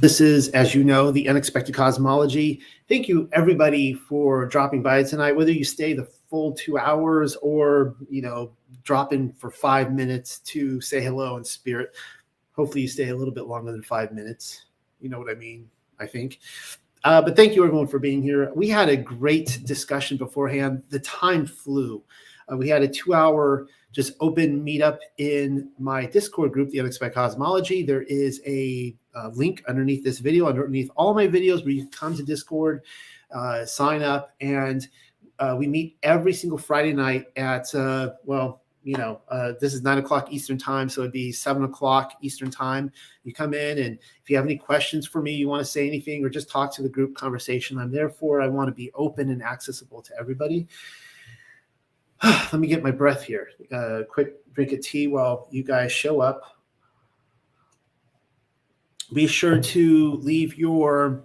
This is, as you know, the unexpected cosmology. Thank you, everybody, for dropping by tonight. Whether you stay the full two hours or you know drop in for five minutes to say hello in spirit. Hopefully, you stay a little bit longer than five minutes. You know what I mean? I think. Uh, but thank you, everyone, for being here. We had a great discussion beforehand. The time flew. Uh, we had a two-hour just open meetup in my Discord group, The Unexpected Cosmology. There is a, a link underneath this video, underneath all my videos, where you come to Discord, uh, sign up, and uh, we meet every single Friday night at uh, well, you know, uh, this is nine o'clock Eastern time, so it'd be seven o'clock Eastern time. You come in, and if you have any questions for me, you want to say anything, or just talk to the group conversation, I'm there for. I want to be open and accessible to everybody. Let me get my breath here. Uh, quick drink of tea while you guys show up. Be sure to leave your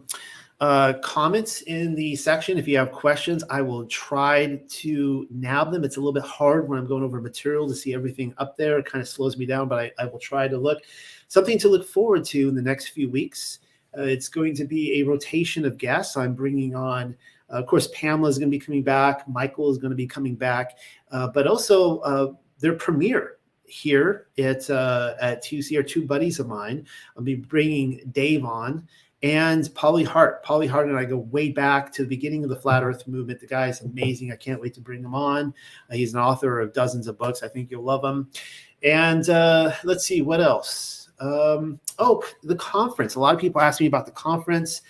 uh, comments in the section. If you have questions, I will try to nab them. It's a little bit hard when I'm going over material to see everything up there. It kind of slows me down, but I, I will try to look. Something to look forward to in the next few weeks. Uh, it's going to be a rotation of guests. I'm bringing on, of course, Pamela is going to be coming back. Michael is going to be coming back, uh, but also uh, their premiere here at uh, at TUC are two buddies of mine. I'll be bringing Dave on and Polly Hart. Polly Hart and I go way back to the beginning of the flat earth movement. The guy is amazing. I can't wait to bring him on. Uh, he's an author of dozens of books. I think you'll love him. And uh, let's see what else. Um, oh, the conference. A lot of people ask me about the conference.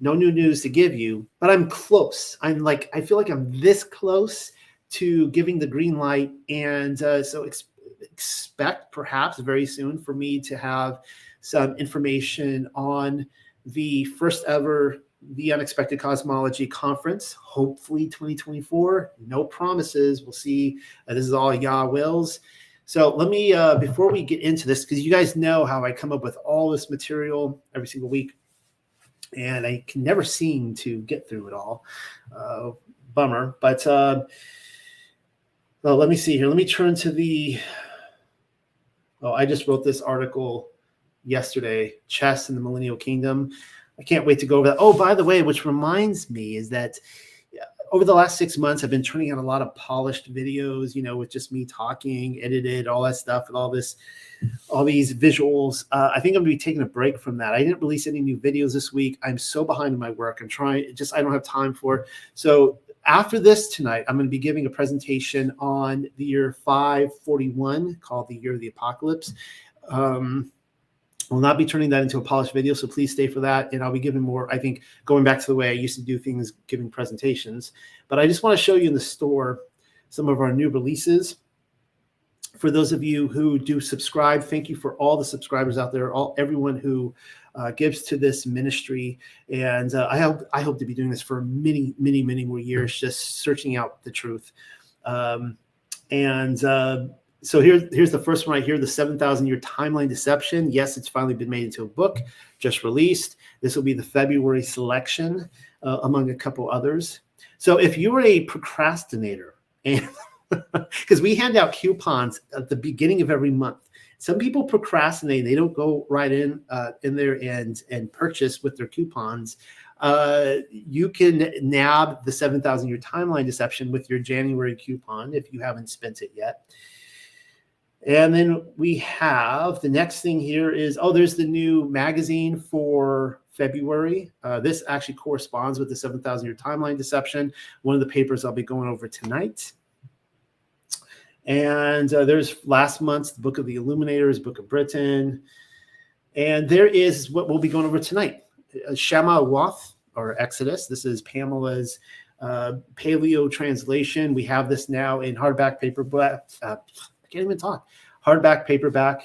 No new news to give you, but I'm close. I'm like, I feel like I'm this close to giving the green light. And uh, so ex- expect perhaps very soon for me to have some information on the first ever the unexpected cosmology conference hopefully 2024 no promises we'll see uh, this is all yah wills so let me uh, before we get into this because you guys know how i come up with all this material every single week and i can never seem to get through it all uh, bummer but uh, well, let me see here let me turn to the oh i just wrote this article yesterday, chess in the Millennial Kingdom. I can't wait to go over that. Oh, by the way, which reminds me is that over the last six months, I've been turning out a lot of polished videos, you know, with just me talking, edited, all that stuff, and all this, all these visuals. Uh, I think I'm gonna be taking a break from that. I didn't release any new videos this week. I'm so behind in my work. I'm trying, just I don't have time for. So after this tonight, I'm to be giving a presentation on the year 541 called the Year of the Apocalypse. Um, will not be turning that into a polished video, so please stay for that. And I'll be giving more, I think, going back to the way I used to do things, giving presentations. But I just want to show you in the store some of our new releases. For those of you who do subscribe, thank you for all the subscribers out there, all everyone who uh, gives to this ministry. And uh, I hope I hope to be doing this for many, many, many more years, just searching out the truth. Um, and uh, so here's here's the first one right here the 7000 year timeline deception. Yes it's finally been made into a book just released. This will be the february selection uh, among a couple others. So if you were a procrastinator because we hand out coupons at the beginning of every month. Some people procrastinate they don't go right in uh, in there and and purchase with their coupons. Uh, you can nab the 7000 year timeline deception with your january coupon if you haven't spent it yet and then we have the next thing here is oh, there's the new magazine for February. Uh, this actually corresponds with the 7,000 year timeline deception, one of the papers I'll be going over tonight. And uh, there's last month's Book of the Illuminators, Book of Britain. And there is what we'll be going over tonight uh, Shema Wath or Exodus. This is Pamela's uh, paleo translation. We have this now in hardback paperback. Uh, I can't even talk. Hardback, paperback.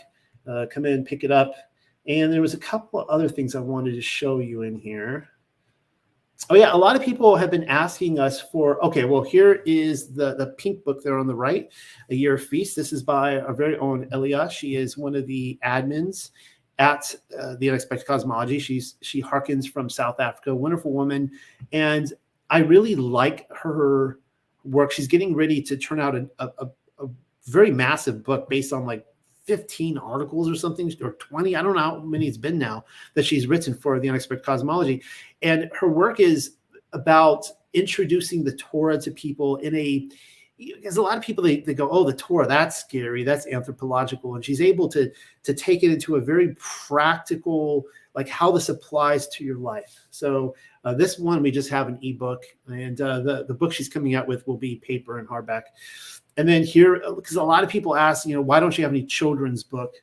Uh, come in, pick it up. And there was a couple of other things I wanted to show you in here. Oh yeah, a lot of people have been asking us for. Okay, well here is the the pink book there on the right, A Year of Feast. This is by our very own Elia. She is one of the admins at uh, the Unexpected Cosmology. She's she harkens from South Africa, wonderful woman, and I really like her work. She's getting ready to turn out a, a, very massive book based on like 15 articles or something, or 20. I don't know how many it's been now that she's written for the unexpected cosmology. And her work is about introducing the Torah to people in a because a lot of people they, they go oh the torah that's scary that's anthropological and she's able to to take it into a very practical like how this applies to your life so uh, this one we just have an ebook and uh, the, the book she's coming out with will be paper and hardback and then here because a lot of people ask you know why don't you have any children's book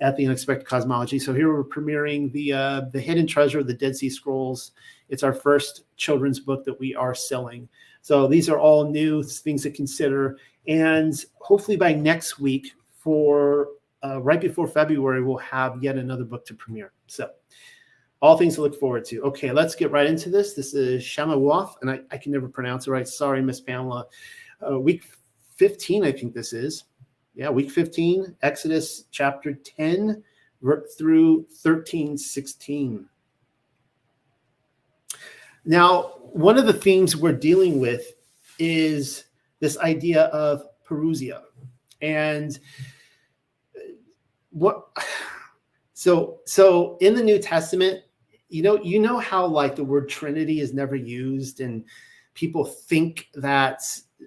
at the unexpected cosmology so here we're premiering the uh, the hidden treasure of the dead sea scrolls it's our first children's book that we are selling so these are all new things to consider. And hopefully by next week, for uh, right before February, we'll have yet another book to premiere. So all things to look forward to. Okay, let's get right into this. This is Shamawaf, and I, I can never pronounce it right. Sorry, Miss Pamela. Uh, week 15, I think this is. Yeah, week 15, Exodus chapter 10 through 13, 16. Now, one of the themes we're dealing with is this idea of Parousia. And what so so in the New Testament, you know, you know how like the word Trinity is never used, and people think that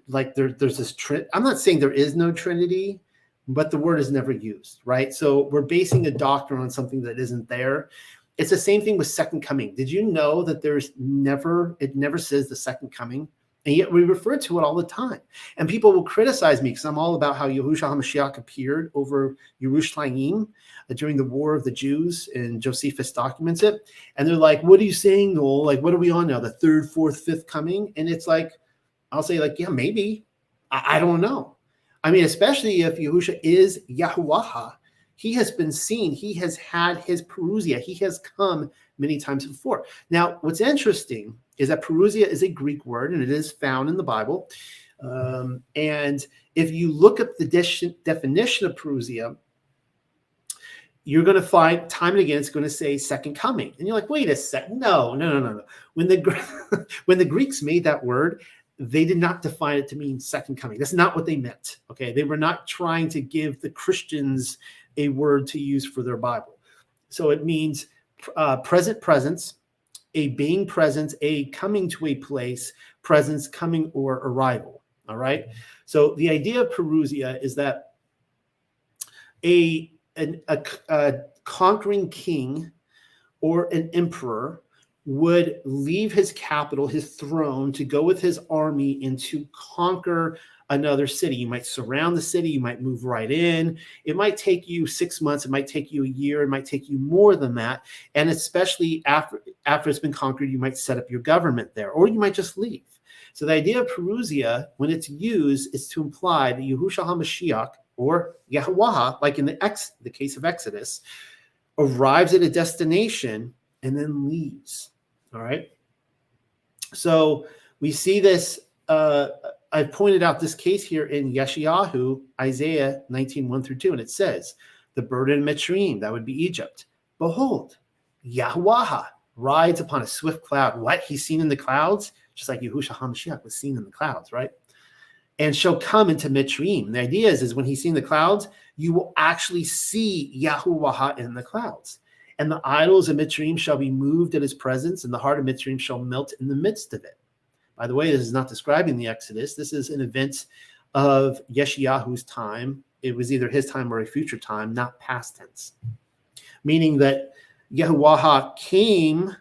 like there, there's this trin- I'm not saying there is no Trinity, but the word is never used, right? So we're basing a doctrine on something that isn't there. It's the same thing with second coming. Did you know that there's never, it never says the second coming? And yet we refer to it all the time. And people will criticize me because I'm all about how Yahushua HaMashiach appeared over Yerushalayim uh, during the War of the Jews, and Josephus documents it. And they're like, what are you saying, Noel? Like, what are we on now? The third, fourth, fifth coming? And it's like, I'll say, like, yeah, maybe. I, I don't know. I mean, especially if Yahusha is Yahuwah, he has been seen. He has had his Parousia. He has come many times before. Now, what's interesting is that Parousia is a Greek word and it is found in the Bible. Um, and if you look up the de- definition of Parousia, you're going to find time and again it's going to say second coming and you're like wait a second no no no no no when the when the greeks made that word they did not define it to mean second coming that's not what they meant okay they were not trying to give the christians a word to use for their Bible. So it means uh, present presence, a being present, a coming to a place, presence, coming or arrival. All right. So the idea of Parousia is that a, an, a, a conquering king or an emperor would leave his capital, his throne, to go with his army and to conquer another city. You might surround the city, you might move right in. It might take you six months, it might take you a year, it might take you more than that. And especially after after it's been conquered, you might set up your government there, or you might just leave. So the idea of Parousia, when it's used, is to imply that Yahushua HaMashiach or Yahweh, like in the ex the case of Exodus, arrives at a destination and then leaves. All right. So we see this uh, I've pointed out this case here in Yeshayahu, Isaiah 19, 1 through 2, and it says, The burden of Mitzrayim, that would be Egypt. Behold, Yahweh rides upon a swift cloud. What? He's seen in the clouds? Just like Yahushua HaMashiach was seen in the clouds, right? And shall come into Mitzrayim. The idea is, is when he's seen the clouds, you will actually see Yahuwah in the clouds. And the idols of Mitzrayim shall be moved at his presence, and the heart of Mitzrayim shall melt in the midst of it. By the way, this is not describing the Exodus. This is an event of Yeshayahu's time. It was either his time or a future time, not past tense. Meaning that Yehuwah came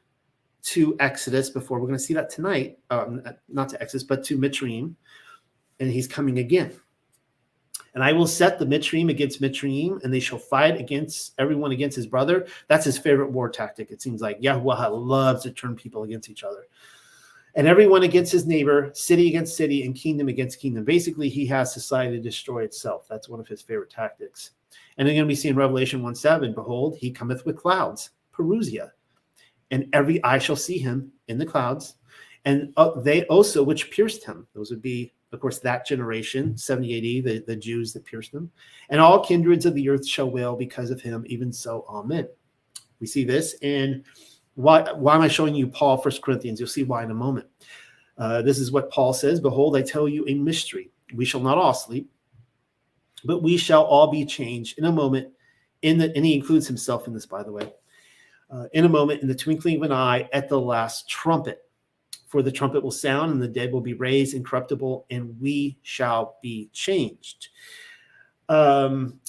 to Exodus before. We're going to see that tonight, um, not to Exodus, but to Mitzrayim, and he's coming again. And I will set the Mitzrayim against Mitzrayim, and they shall fight against everyone against his brother. That's his favorite war tactic. It seems like Yahuwah loves to turn people against each other and everyone against his neighbor, city against city, and kingdom against kingdom. Basically, he has society destroy itself. That's one of his favorite tactics. And then we see in Revelation 1 7, behold, he cometh with clouds, Parousia, and every eye shall see him in the clouds, and uh, they also which pierced him. Those would be, of course, that generation, 70 AD, the, the Jews that pierced him. And all kindreds of the earth shall wail because of him, even so, amen. We see this in why, why am I showing you Paul, First Corinthians? You'll see why in a moment. Uh, this is what Paul says Behold, I tell you a mystery. We shall not all sleep, But we shall all be changed in a moment. In the and he includes himself in this, by the way. Uh, in a moment, in the twinkling of an eye, at the last trumpet. For the trumpet will sound, and the dead will be raised incorruptible, and we shall be changed. Um,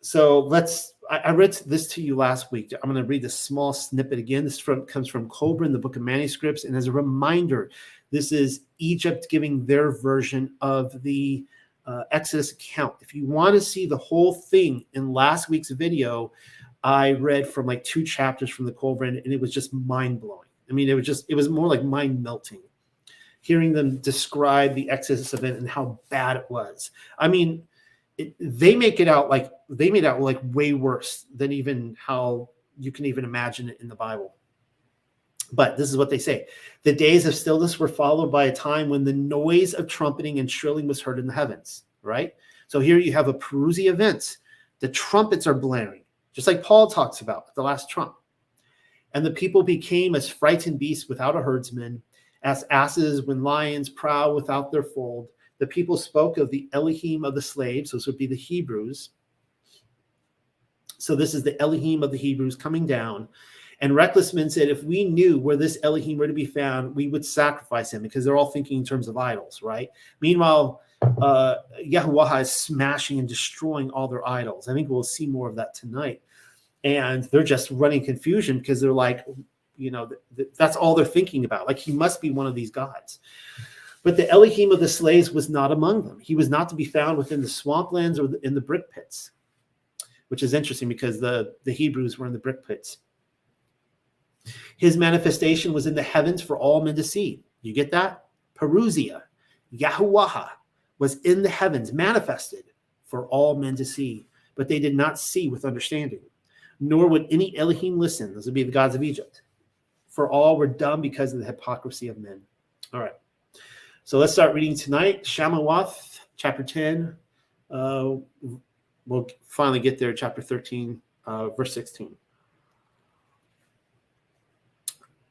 so let's. I, I read this to you last week. I'm going to read this small snippet again. This from, comes from Kolbrin, the Book of Manuscripts, and as a reminder, this is Egypt giving their version of the uh, Exodus account. If you want to see the whole thing in last week's video, I read from like two chapters from the Kolbrin, and it was just mind blowing. I mean, it was just, it was more like mind melting hearing them describe the Exodus event and how bad it was. I mean, it, they make it out like they made out like way worse than even how you can even imagine it in the Bible. But this is what they say the days of stillness were followed by a time when the noise of trumpeting and shrilling was heard in the heavens, right? So here you have a Parousia event. The trumpets are blaring, just like Paul talks about the last trump. And the people became as frightened beasts without a herdsman, as asses when lions prowl without their fold. The people spoke of the Elohim of the slaves, those would be the Hebrews. So this is the Elohim of the Hebrews coming down and reckless men said, if we knew where this Elohim were to be found, we would sacrifice him because they're all thinking in terms of idols, right? Meanwhile, uh, Yahuwah is smashing and destroying all their idols. I think we'll see more of that tonight. And they're just running confusion because they're like, you know, th- th- that's all they're thinking about. Like he must be one of these gods. But the Elohim of the slaves was not among them. He was not to be found within the swamplands or in the brick pits, which is interesting because the, the Hebrews were in the brick pits. His manifestation was in the heavens for all men to see. You get that? Parousia, Yahuwah was in the heavens, manifested for all men to see, but they did not see with understanding, nor would any Elohim listen. Those would be the gods of Egypt. For all were dumb because of the hypocrisy of men. All right. So let's start reading tonight. Shamawath, chapter 10. Uh, we'll finally get there, chapter 13, uh, verse 16.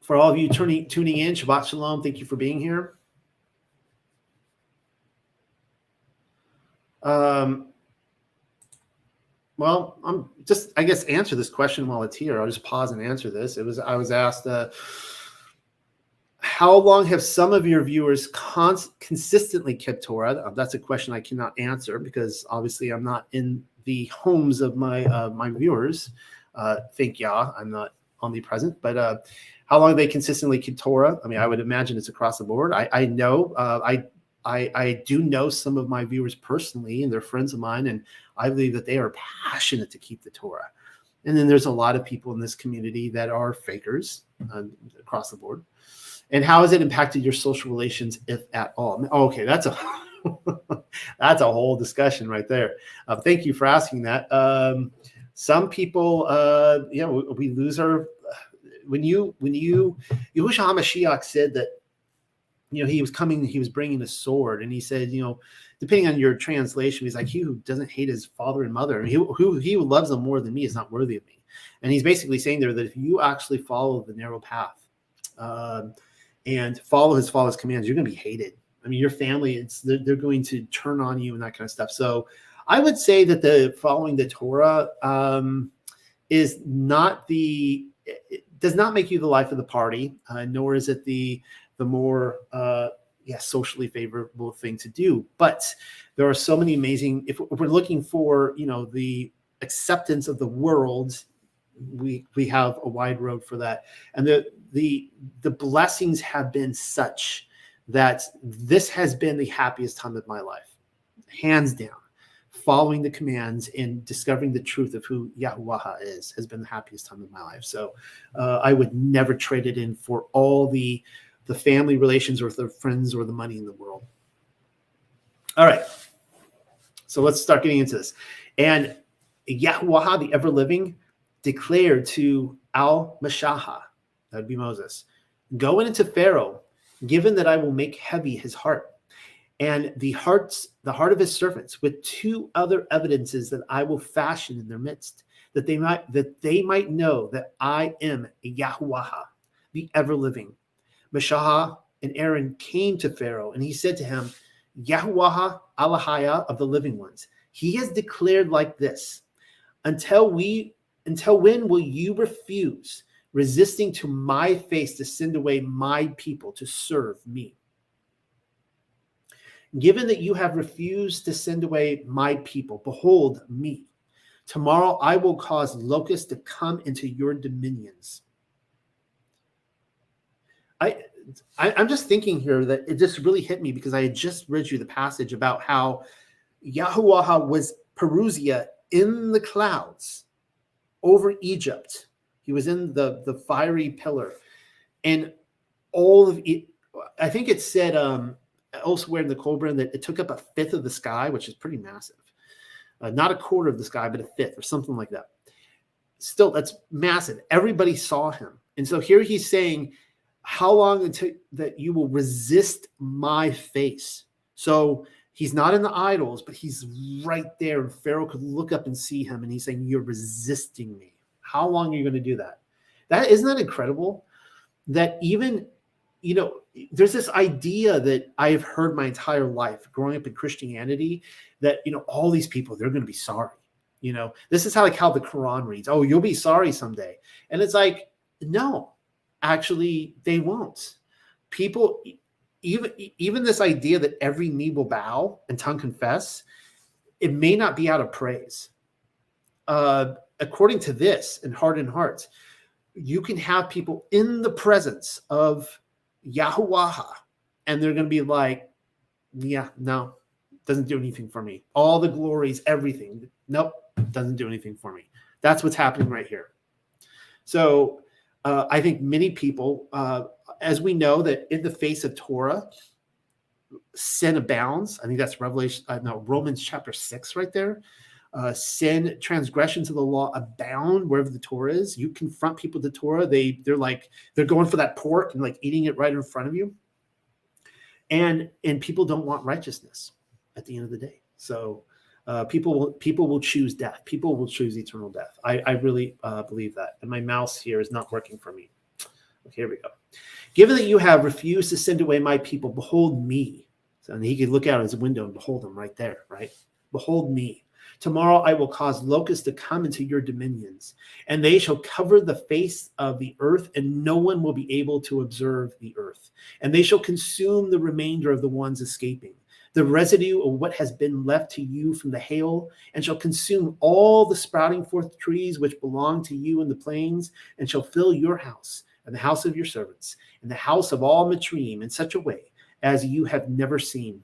For all of you tuning, tuning in, Shabbat Shalom. Thank you for being here. Um, well, I'm just, I guess, answer this question while it's here. I'll just pause and answer this. It was, I was asked, uh, how long have some of your viewers cons- consistently kept Torah? That's a question I cannot answer because obviously I'm not in the homes of my uh, my viewers. Uh, thank Yah, I'm not omnipresent, but uh, how long they consistently keep Torah? I mean, I would imagine it's across the board. I, I know, uh, I, I, I do know some of my viewers personally, and they're friends of mine, and I believe that they are passionate to keep the Torah. And then there's a lot of people in this community that are fakers uh, across the board. And how has it impacted your social relations, if at all? okay, that's a that's a whole discussion right there. Uh, thank you for asking that. Um, some people, uh, you know, we, we lose our when you when you Yahushua HaMashiach said that you know he was coming he was bringing a sword and he said you know depending on your translation he's like he who doesn't hate his father and mother he who he who loves them more than me is not worthy of me and he's basically saying there that if you actually follow the narrow path um, and follow his father's commands you're going to be hated i mean your family it's they're, they're, going to turn on you and that kind of stuff so i would say that the following the torah um, is not the does not make you the life of the party, uh, nor is it the the more uh, yeah socially favorable thing to do. But there are so many amazing. If we're looking for you know the acceptance of the world, we we have a wide road for that, and the the the blessings have been such that this has been the happiest time of my life, hands down following the commands and discovering the truth of who Yahuwah is has been the happiest time of my life. So uh, I would never trade it in for all the the family relations or the friends or the money in the world. All right. So let's start getting into this. And Yahuwah, the ever living, declared to Al Mashaha, that would be Moses, go into Pharaoh, given that I will make heavy his heart and the hearts the heart of his servants with two other evidences that I will fashion in their midst that they might that they might know that I am Yahweh the ever living Mashah and Aaron came to Pharaoh and he said to him Yahuwah Allahaya of the living ones He has declared like this until we until when will you refuse resisting to my face to send away my people to serve me? Given that you have refused to send away my people, behold me. Tomorrow I will cause locusts to come into your dominions. I, I am just thinking here that it just really hit me because I had just read you the passage about how Yahuwah was Parousia in the clouds over Egypt. He was in the the fiery pillar, and all of it. I think it said um, elsewhere in the Kolbrin that it took up a fifth of the sky, which is pretty massive. Uh, not a quarter of the sky, but a fifth or something like that. Still, that's massive. Everybody saw him, and so here he's saying, "How long until that you will resist my face?" So he's not in the idols, but he's right there. And Pharaoh could look up and see him, and he's saying, You're resisting me. How long are you going to do that? That isn't that incredible? That even, you know, there's this idea that I've heard my entire life growing up in Christianity that, you know, all these people, they're going to be sorry. You know, this is how like how the Quran reads. Oh, you'll be sorry someday. And it's like, no, actually, they won't. People, even even this idea that every knee will bow and tongue confess, it may not be out of praise. Uh, according to this in Heart and Hearts, you can have people in the presence of Yahuwah, and they're going to be like, "Yeah, no, doesn't do anything for me. All the glories, everything, nope, doesn't do anything for me." That's what's happening right here. So uh, I think many people uh, as we know that in the face of Torah, sin abounds. I think that's Revelation, uh, no, Romans chapter six, right there. Uh, sin, transgressions of the law abound wherever the Torah is. You confront people with the Torah, they they're like they're going for that pork and like eating it right in front of you. And and people don't want righteousness at the end of the day. So uh, people will people will choose death. People will choose eternal death. I, I really uh, believe that. And my mouse here is not working for me. Okay, here we go. Given that you have refused to send away my people, behold me. So, and he could look out his window and behold them right there, right? Behold me. Tomorrow I will cause locusts to come into your dominions, and they shall cover the face of the earth, and no one will be able to observe the earth. And they shall consume the remainder of the ones escaping, the residue of what has been left to you from the hail, and shall consume all the sprouting forth trees which belong to you in the plains, and shall fill your house and the house of your servants, and the house of all Matrim in such a way as you have never seen,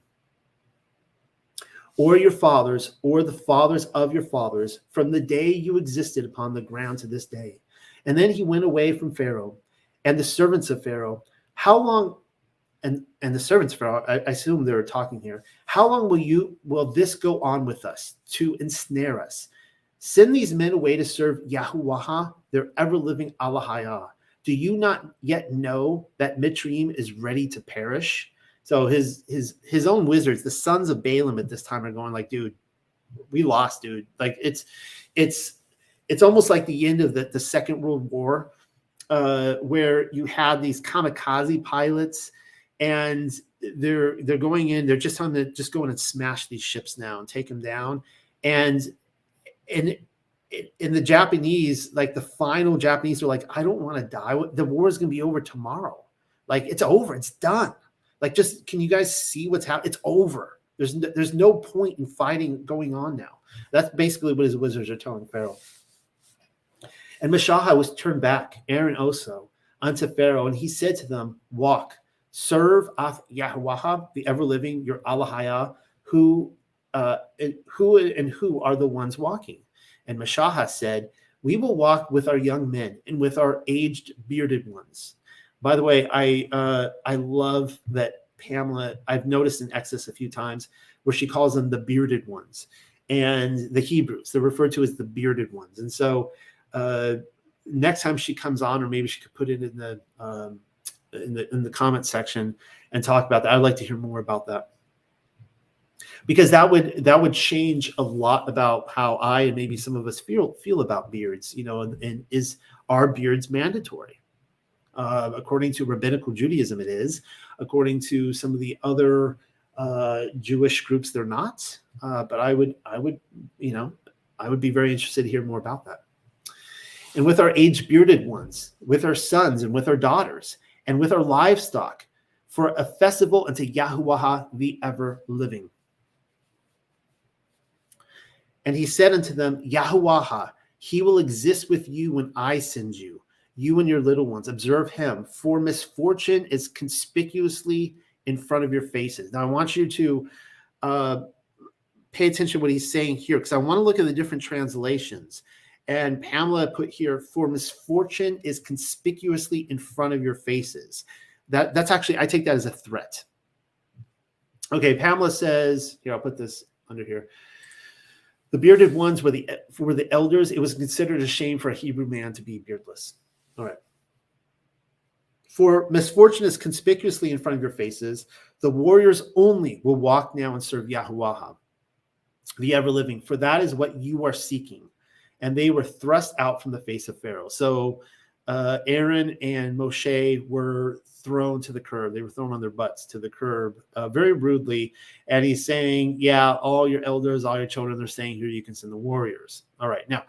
or your fathers, or the fathers of your fathers, from the day you existed upon the ground to this day. And then he went away from Pharaoh and the servants of Pharaoh. How long? And and the servants of Pharaoh, I, I assume they're talking here. How long will you will this go on with us to ensnare us? Send these men away to serve Yahuwah, their ever living Allahayah do you not yet know that Mitzrayim is ready to perish? So his his his own wizards, the sons of Balaam at this time are going like, dude, we lost, dude. Like it's it's it's almost like the end of the, the Second World War, uh, where you had these kamikaze pilots and they're they're going in, they're just on the just going and smash these ships now and take them down. And and in the Japanese, like the final Japanese are like, I don't want to die. The war is going to be over tomorrow. Like it's over. It's done. Like just can you guys see what's happening? It's over. There's no, there's no point in fighting going on now. That's basically what his wizards are telling Pharaoh. And Mashaha was turned back, Aaron also, unto Pharaoh, and he said to them, Walk, serve Yahweh, the ever living, your Allahaya, who uh, who and who are the ones walking and Mashaha said, We will walk with our young men and with our aged bearded ones. By the way, I uh, I love that Pamela, I've noticed in Exodus a few times where she calls them the bearded ones. And the Hebrews, they're referred to as the bearded ones. And so uh, next time she comes on, or maybe she could put it in the um, in the in the comment section and talk about that. I'd like to hear more about that because that would that would change a lot about how I and maybe some of us feel feel about beards. You know, and, and is are beards mandatory? Uh, according to rabbinical Judaism, it is. According to some of the other uh, Jewish groups they're not. Uh, but I would, I would, you know, I would be very interested to hear more about that. And with our age bearded ones, with our sons and with our daughters, and with our livestock, for a festival unto Yahuwah the ever living. And he said unto them, Yahuwah, he will exist with you when I send you, you and your little ones. Observe him, for misfortune is conspicuously in front of your faces. Now, I want you to uh, pay attention to what he's saying here, because I want to look at the different translations. And Pamela put here, for misfortune is conspicuously in front of your faces. That that's actually I take that as a threat. Okay, Pamela says, here, I'll put this under here. The bearded ones were the were the elders. It was considered a shame for a Hebrew man to be beardless. All right. For misfortune is conspicuously in front of your faces. The warriors only will walk now and serve Yahuwah, the ever living, for that is what you are seeking and they were thrust out from the face of Pharaoh. So uh, Aaron and Moshe were thrown to the curb. They were thrown on their butts to the curb uh, very rudely. And he's saying, Yeah, all your elders, all your children, they're saying here you can send the warriors. All right. Now,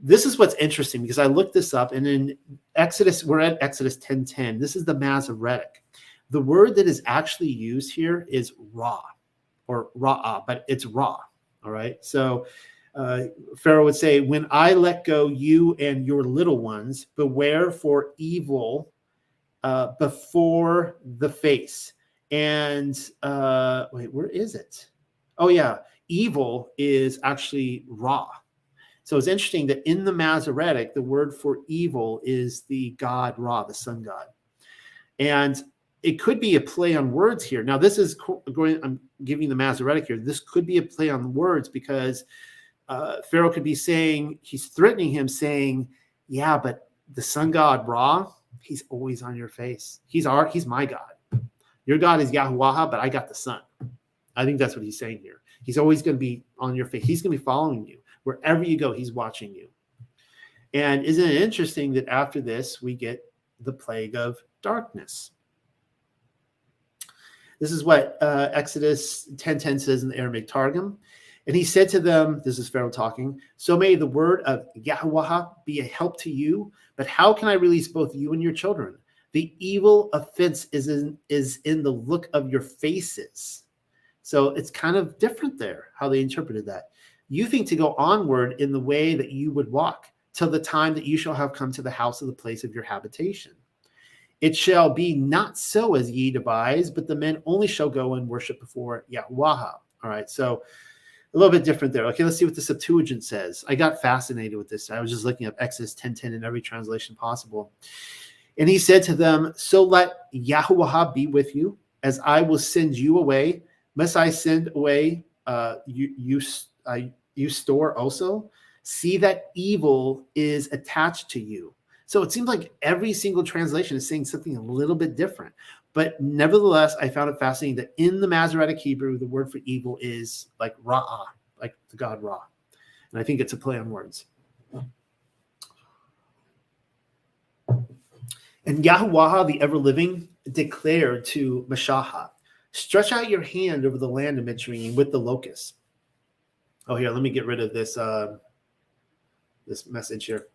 this is what's interesting because I looked this up and in Exodus, we're at Exodus 10 10. This is the Masoretic. The word that is actually used here is ra or ra'ah, but it's ra. All right. So uh, Pharaoh would say, When I let go you and your little ones, beware for evil uh, before the face. And uh, wait, where is it? Oh, yeah. Evil is actually Ra. So it's interesting that in the Masoretic, the word for evil is the god Ra, the sun god. And it could be a play on words here. Now, this is going, I'm giving the Masoretic here. This could be a play on words because uh, Pharaoh could be saying, he's threatening him, saying, Yeah, but the sun god Ra, he's always on your face. He's our, he's my God. Your God is Yahuwah, but I got the sun. I think that's what he's saying here. He's always going to be on your face. He's going to be following you. Wherever you go, he's watching you. And isn't it interesting that after this, we get the plague of darkness? This is what uh, Exodus 10.10 says in the Aramaic Targum. And he said to them, This is Pharaoh talking, So may the word of Yahweh be a help to you, but how can I release both you and your children? The evil offense is in, is in the look of your faces. So it's kind of different there, how they interpreted that. You think to go onward in the way that you would walk till the time that you shall have come to the house of the place of your habitation. It shall be not so as ye devise, but the men only shall go and worship before Yahweh. All right. So a little bit different there. Okay, let's see what the Septuagint says. I got fascinated with this. I was just looking up Exodus 10:10 in every translation possible. And he said to them, So let Yahweh be with you, as I will send you away. Must I send away uh, you, you, uh, you store also? See that evil is attached to you. So it seems like every single translation is saying something a little bit different. But nevertheless, I found it fascinating that in the Masoretic Hebrew, the word for evil is like Ra'ah, like the god Ra. And I think it's a play on words. And Yahuwah, the ever living, declared to Mashaha, stretch out your hand over the land of Mitzrayim with the locusts. Oh, here, let me get rid of this uh, this message here.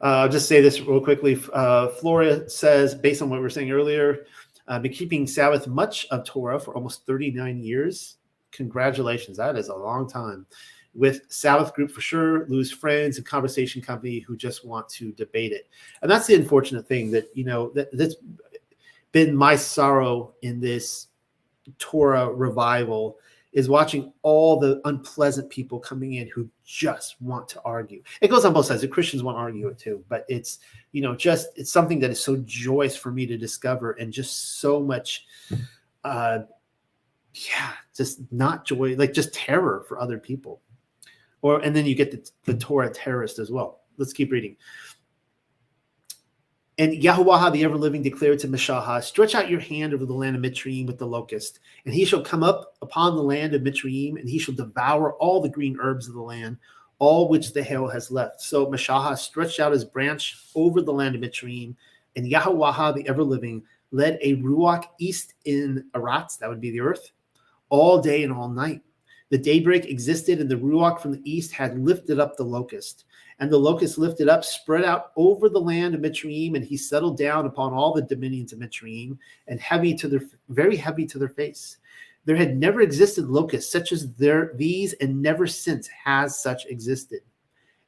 Uh, I'll just say this real quickly. Uh, Flora says, based on what we were saying earlier, I've uh, been keeping Sabbath much of Torah for almost 39 years. Congratulations. That is a long time. With Sabbath group for sure, lose friends and conversation company who just want to debate it. And that's the unfortunate thing that, you know, that, that's been my sorrow in this Torah revival is watching all the unpleasant people coming in who just want to argue. It goes on both sides. The Christians want to argue it too, but it's you know just it's something that is so joyous for me to discover and just so much uh yeah, just not joy, like just terror for other people. Or and then you get the, the Torah terrorist as well. Let's keep reading. And Yahuwah, the ever living, declared to Meshahah, Stretch out your hand over the land of Mitzrayim with the locust, and he shall come up upon the land of Mitzrayim, and he shall devour all the green herbs of the land, all which the hail has left. So Meshahah stretched out his branch over the land of Mitzrayim. and Yahweh, the ever living, led a Ruach east in Aratz, that would be the earth, all day and all night. The daybreak existed, and the Ruach from the east had lifted up the locust. And the locust lifted up, spread out over the land of Mitzrayim, and he settled down upon all the dominions of Mitzrayim, and heavy to their very heavy to their face. There had never existed locusts such as there these, and never since has such existed.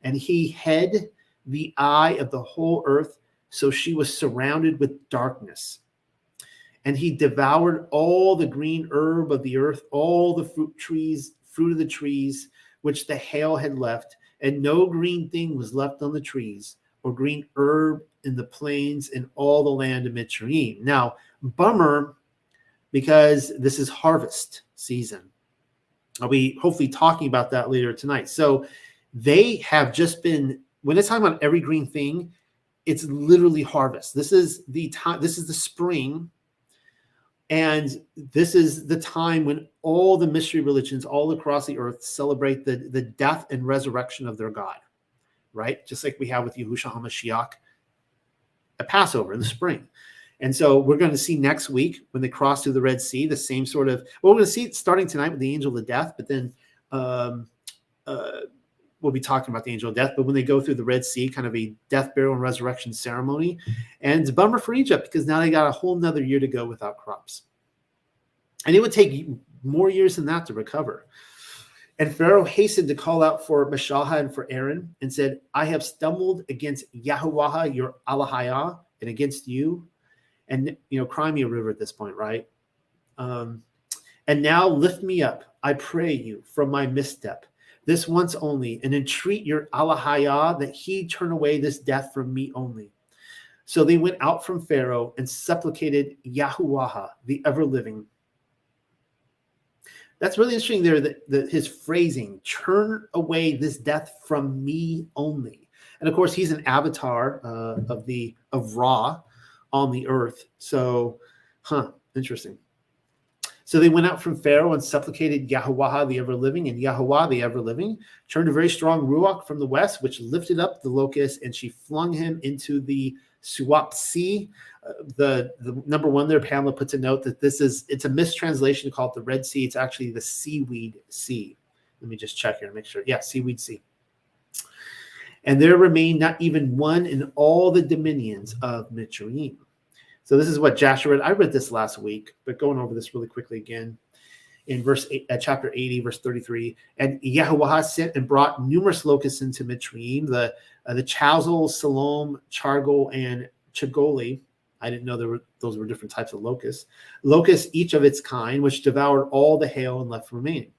And he had the eye of the whole earth, so she was surrounded with darkness. And he devoured all the green herb of the earth, all the fruit trees, fruit of the trees, which the hail had left, and no green thing was left on the trees, or green herb in the plains in all the land of Mitzrayim. Now, bummer, because this is harvest season. I'll be hopefully talking about that later tonight. So they have just been when it's talking about every green thing, it's literally harvest. This is the time, this is the spring. And this is the time when all the mystery religions all across the earth celebrate the, the death and resurrection of their God, right? Just like we have with Yahushua HaMashiach at Passover in the spring. And so we're going to see next week when they cross through the Red Sea, the same sort of, well, we're going to see it starting tonight with the angel of death, but then um, uh, we'll be talking about the angel of death, but when they go through the Red Sea, kind of a death, burial, and resurrection ceremony. And it's a bummer for Egypt because now they got a whole nother year to go without crops. And it would take more years than that to recover. And Pharaoh hastened to call out for Mashaha and for Aaron and said, I have stumbled against Yahuwah, your Alahayah, and against you. And, you know, cry me a river at this point, right? Um, and now lift me up, I pray you, from my misstep this once only, and entreat your Allahayah that he turn away this death from me only. So they went out from Pharaoh and supplicated Yahuwah, the ever living. That's really interesting there that, that his phrasing, turn away this death from me only. And of course, he's an avatar uh, of the of Ra on the earth. So, huh, interesting. So they went out from Pharaoh and supplicated Yahweh the ever living, and Yahweh the ever living turned a very strong ruach from the west, which lifted up the locust, and she flung him into the Suap Sea. Uh, the the number one there, Pamela puts a note that this is it's a mistranslation to call it the Red Sea. It's actually the Seaweed Sea. Let me just check here and make sure. Yeah, Seaweed Sea. And there remained not even one in all the dominions of Mitzrayim. So this is what Jasher read. I read this last week, but going over this really quickly again in verse eight, uh, chapter 80, verse 33. And Yahweh sent and brought numerous locusts into Mitzrayim, the uh, the Chazal, Salom, Chargol, and Chagoli. I didn't know there were those were different types of locusts. Locusts, each of its kind, which devoured all the hail and left remaining.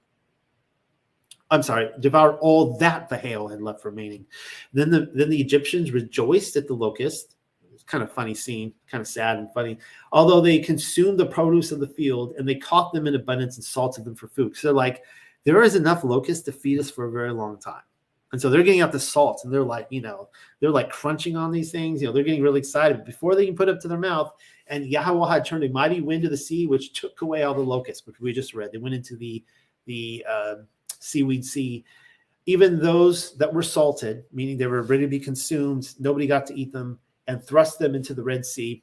I'm sorry, devoured all that the hail had left remaining. Then the then the Egyptians rejoiced at the locust kind of funny scene, kind of sad and funny. Although they consumed the produce of the field and they caught them in abundance and salted them for food. So they're like, there is enough locusts to feed us for a very long time. And so they're getting out the salt and they're like, you know, they're like crunching on these things. You know, they're getting really excited before they can put it up to their mouth. And Yahweh had turned a mighty wind to the sea, which took away all the locusts, which we just read. They went into the the uh, seaweed sea. Even those that were salted, meaning they were ready to be consumed, nobody got to eat them and thrust them into the Red Sea,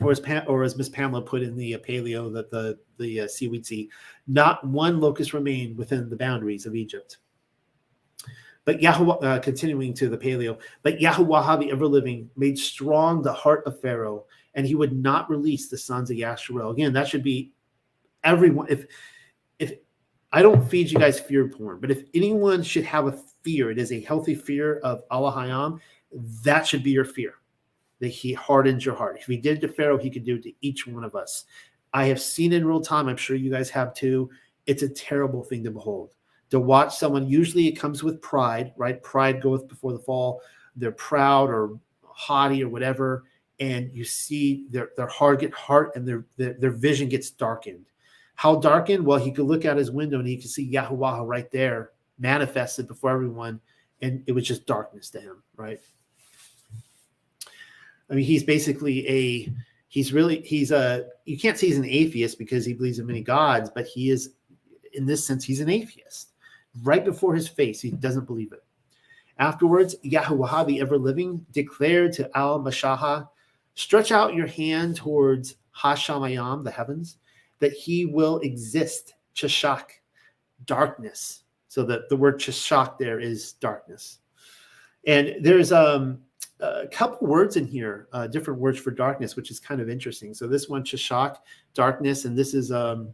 or as Pam, or as Miss Pamela put in the uh, paleo that the the uh, seaweed sea, not one locust remained within the boundaries of Egypt. But Yahweh, uh, continuing to the paleo, but Yahweh the ever living made strong the heart of Pharaoh, and he would not release the sons of Yasharel. Again, that should be everyone. If if I don't feed you guys fear porn, but if anyone should have a fear, it is a healthy fear of Allah Hayam that should be your fear that he hardens your heart. If he did it to Pharaoh, he could do it to each one of us. I have seen in real time. I'm sure you guys have too. It's a terrible thing to behold. To watch someone, usually it comes with pride, right? Pride goeth before the fall. They're proud or haughty or whatever. And you see their, their heart get heart and their, their, their vision gets darkened. How darkened? Well, he could look out his window and he could see Yahweh right there manifested before everyone. And it was just darkness to him, right? I mean, he's basically a he's really he's a you can't say he's an atheist because he believes in many gods, but he is in this sense he's an atheist. Right before his face, he doesn't believe it. Afterwards, Yahuwah, the ever living, declared to Al Mashaha, Stretch out your hand towards Hashamayam, the heavens, that he will exist, Chashak, darkness. So that the word Chashak there is darkness. And there's um, a couple words in here, uh, different words for darkness, which is kind of interesting. So this one, Chashak, darkness, and this is, um,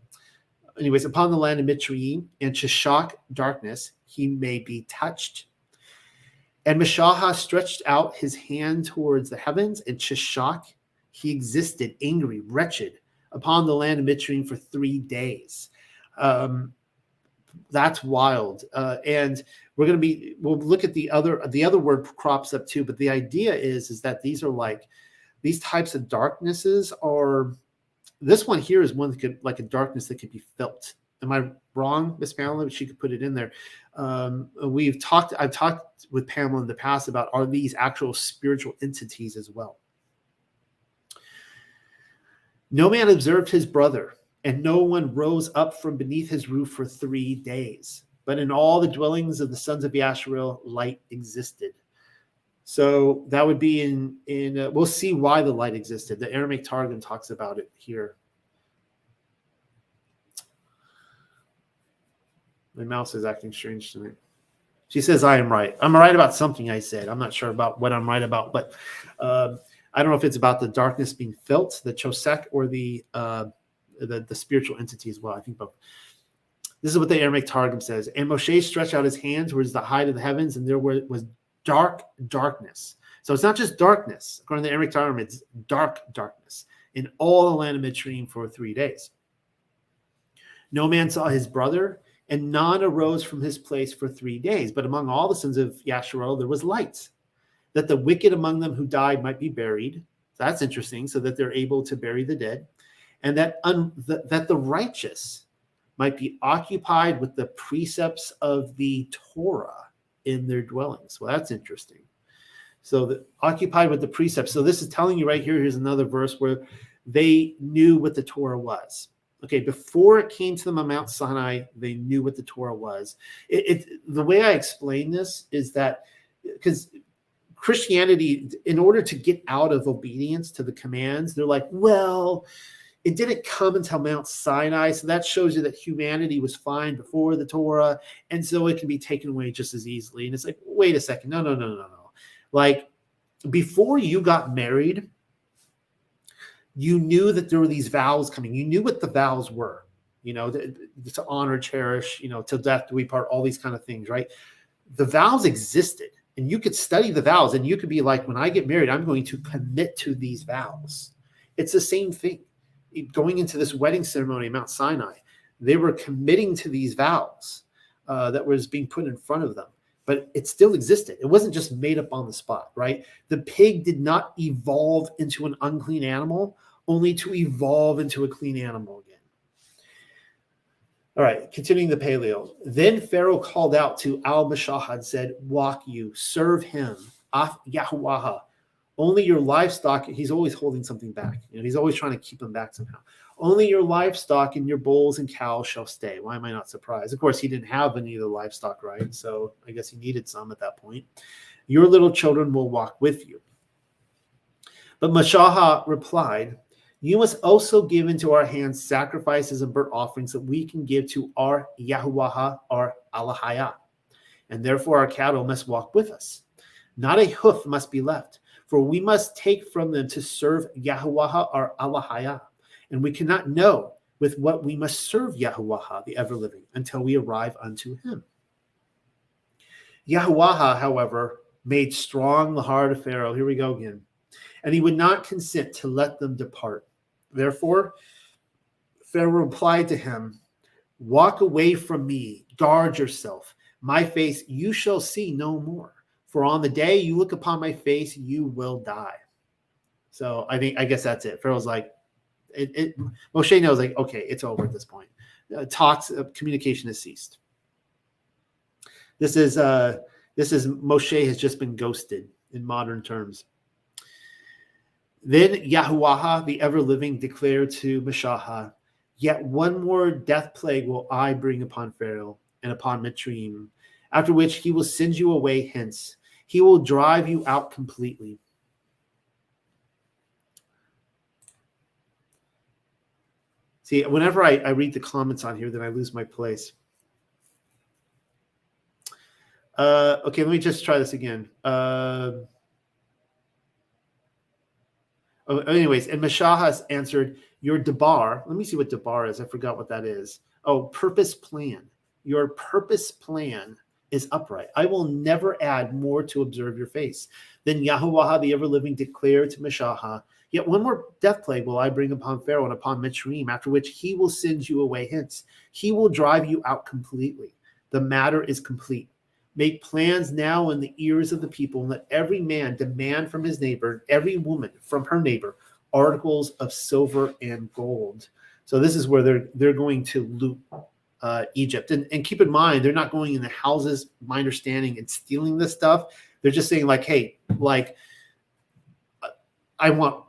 anyways, upon the land of Mitzrayim and Chashak, darkness, he may be touched. And Mashaha stretched out his hand towards the heavens, and Chashak, he existed angry, wretched, upon the land of Mitzrayim for three days. Um, that's wild. Uh, and we're going to be we'll look at the other the other word crops up too. But the idea is is that these are like these types of darknesses are. This one here is one that could like a darkness that could be felt. Am I wrong, Miss Pamela? She could put it in there. Um, we've talked. I've talked with Pamela in the past about are these actual spiritual entities as well. No man observed his brother, and no one rose up from beneath his roof for three days. But in all the dwellings of the sons of Yasharel, light existed. So that would be in in. Uh, we'll see why the light existed. The Aramaic Targum talks about it here. My mouse is acting strange tonight. She says I am right. I'm right about something I said. I'm not sure about what I'm right about, but uh, I don't know if it's about the darkness being felt, the chosek, or the uh, the, the spiritual entity as well. I think both. This is what the Aramaic Targum says. And Moshe stretched out his hands towards the height of the heavens, and there was dark darkness. So it's not just darkness. According to the Aramaic Targum, it's dark darkness in all the land of Mitzrayim for three days. No man saw his brother, and none arose from his place for three days. But among all the sons of Yasharel, there was light that the wicked among them who died might be buried. That's interesting, so that they're able to bury the dead, and that un, the, that the righteous might be occupied with the precepts of the Torah in their dwellings. Well, that's interesting. So the, occupied with the precepts. So this is telling you right here. Here's another verse where they knew what the Torah was. Okay, before it came to them on Mount Sinai, they knew what the Torah was. It, it the way I explain this is that because Christianity, in order to get out of obedience to the commands, they're like, well, it didn't come until Mount Sinai. So that shows you that humanity was fine before the Torah. And so it can be taken away just as easily. And it's like, wait a second. No, no, no, no, no. Like before you got married, you knew that there were these vows coming. You knew what the vows were, you know, to, to honor, cherish, you know, till death do we part, all these kind of things, right? The vows existed and you could study the vows and you could be like when i get married i'm going to commit to these vows it's the same thing going into this wedding ceremony at mount sinai they were committing to these vows uh, that was being put in front of them but it still existed it wasn't just made up on the spot right the pig did not evolve into an unclean animal only to evolve into a clean animal again all right, continuing the paleo. Then Pharaoh called out to Al Mashahad, said, Walk you, serve him, Af Yahuwah. Only your livestock, he's always holding something back. You know, he's always trying to keep them back somehow. Only your livestock and your bulls and cows shall stay. Why am I not surprised? Of course, he didn't have any of the livestock, right? So I guess he needed some at that point. Your little children will walk with you. But Mashaha replied, you must also give into our hands sacrifices and burnt offerings that we can give to our Yahuwah, our Allahaya. And therefore our cattle must walk with us. Not a hoof must be left, for we must take from them to serve Yahuwah, our Allahaya. And we cannot know with what we must serve Yahuwah, the ever living, until we arrive unto him. Yahuwah, however, made strong the heart of Pharaoh. Here we go again. And he would not consent to let them depart. Therefore, Pharaoh replied to him, Walk away from me, guard yourself. My face you shall see no more. For on the day you look upon my face, you will die. So I think I guess that's it. Pharaoh's like, it, it Moshe knows like, okay, it's over at this point. Uh, talks, uh, communication has ceased. This is uh this is Moshe has just been ghosted in modern terms. Then Yahuwah, the ever living, declared to Mashaha, Yet one more death plague will I bring upon Pharaoh and upon Mitzrayim, after which he will send you away hence. He will drive you out completely. See, whenever I, I read the comments on here, then I lose my place. Uh, okay, let me just try this again. Uh, oh, anyways, and Mashahas answered, Your debar, let me see what debar is. I forgot what that is. Oh, purpose plan. Your purpose plan is upright. I will never add more to observe your face. Then Yahweh, the ever living, declared to Mashaha, Yet one more death plague will I bring upon Pharaoh and upon Mitzrayim, after which he will send you away hence. He will drive you out completely. The matter is complete. Make plans now in the ears of the people, and let every man demand from his neighbor, every woman from her neighbor, articles of silver and gold. So this is where they're they're going to loot uh, Egypt, and, and keep in mind they're not going in the houses. My understanding and stealing this stuff. They're just saying like, hey, like I want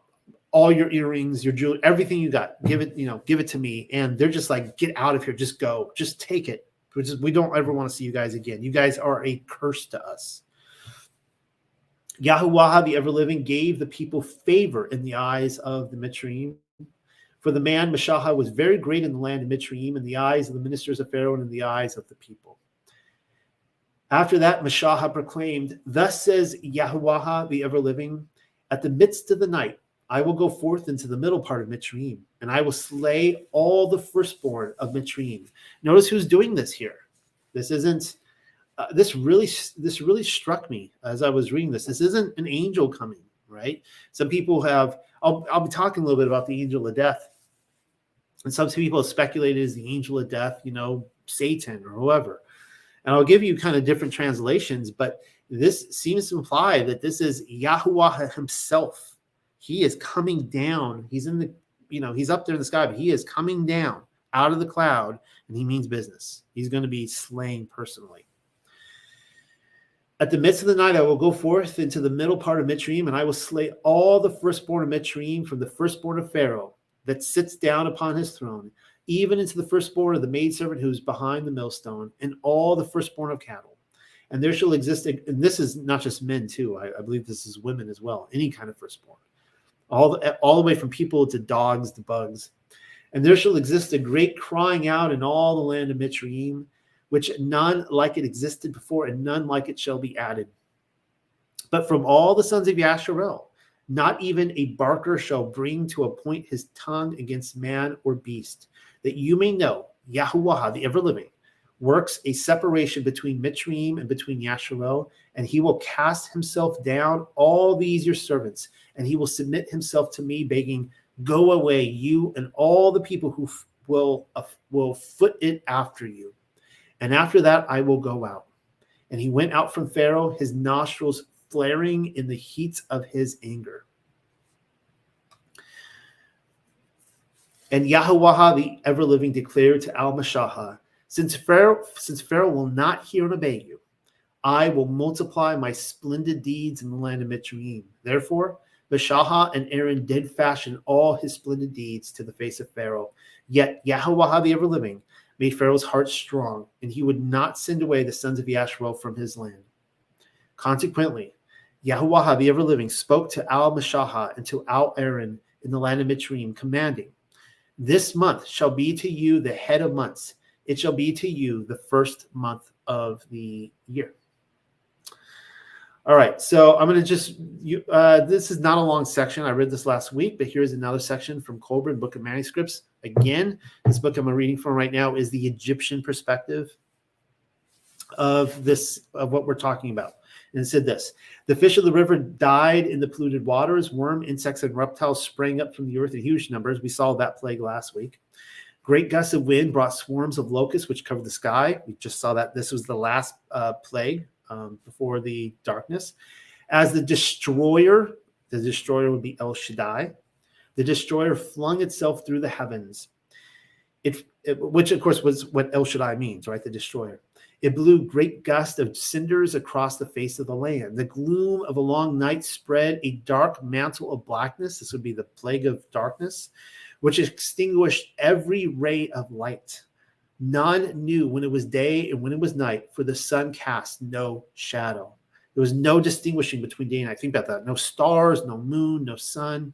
all your earrings, your jewelry, everything you got. Give it, you know, give it to me. And they're just like, get out of here. Just go. Just take it. We just we don't ever want to see you guys again. You guys are a curse to us. Yahuwah, the ever living, gave the people favor in the eyes of the Mitzrayim. For the man Mashaha was very great in the land of Mitzrayim in the eyes of the ministers of Pharaoh and in the eyes of the people. After that, Mashaha proclaimed, Thus says Yahuwah, the ever living, at the midst of the night, I will go forth into the middle part of Mitzrayim, and I will slay all the firstborn of Mitzrayim. Notice who's doing this here. This isn't. Uh, this really, this really struck me as I was reading this. This isn't an angel coming, right? Some people have. I'll, I'll be talking a little bit about the angel of death, and some people have speculated as the angel of death, you know, Satan or whoever. And I'll give you kind of different translations, but this seems to imply that this is Yahuwah himself he is coming down. He's in the, you know, he's up there in the sky, but he is coming down out of the cloud and he means business. He's going to be slain personally. At the midst of the night, I will go forth into the middle part of Mitzrayim, and I will slay all the firstborn of Mitzrayim, from the firstborn of Pharaoh that sits down upon his throne, even into the firstborn of the maidservant who is behind the millstone, and all the firstborn of cattle. And there shall exist, and this is not just men too. I, I believe this is women as well. Any kind of firstborn all the, all the way from people to dogs to bugs. And there shall exist a great crying out in all the land of Mitzrayim, which none like it existed before, and none like it shall be added. But from all the sons of Yasharel, not even a barker shall bring to a point his tongue against man or beast, that you may know Yahuwah, the ever living, works a separation between Mitzrayim and between Yasharel, and he will cast himself down all these your servants, and he will submit himself to me, begging, "Go away, you and all the people who f- will uh, will foot it after you." And after that, I will go out. And he went out from Pharaoh, his nostrils flaring in the heat of his anger. And Yahuwah, the ever living, declared to Al Mashahah, since Pharaoh, since Pharaoh will not hear and obey you, I will multiply my splendid deeds in the land of Mitzrayim. Therefore, Mashaha and Aaron did fashion all his splendid deeds to the face of Pharaoh. Yet Yahweh, the ever living, made Pharaoh's heart strong, and he would not send away the sons of Yasharel from his land. Consequently, Yahweh, the ever living, spoke to Al Mashaha and to Al Aaron in the land of Mitzrayim, commanding, This month shall be to you the head of months it shall be to you the first month of the year. All right, so I'm going to just you. Uh, this is not a long section. I read this last week, but here's another section from Kolbrin Book of Manuscripts. Again, this book I'm reading from right now is the Egyptian perspective of this of what we're talking about. And it said this: the fish of the river died in the polluted waters. Worm, insects, and reptiles sprang up from the earth in huge numbers. We saw that plague last week. Great gusts of wind brought swarms of locusts, which covered the sky. We just saw that this was the last uh, plague um, before the darkness. As the destroyer, the destroyer would be El Shaddai. The destroyer flung itself through the heavens, it, it, which of course was what El Shaddai means, right? The destroyer. It blew great gusts of cinders across the face of the land. The gloom of a long night spread a dark mantle of blackness. This would be the plague of darkness which extinguished every ray of light. None knew when it was day and when it was night, for the sun cast no shadow. There was no distinguishing between day and night. Think about that. No stars, no moon, no sun.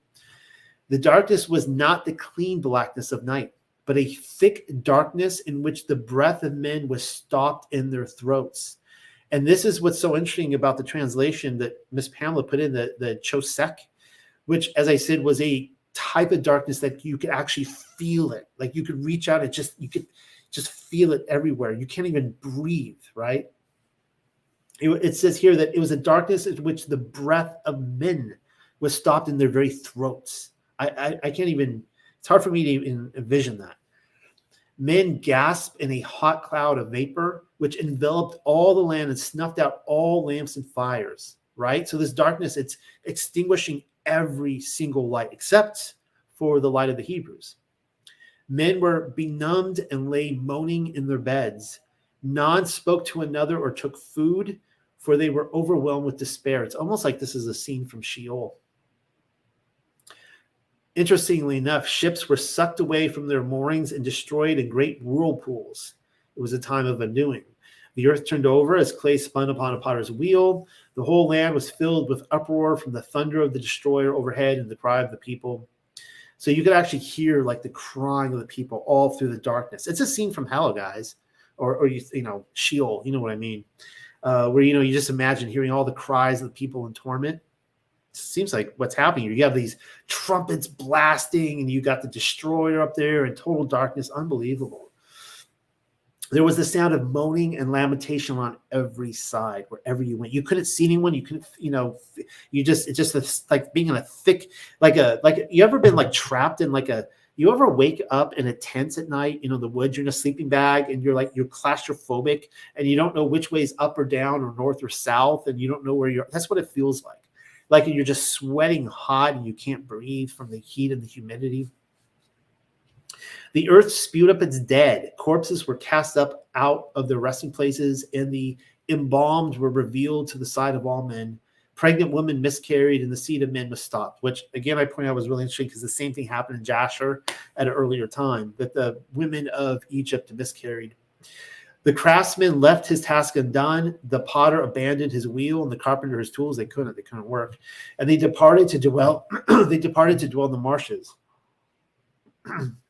The darkness was not the clean blackness of night, but a thick darkness in which the breath of men was stopped in their throats. And this is what's so interesting about the translation that Miss Pamela put in the, the Chosek, which, as I said, was a type of darkness that you could actually feel it. Like you could reach out and just you could just feel it everywhere. You can't even breathe, right? It, it says here that it was a darkness in which the breath of men was stopped in their very throats. I, I, I can't even, it's hard for me to even envision that. Men gasped in a hot cloud of vapor, which enveloped all the land and snuffed out all lamps and fires, right? So this darkness, it's extinguishing every single light except for the light of the Hebrews. Men were benumbed and lay moaning in their beds. None spoke to another or took food, for they were overwhelmed with despair. It's almost like this is a scene from Sheol. Interestingly enough, ships were sucked away from their moorings and destroyed in great whirlpools. It was a time of undoing. The earth turned over as clay spun upon a potter's wheel. The whole land was filled with uproar from the thunder of the destroyer overhead and the cry of the people. So you could actually hear like the crying of the people all through the darkness. It's a scene from hell, guys, or, or you, you know, Sheol. You know what I mean? Uh, where you know you just imagine hearing all the cries of the people in torment seems like what's happening. You have these trumpets blasting, and you got the destroyer up there in total darkness. Unbelievable. There was the sound of moaning and lamentation on every side, wherever you went. You couldn't see anyone. You couldn't, you know, you just it's just a, like being in a thick, like a like you ever been like trapped in like a you ever wake up in a tent at night, you know, the woods, you're in a sleeping bag and you're like, you're claustrophobic and you don't know which way is up or down or north or south and you don't know where you're. That's what it feels like like you're just sweating hot and you can't breathe from the heat and the humidity. The earth spewed up its dead. Corpses were cast up out of their resting places, and the embalmed were revealed to the sight of all men. Pregnant women miscarried, and the seed of men was stopped. Which, again, I point out was really interesting because the same thing happened in Jasher at an earlier time that the women of Egypt miscarried. The craftsman left his task undone. The potter abandoned his wheel, and the carpenter his tools. They couldn't. They couldn't work, and they departed to dwell. they departed to dwell in the marshes.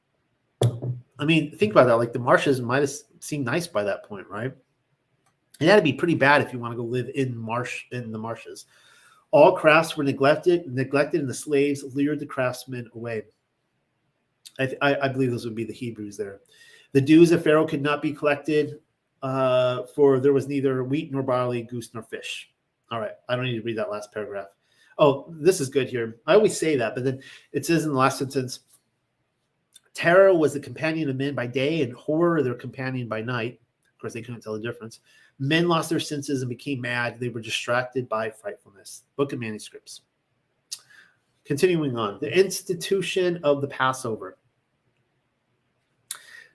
I mean, think about that. Like the marshes might have seemed nice by that point, right? It had to be pretty bad if you want to go live in marsh in the marshes. All crafts were neglected, neglected, and the slaves lured the craftsmen away. I, I, I believe those would be the Hebrews there. The dues of Pharaoh could not be collected uh, for there was neither wheat nor barley, goose nor fish. All right, I don't need to read that last paragraph. Oh, this is good here. I always say that, but then it says in the last sentence, terror was the companion of men by day, and horror their companion by night. Of course, they couldn't tell the difference. Men lost their senses and became mad. They were distracted by frightfulness. Book of Manuscripts. Continuing on, the institution of the Passover.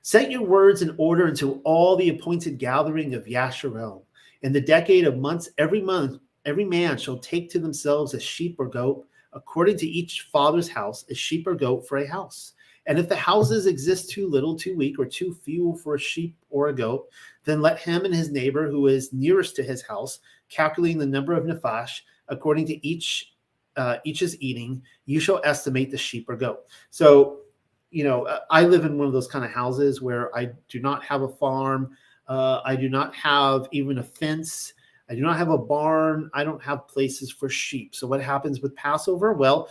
Set your words in order until all the appointed gathering of Yasharel. In the decade of months, every month, every man shall take to themselves a sheep or goat, according to each father's house, a sheep or goat for a house. And if the houses exist too little, too weak, or too few for a sheep or a goat, then let him and his neighbor who is nearest to his house, calculating the number of nefash according to each uh, each is eating, you shall estimate the sheep or goat. So you know, uh, I live in one of those kind of houses where I do not have a farm. Uh, I do not have even a fence. I do not have a barn. I don't have places for sheep. So what happens with Passover? Well,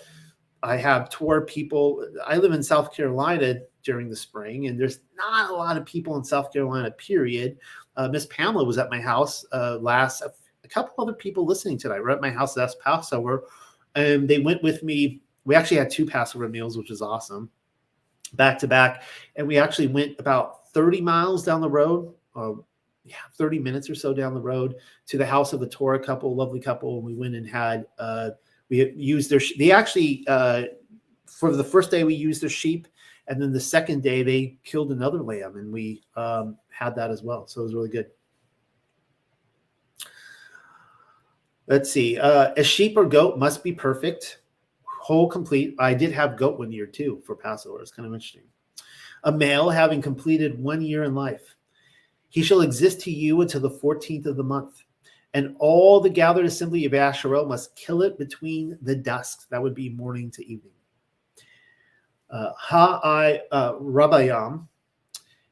I have tour people. I live in South Carolina during the spring, and there's not a lot of people in South Carolina. Period. Uh, Miss Pamela was at my house uh, last. A couple other people listening tonight were at my house last Passover, and they went with me. We actually had two Passover meals, which is awesome back to back. And we actually went about 30 miles down the road, uh, yeah, 30 minutes or so down the road to the house of the Torah couple, lovely couple. And we went and had, uh, we used their, they actually, uh, for the first day we used their sheep. And then the second day they killed another lamb and we um, had that as well. So it was really good. Let's see. Uh, a sheep or goat must be perfect whole complete. I did have goat one year too for Passover. It's kind of interesting. a male having completed one year in life. He shall exist to you until the 14th of the month. And all the gathered assembly of Asherah must kill it between the dusk. That would be morning to evening. Uh, Ha'ai uh, Rabbayam.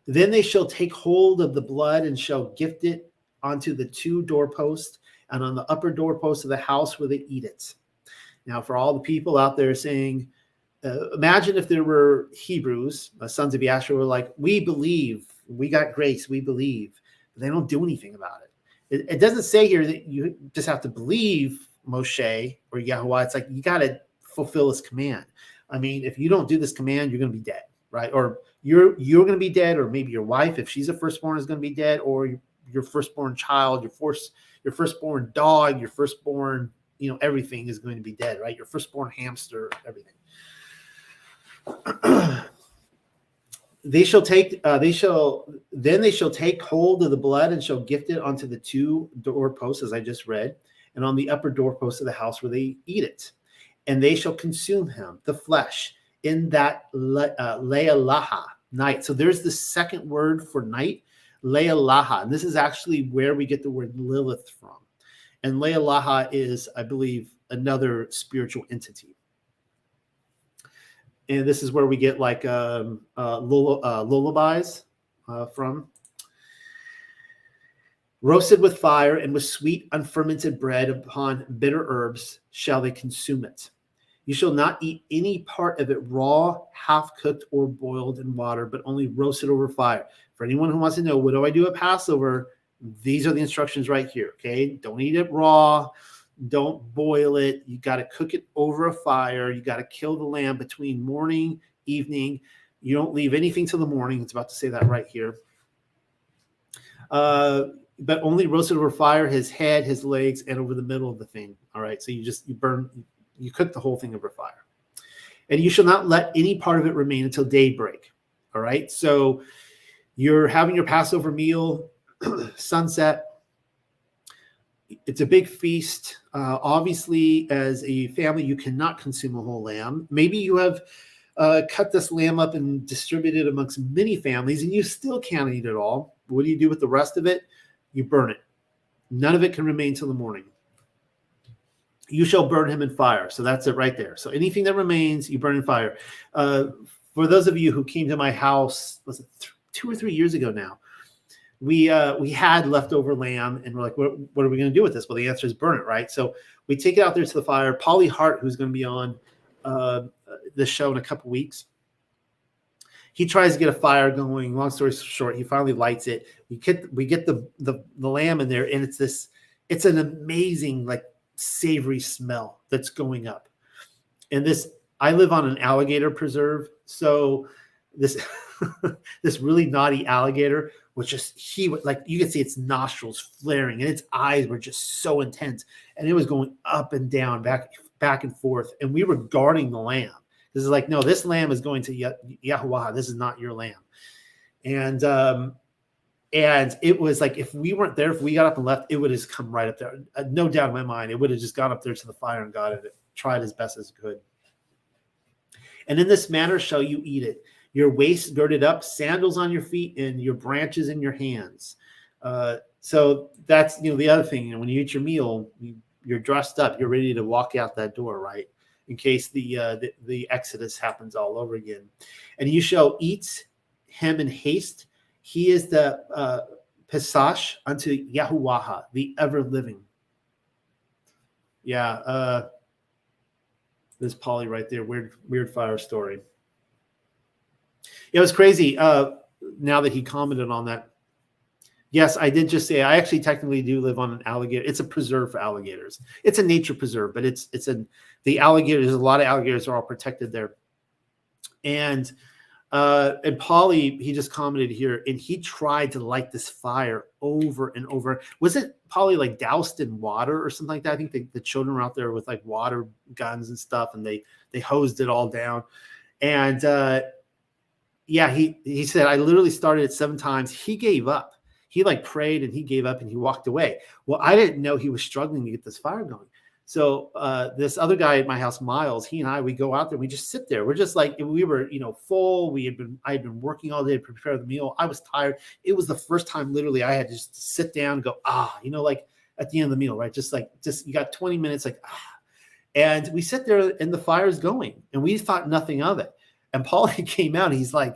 Then they shall take hold of the blood and shall gift it onto the two doorposts and on the upper doorpost of the house where they eat it. Now, for all the people out there saying, uh, imagine if there were Hebrews, uh, sons of Yahshua, were like, we believe, we got grace, we believe, but they don't do anything about it. It, it doesn't say here that you just have to believe Moshe or Yahweh. It's like you got to fulfill this command. I mean, if you don't do this command, you're going to be dead, right? Or you're you're going to be dead, or maybe your wife, if she's a firstborn, is going to be dead, or your, your firstborn child, your first your firstborn dog, your firstborn, you know, everything is going to be dead, right? Your firstborn hamster, everything. they shall take uh, they shall then they shall take hold of the blood and shall gift it onto the two doorposts as i just read and on the upper doorpost of the house where they eat it. And they shall consume him the flesh in that le, uh, lealaha night. So there's the second word for night lealaha. And this is actually where we get the word lilith from. And lealaha is i believe another spiritual entity and this is where we get like um, uh, uh, lullabies uh, from. Roasted with fire and with sweet unfermented bread upon bitter herbs shall they consume it. You shall not eat any part of it raw, half cooked, or boiled in water, but only roasted over fire. For anyone who wants to know, what do I do at Passover? These are the instructions right here. Okay. Don't eat it raw don't boil it. You got to cook it over a fire. You got to kill the lamb between morning, evening. You don't leave anything till the morning. It's about to say that right here. Uh, but only roasted over fire, his head, his legs, and over the middle of the thing. All right. So you just you burn, you cook the whole thing over fire, and you shall not let any part of it remain until daybreak. All right. So you're having your Passover meal, sunset it's a big feast. Uh, obviously, as a family, you cannot consume a whole lamb. Maybe you have uh, cut this lamb up and distributed amongst many families, and you still can't eat it all. What do you do with the rest of it? You burn it. None of it can remain till the morning. You shall burn him in fire. So that's it right there. So anything that remains, you burn in fire. Uh, for those of you who came to my house, was it th- two or three years ago now? We uh, we had leftover lamb, and we're like, what, what are we going to do with this? Well, the answer is burn it, right? So we take it out there to the fire. Polly Hart, who's going to be on uh, the show in a couple weeks, he tries to get a fire going. Long story short, he finally lights it. We get we get the the, the lamb in there, and it's this. It's an amazing like savory smell that's going up, and this. I live on an alligator preserve, so this this really naughty alligator was just he would like you could see its nostrils flaring and its eyes were just so intense and it was going up and down back back and forth. And we were guarding the lamb. This is like no this lamb is going to Yahweh this is not your lamb. And um and it was like if we weren't there if we got up and left it would have come right up there. Uh, no doubt in my mind it would have just gone up there to the fire and got it tried as best as it could. And in this manner shall you eat it your waist girded up, sandals on your feet, and your branches in your hands. Uh, so that's you know the other thing. You know, when you eat your meal, you, you're dressed up. You're ready to walk out that door, right? In case the, uh, the the exodus happens all over again. And you shall eat him in haste. He is the uh, unto Yahuwah, the ever living. Yeah, uh, there's Polly right there. Weird, weird fire story. It was crazy. Uh, now that he commented on that, yes, I did just say I actually technically do live on an alligator. It's a preserve for alligators. It's a nature preserve, but it's it's a the alligators. A lot of alligators are all protected there, and uh, and Polly he just commented here, and he tried to light this fire over and over. Was it Polly like doused in water or something like that? I think the, the children were out there with like water guns and stuff, and they they hosed it all down, and. uh yeah, he he said I literally started it seven times. He gave up. He like prayed and he gave up and he walked away. Well, I didn't know he was struggling to get this fire going. So uh, this other guy at my house, Miles, he and I, we go out there, we just sit there. We're just like we were, you know, full. We had been, I had been working all day to prepare the meal. I was tired. It was the first time, literally, I had to just sit down, and go ah, you know, like at the end of the meal, right? Just like just you got 20 minutes, like ah, and we sit there and the fire's going, and we thought nothing of it. And Paul came out, he's like,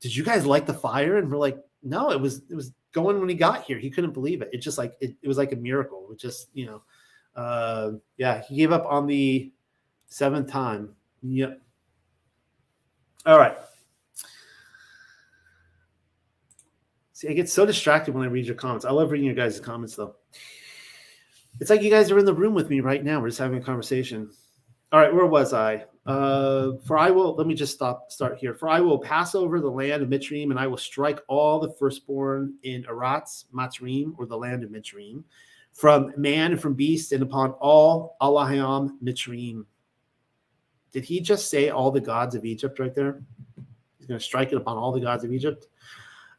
"Did you guys like the fire?" And we're like, "No, it was it was going when he got here. He couldn't believe it. It just like it, it was like a miracle. It just you know." Uh, yeah, he gave up on the seventh time. Yep. All right. See, I get so distracted when I read your comments. I love reading your guys' comments, though. It's like you guys are in the room with me right now. We're just having a conversation. All right, where was I? Uh, for I will, let me just stop, start here. For I will pass over the land of Mitzrayim, and I will strike all the firstborn in Aratz, Matrim, or the land of Mitzrayim, from man and from beast and upon all Allahayam Mitzrayim. Did he just say all the gods of Egypt right there? He's going to strike it upon all the gods of Egypt.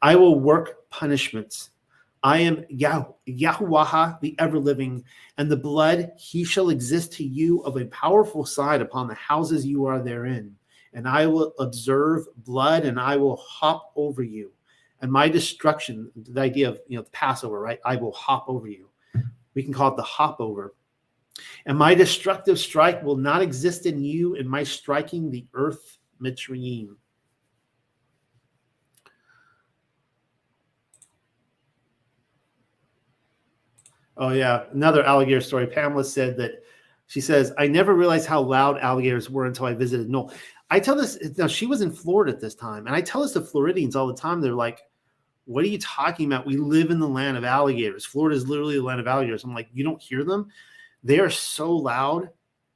I will work punishments. I am Yah- Yahuwah, the ever living, and the blood he shall exist to you of a powerful side upon the houses you are therein. And I will observe blood, and I will hop over you. And my destruction, the idea of you know the Passover, right? I will hop over you we can call it the hop over. And my destructive strike will not exist in you in my striking the earth Mitzrayim. Oh yeah, another alligator story. Pamela said that she says, I never realized how loud alligators were until I visited Noel. I tell this now she was in Florida at this time, and I tell this to Floridians all the time. They're like, what are you talking about? We live in the land of alligators. Florida is literally the land of alligators. I'm like, you don't hear them? They are so loud.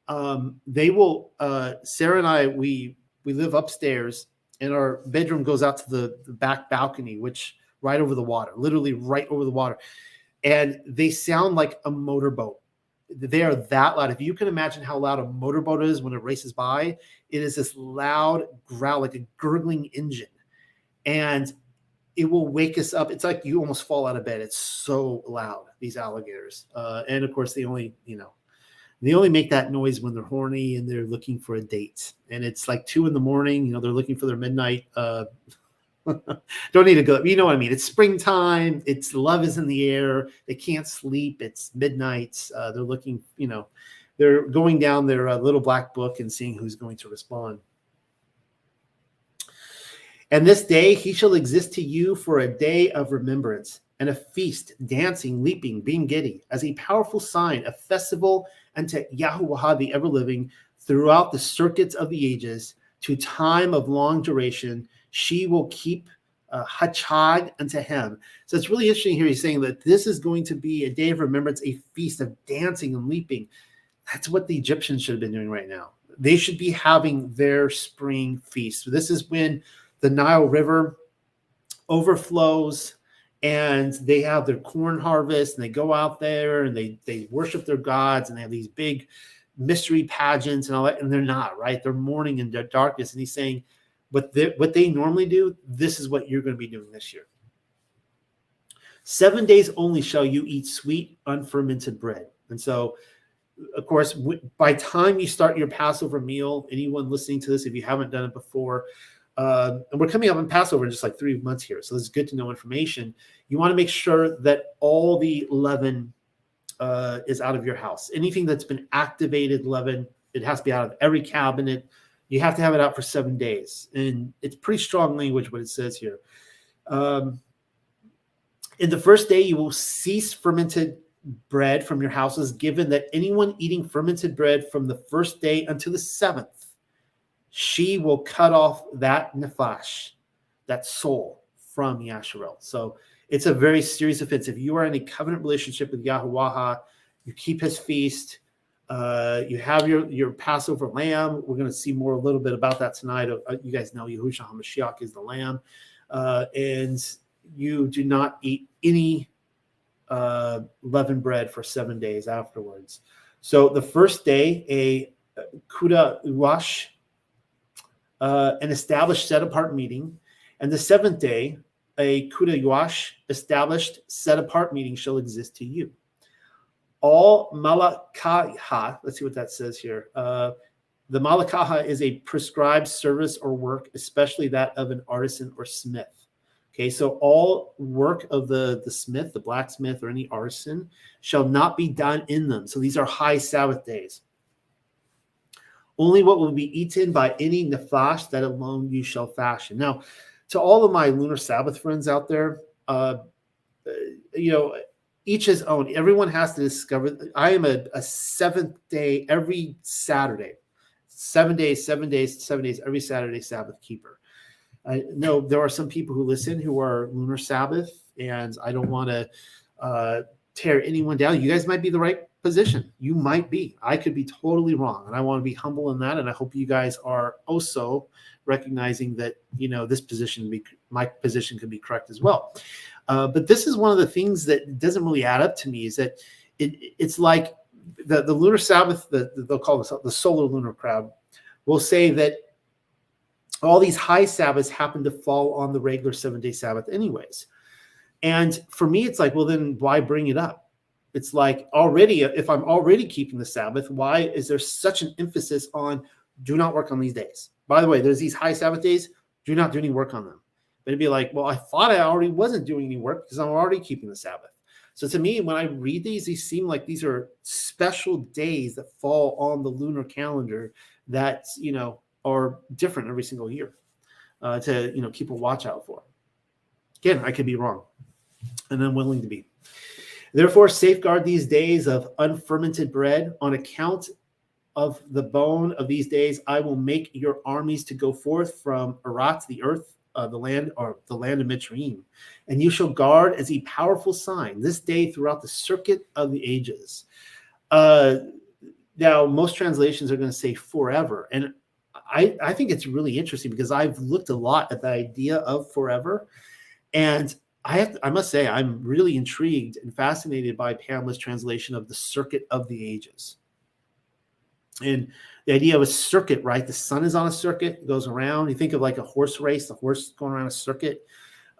Um, they will. Uh, Sarah and I, we we live upstairs, and our bedroom goes out to the, the back balcony, which right over the water, literally right over the water, and they sound like a motorboat. They are that loud. If you can imagine how loud a motorboat is when it races by, it is this loud growl, like a gurgling engine. And it will wake us up. It's like you almost fall out of bed. It's so loud, these alligators. Uh, and of course, they only, you know, they only make that noise when they're horny and they're looking for a date. And it's like two in the morning, you know, they're looking for their midnight. Uh, don't need to go. You know what I mean? It's springtime. It's love is in the air. They can't sleep. It's midnight. Uh, they're looking, you know, they're going down their uh, little black book and seeing who's going to respond. And this day he shall exist to you for a day of remembrance and a feast, dancing, leaping, being giddy, as a powerful sign, a festival unto Yahuwah the ever living throughout the circuits of the ages, to time of long duration. She will keep uh, hachag unto him. So it's really interesting here. He's saying that this is going to be a day of remembrance, a feast of dancing and leaping. That's what the Egyptians should have been doing right now. They should be having their spring feast. This is when the Nile River overflows and they have their corn harvest and they go out there and they they worship their gods and they have these big mystery pageants and all that and they're not right they're mourning in the darkness and he's saying but what they normally do this is what you're going to be doing this year seven days only shall you eat sweet unfermented bread and so of course by time you start your passover meal anyone listening to this if you haven't done it before uh, and we're coming up on Passover in just like three months here, so this is good to know information. You want to make sure that all the leaven uh, is out of your house. Anything that's been activated leaven, it has to be out of every cabinet. You have to have it out for seven days, and it's pretty strong language what it says here. Um, in the first day, you will cease fermented bread from your houses, given that anyone eating fermented bread from the first day until the seventh she will cut off that nefash, that soul from Yasharel. So it's a very serious offense. If you are in a covenant relationship with Yahuwah, you keep his feast, uh, you have your, your Passover lamb. We're going to see more a little bit about that tonight. Uh, you guys know Yahushua HaMashiach is the lamb. Uh, and you do not eat any uh, leavened bread for seven days afterwards. So the first day, a kuda wash uh, an established set apart meeting, and the seventh day, a kuda yuash established set apart meeting shall exist to you. All malakaha, let's see what that says here. Uh, the malakaha is a prescribed service or work, especially that of an artisan or smith. Okay, so all work of the, the smith, the blacksmith, or any artisan shall not be done in them. So these are high Sabbath days. Only what will be eaten by any nefash, that alone you shall fashion. Now, to all of my lunar Sabbath friends out there, uh, you know, each his own. Everyone has to discover. I am a, a seventh day every Saturday, seven days, seven days, seven days every Saturday Sabbath keeper. I know there are some people who listen who are lunar Sabbath, and I don't want to uh, tear anyone down. You guys might be the right position. You might be. I could be totally wrong, and I want to be humble in that. And I hope you guys are also recognizing that you know this position, be, my position, could be correct as well. Uh, but this is one of the things that doesn't really add up to me. Is that it, it's like the, the lunar Sabbath, the, they'll call this the solar lunar crowd, will say that all these high Sabbaths happen to fall on the regular seven day Sabbath, anyways. And for me, it's like, well, then why bring it up? It's like already, if I'm already keeping the Sabbath, why is there such an emphasis on do not work on these days? By the way, there's these high Sabbath days, do not do any work on them. It'd be like, well, I thought I already wasn't doing any work because I'm already keeping the Sabbath. So to me, when I read these, these seem like these are special days that fall on the lunar calendar that, you know, are different every single year uh, to, you know, keep a watch out for. Again, I could be wrong and I'm willing to be. Therefore, safeguard these days of unfermented bread on account of the bone of these days. I will make your armies to go forth from Arat, the earth, uh, the land, or the land of Mitzrayim, and you shall guard as a powerful sign this day throughout the circuit of the ages. Uh, now, most translations are going to say forever, and I, I think it's really interesting because I've looked a lot at the idea of forever, and I have to, I must say I'm really intrigued and fascinated by Pamela's translation of the circuit of the ages. And the idea of a circuit, right? The sun is on a circuit, goes around. You think of like a horse race, the horse going around a circuit.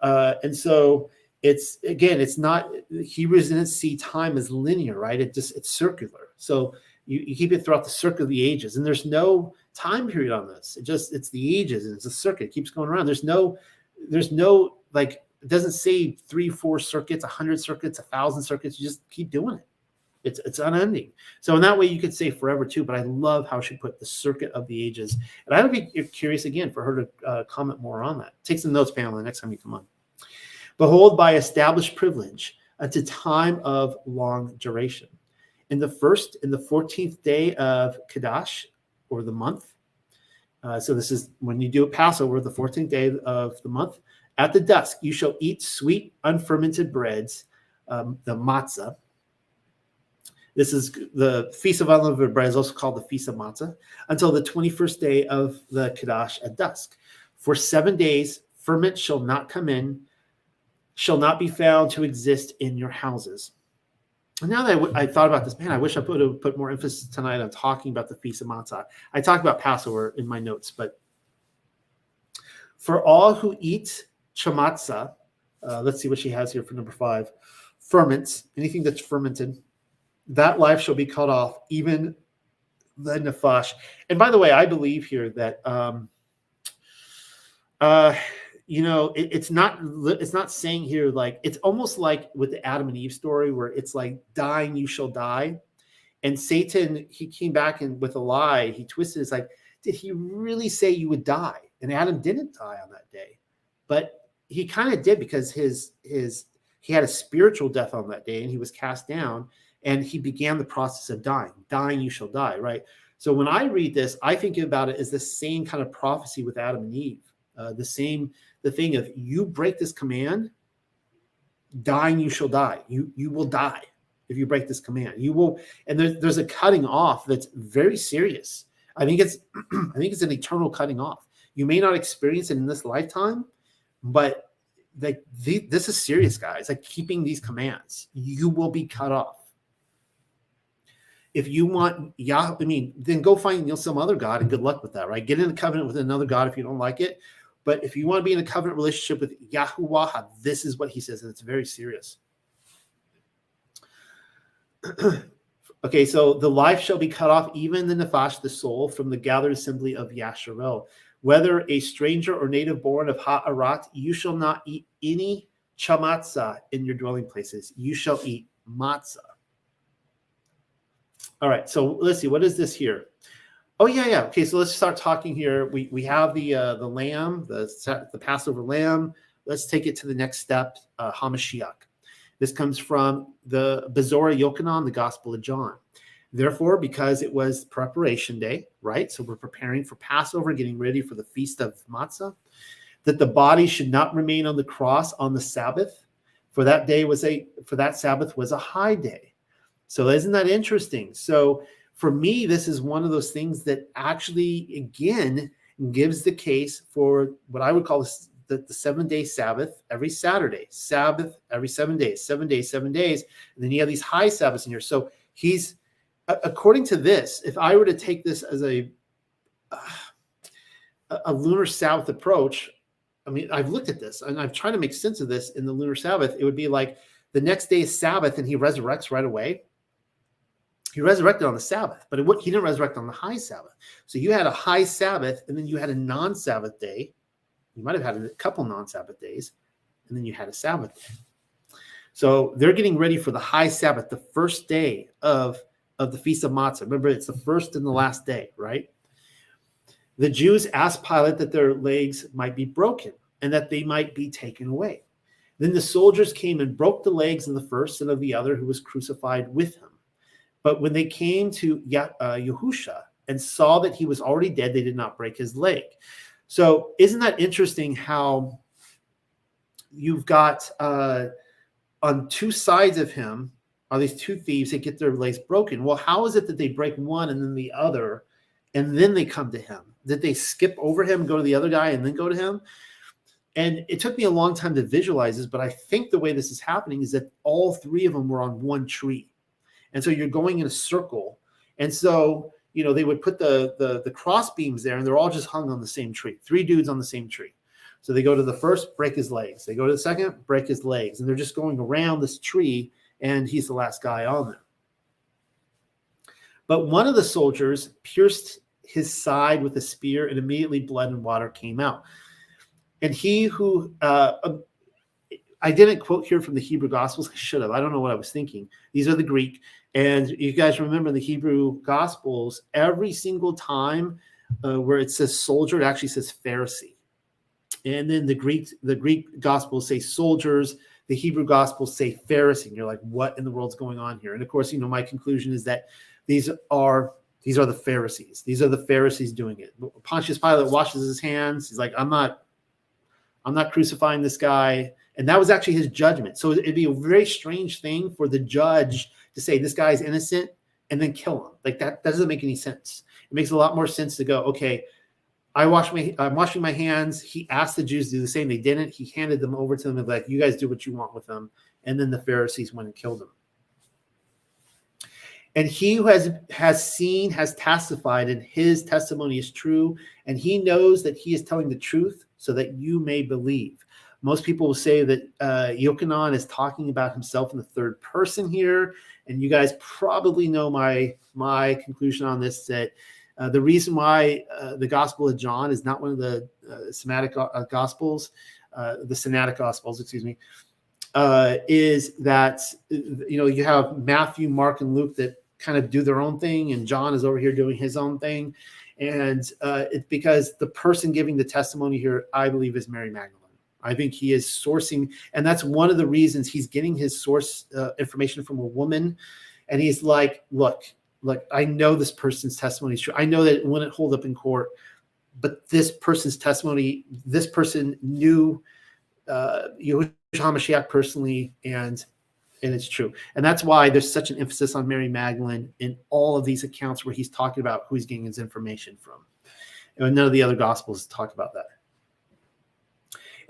Uh, and so it's again, it's not Hebrews didn't see time as linear, right? It just it's circular. So you, you keep it throughout the circle of the ages, and there's no time period on this. It just it's the ages, and it's a circuit, it keeps going around. There's no there's no like it doesn't say three, four circuits, a hundred circuits, a thousand circuits. You just keep doing it. It's it's unending. So in that way, you could say forever too. But I love how she put the circuit of the ages, and I would be curious again for her to uh, comment more on that. Take some notes, Pamela, the next time you come on. Behold, by established privilege, unto time of long duration. In the first, in the fourteenth day of Kadash, or the month. Uh, so this is when you do a Passover, the fourteenth day of the month. At the dusk, you shall eat sweet unfermented breads, um, the matzah. This is the Feast of Unleavened Bread, is also called the Feast of Matzah, until the 21st day of the Kadash at dusk. For seven days, ferment shall not come in, shall not be found to exist in your houses. And now that I, w- I thought about this, man, I wish I would have put more emphasis tonight on talking about the Feast of Matzah. I talked about Passover in my notes, but for all who eat chamatza. Uh, let's see what she has here for number five. Ferments, anything that's fermented, that life shall be cut off, even the nefash. And by the way, I believe here that um, uh, you know it, it's not it's not saying here like it's almost like with the Adam and Eve story where it's like dying you shall die, and Satan he came back and with a lie he twisted. It's like did he really say you would die? And Adam didn't die on that day, but he kind of did because his his he had a spiritual death on that day and he was cast down and he began the process of dying. Dying you shall die right? So when i read this i think about it as the same kind of prophecy with adam and eve. Uh, the same the thing of you break this command dying you shall die. You you will die if you break this command. You will and there's, there's a cutting off that's very serious. I think it's i think it's an eternal cutting off. You may not experience it in this lifetime but like the, this is serious, guys. Like keeping these commands, you will be cut off. If you want Yah, I mean, then go find you know, some other God and good luck with that, right? Get in a covenant with another God if you don't like it. But if you want to be in a covenant relationship with Yahuwah, this is what he says, and it's very serious. okay, so the life shall be cut off, even the nefash, the soul, from the gathered assembly of Yasharel. Whether a stranger or native born of Ha'arat, you shall not eat any chamatzah in your dwelling places. You shall eat matzah. All right, so let's see. What is this here? Oh yeah, yeah. Okay, so let's start talking here. We we have the uh, the lamb, the the Passover lamb. Let's take it to the next step, uh, Hamashiach. This comes from the Bezorah Yochanan, the Gospel of John. Therefore, because it was preparation day, right? So we're preparing for Passover, getting ready for the feast of matzah, that the body should not remain on the cross on the Sabbath, for that day was a for that Sabbath was a high day. So isn't that interesting? So for me, this is one of those things that actually, again, gives the case for what I would call the, the seven day Sabbath every Saturday, Sabbath every seven days, seven days, seven days. And then you have these high Sabbaths in here. So he's, according to this, if I were to take this as a, a lunar Sabbath approach, I mean, I've looked at this and I've tried to make sense of this in the lunar Sabbath. It would be like the next day is Sabbath and he resurrects right away he resurrected on the Sabbath, but it, he didn't resurrect on the high Sabbath. So you had a high Sabbath, and then you had a non Sabbath day. You might have had a couple non Sabbath days, and then you had a Sabbath day. So they're getting ready for the high Sabbath, the first day of, of the Feast of Matzah. Remember, it's the first and the last day, right? The Jews asked Pilate that their legs might be broken and that they might be taken away. Then the soldiers came and broke the legs of the first and of the other who was crucified with him. But when they came to uh, Yahusha and saw that he was already dead, they did not break his leg. So, isn't that interesting how you've got uh, on two sides of him are these two thieves that get their legs broken? Well, how is it that they break one and then the other, and then they come to him? Did they skip over him, go to the other guy, and then go to him? And it took me a long time to visualize this, but I think the way this is happening is that all three of them were on one tree and so you're going in a circle and so you know they would put the the the cross beams there and they're all just hung on the same tree three dudes on the same tree so they go to the first break his legs they go to the second break his legs and they're just going around this tree and he's the last guy on there but one of the soldiers pierced his side with a spear and immediately blood and water came out and he who uh, I didn't quote here from the Hebrew Gospels. I should have. I don't know what I was thinking. These are the Greek. And you guys remember the Hebrew Gospels, every single time uh, where it says soldier, it actually says Pharisee. And then the Greek, the Greek Gospels say soldiers, the Hebrew Gospels say Pharisee. And you're like, what in the world's going on here? And of course, you know, my conclusion is that these are these are the Pharisees. These are the Pharisees doing it. Pontius Pilate washes his hands. He's like, I'm not, I'm not crucifying this guy. And that was actually his judgment. So it'd be a very strange thing for the judge to say this guy's innocent and then kill him. Like that, that doesn't make any sense. It makes a lot more sense to go, okay, I wash my I'm washing my hands. He asked the Jews to do the same. They didn't. He handed them over to them and like, you guys do what you want with them. And then the Pharisees went and killed him. And he who has has seen has testified, and his testimony is true, and he knows that he is telling the truth, so that you may believe. Most people will say that uh, Yochanan is talking about himself in the third person here, and you guys probably know my my conclusion on this. That uh, the reason why uh, the Gospel of John is not one of the uh, Semitic uh, Gospels, uh, the Synoptic Gospels, excuse me, uh, is that you know you have Matthew, Mark, and Luke that kind of do their own thing, and John is over here doing his own thing, and it's because the person giving the testimony here, I believe, is Mary Magdalene. I think he is sourcing, and that's one of the reasons he's getting his source uh, information from a woman. And he's like, look, look, I know this person's testimony is true. I know that it wouldn't hold up in court, but this person's testimony, this person knew uh, Yahushua HaMashiach personally, and and it's true. And that's why there's such an emphasis on Mary Magdalene in all of these accounts where he's talking about who he's getting his information from. And none of the other gospels talk about that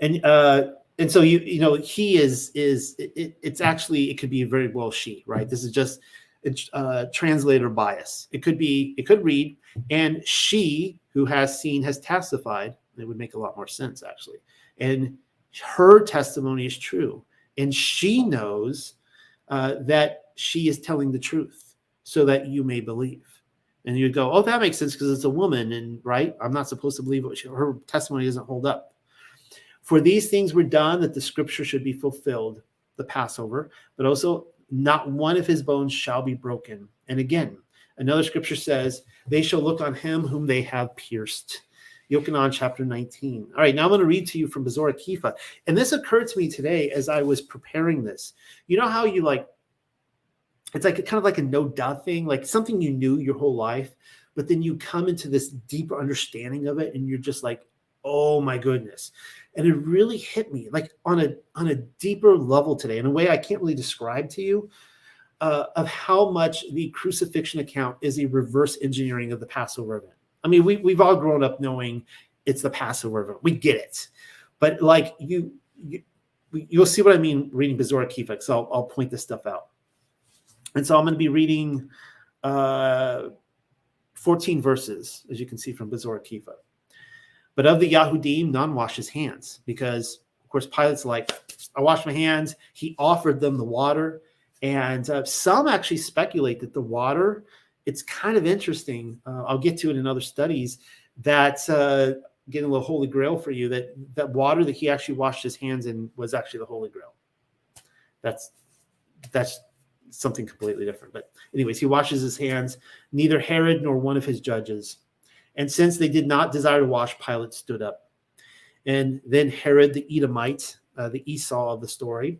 and uh, and so you you know he is is it, it's actually it could be very well she right. This is just uh, translator bias. It could be it could read and she who has seen has testified. It would make a lot more sense actually, and her testimony is true, and she knows uh, that she is telling the truth so that you may believe. And you'd go, oh, that makes sense because it's a woman, and right, I'm not supposed to believe what she, her testimony doesn't hold up. For these things were done that the scripture should be fulfilled, the Passover, but also not one of his bones shall be broken. And again, another scripture says, they shall look on him whom they have pierced. Yochanan chapter 19. All right, now I'm going to read to you from Bezorah Kifa. And this occurred to me today as I was preparing this. You know how you like, it's like kind of like a no doubt thing, like something you knew your whole life, but then you come into this deeper understanding of it and you're just like, oh my goodness. And it really hit me like on a on a deeper level today in a way I can't really describe to you. Uh, of how much the crucifixion account is a reverse engineering of the Passover event. I mean, we we've all grown up knowing it's the Passover event. We get it, but like you, you you'll see what I mean reading Bezorah Kifa. So I'll, I'll point this stuff out. And so I'm going to be reading uh, 14 verses, as you can see from Bezorah Kifa. But of the Yahudim, none wash his hands because, of course, Pilate's like, I wash my hands. He offered them the water. And uh, some actually speculate that the water it's kind of interesting. Uh, I'll get to it in other studies that uh, getting a little holy grail for you that that water that he actually washed his hands in was actually the holy grail. That's that's something completely different. But anyways, he washes his hands. Neither Herod nor one of his judges. And since they did not desire to wash, Pilate stood up. And then Herod the Edomite, uh, the Esau of the story,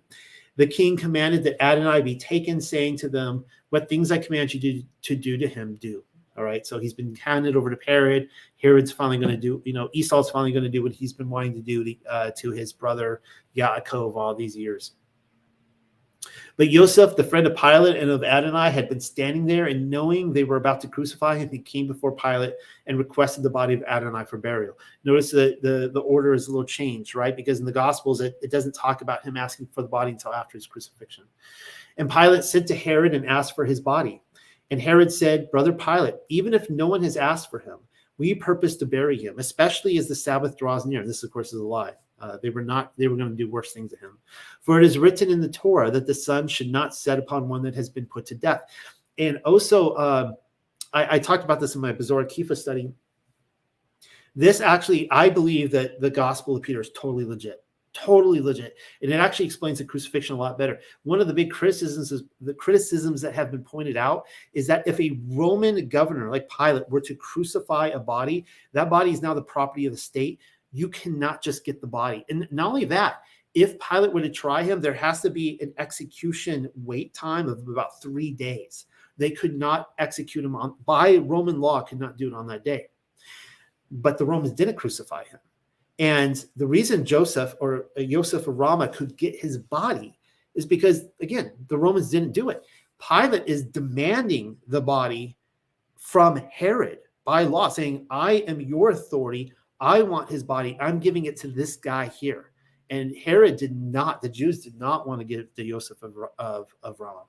the king commanded that Adonai be taken, saying to them, What things I command you to, to do to him, do. All right. So he's been handed over to Herod. Herod's finally going to do, you know, Esau's finally going to do what he's been wanting to do to, uh, to his brother Yaakov all these years. But Joseph, the friend of Pilate and of Adonai, had been standing there, and knowing they were about to crucify him, he came before Pilate and requested the body of Adonai for burial. Notice that the, the order is a little changed, right? Because in the Gospels, it, it doesn't talk about him asking for the body until after his crucifixion. And Pilate sent to Herod and asked for his body. And Herod said, Brother Pilate, even if no one has asked for him, we purpose to bury him, especially as the Sabbath draws near. This, of course, is a lie. Uh, they were not, they were going to do worse things to him. For it is written in the Torah that the sun should not set upon one that has been put to death. And also, uh, I, I, talked about this in my Bezorah Kifa study. This actually, I believe that the Gospel of Peter is totally legit totally legit and it actually explains the crucifixion a lot better one of the big criticisms is the criticisms that have been pointed out is that if a roman governor like pilate were to crucify a body that body is now the property of the state you cannot just get the body. And not only that, if Pilate were to try him, there has to be an execution wait time of about three days. They could not execute him on by Roman law, could not do it on that day. But the Romans didn't crucify him. And the reason Joseph or uh, Joseph of Rama could get his body is because, again, the Romans didn't do it. Pilate is demanding the body from Herod by law, saying, I am your authority. I want his body. I'm giving it to this guy here. And Herod did not, the Jews did not want to give to Joseph of, of, of Ramah.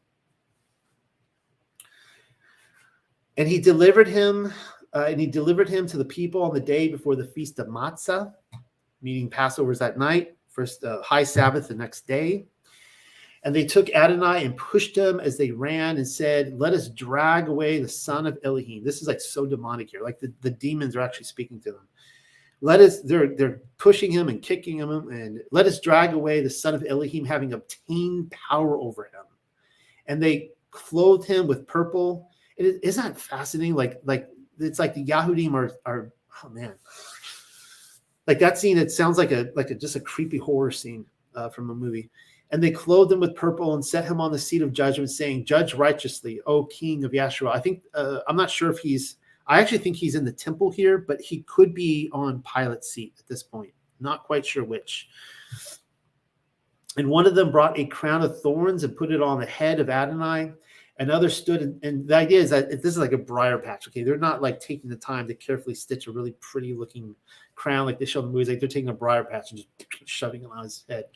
And he delivered him, uh, and he delivered him to the people on the day before the feast of Matzah, meaning Passover's that night, first uh, high Sabbath the next day. And they took Adonai and pushed him as they ran and said, Let us drag away the son of Elohim. This is like so demonic here. Like the, the demons are actually speaking to them. Let us, they're, they're pushing him and kicking him, and let us drag away the son of Elohim, having obtained power over him. And they clothed him with purple. It, isn't that fascinating? Like, like it's like the Yahudim are, are oh man, like that scene. It sounds like a like a just a creepy horror scene uh, from a movie. And they clothed him with purple and set him on the seat of judgment, saying, "Judge righteously, O King of Yeshua." I think uh, I'm not sure if he's I actually think he's in the temple here, but he could be on Pilate's seat at this point. Not quite sure which. And one of them brought a crown of thorns and put it on the head of Adonai. Another stood, and, and the idea is that this is like a briar patch. Okay, they're not like taking the time to carefully stitch a really pretty looking crown like they show in the movies. Like they're taking a briar patch and just shoving it on his head.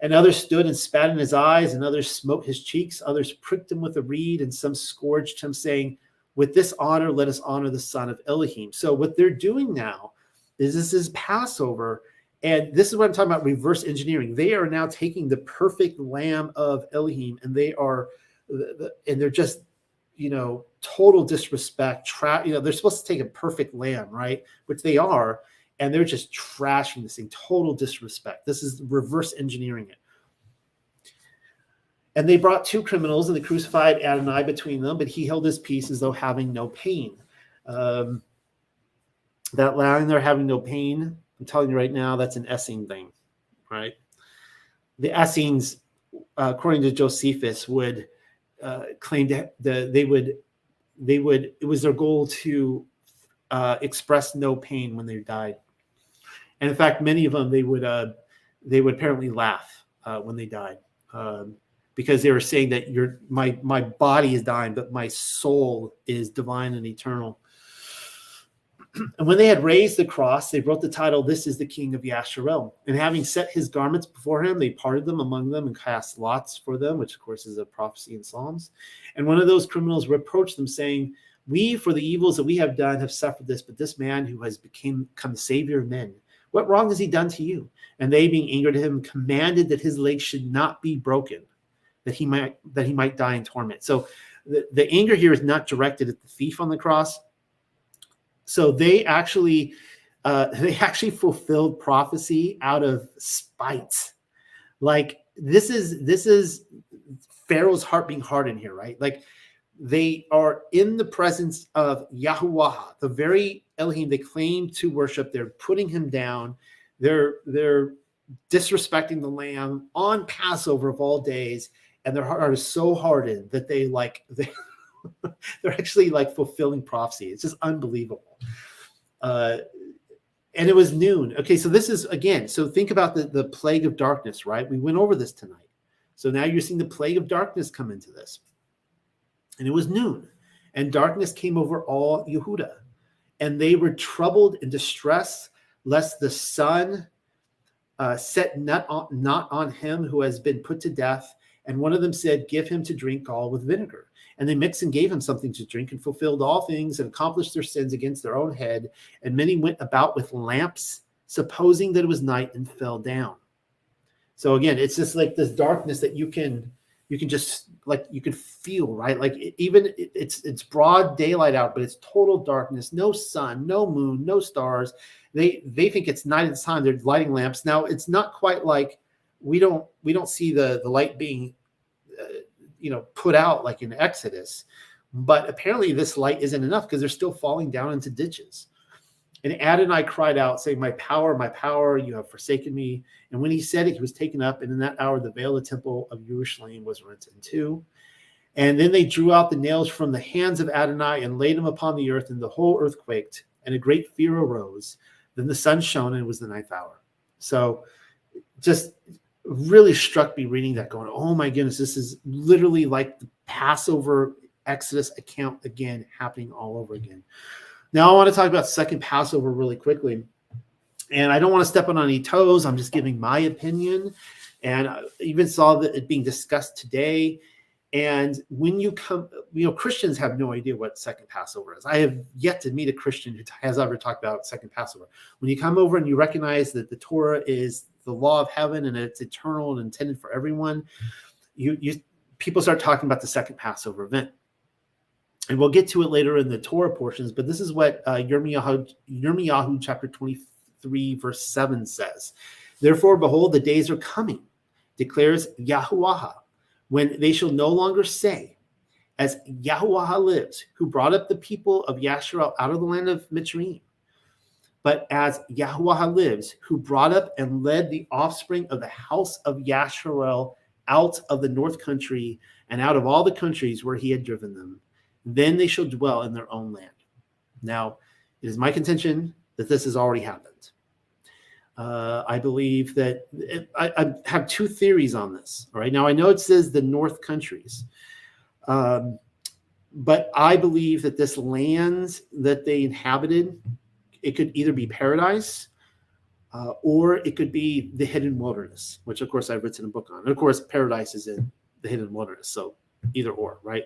And others stood and spat in his eyes, and others smote his cheeks. Others pricked him with a reed, and some scourged him, saying, with this honor, let us honor the son of Elohim. So what they're doing now is this is Passover. And this is what I'm talking about reverse engineering. They are now taking the perfect lamb of Elohim and they are and they're just you know total disrespect. Tra- you know they're supposed to take a perfect lamb, right? Which they are, and they're just trashing this thing. Total disrespect. This is reverse engineering it. And they brought two criminals, and they crucified Adonai between them, but he held his peace as though having no pain. Um, that line there, having no pain, I'm telling you right now, that's an Essene thing, right? The Essenes, uh, according to Josephus, would uh, claim that the, they would, they would, it was their goal to uh, express no pain when they died. And in fact, many of them, they would, uh, they would apparently laugh uh, when they died. Um, because they were saying that your my my body is dying, but my soul is divine and eternal. And when they had raised the cross, they wrote the title, This is the King of Yasharel. And having set his garments before him, they parted them among them and cast lots for them, which of course is a prophecy in Psalms. And one of those criminals reproached them, saying, We, for the evils that we have done, have suffered this, but this man who has become, come savior of men, what wrong has he done to you? And they, being angered at him, commanded that his legs should not be broken, that he might that he might die in torment. So the, the anger here is not directed at the thief on the cross so they actually uh, they actually fulfilled prophecy out of spite. Like this is this is Pharaoh's heart being hardened here, right? Like they are in the presence of Yahweh, the very Elohim they claim to worship. They're putting him down. They're they're disrespecting the lamb on Passover of all days, and their heart is so hardened that they like they they're actually like fulfilling prophecy. It's just unbelievable. Uh, and it was noon. Okay, so this is again. So think about the the plague of darkness, right? We went over this tonight. So now you're seeing the plague of darkness come into this. And it was noon, and darkness came over all Yehuda, and they were troubled and distressed, lest the sun uh, set not on, not on him who has been put to death. And one of them said, Give him to drink gall with vinegar. And they mixed and gave him something to drink and fulfilled all things and accomplished their sins against their own head. And many went about with lamps, supposing that it was night, and fell down. So again, it's just like this darkness that you can you can just like you can feel right like it, even it, it's it's broad daylight out but it's total darkness no sun no moon no stars they they think it's night at the time they're lighting lamps now it's not quite like we don't we don't see the the light being uh, you know put out like in exodus but apparently this light isn't enough because they're still falling down into ditches. And adonai cried out saying my power my power you have forsaken me. And when he said it he was taken up and in that hour the veil of the temple of jerusalem was rent in two. And then they drew out the nails from the hands of adonai and laid them upon the earth and the whole earth quaked and a great fear arose. Then the sun shone and it was the ninth hour. So just really struck me reading that going oh my goodness this is literally like the passover exodus account again happening all over again. Now i want to talk about second passover really quickly and i don't want to step on any toes i'm just giving my opinion and i even saw that it being discussed today and when you come you know christians have no idea what second passover is. I have yet to meet a christian who has ever talked about second passover. When you come over and you recognize that the torah is the law of heaven and it's eternal and intended for everyone you you people start talking about the second passover event. And we'll get to it later in the torah portions but this is what uh, yirmiyahu, yirmiyahu chapter 23 verse 7 says. Therefore behold the days are coming declares yahuwah when they shall no longer say as yahuwah lives who brought up the people of yasharel out of the land of mitzrayim but as Yahweh lives, who brought up and led the offspring of the house of Yasharel out of the north country and out of all the countries where he had driven them, then they shall dwell in their own land. Now, it is my contention that this has already happened. Uh, I believe that it, I, I, have two theories on this. All right. Now, I know it says the north countries. Um, but I believe that this land that they inhabited it could either be paradise uh, or it could be the hidden wilderness, which of course I've written a book on. And of course, paradise is in the hidden wilderness. So either or, right?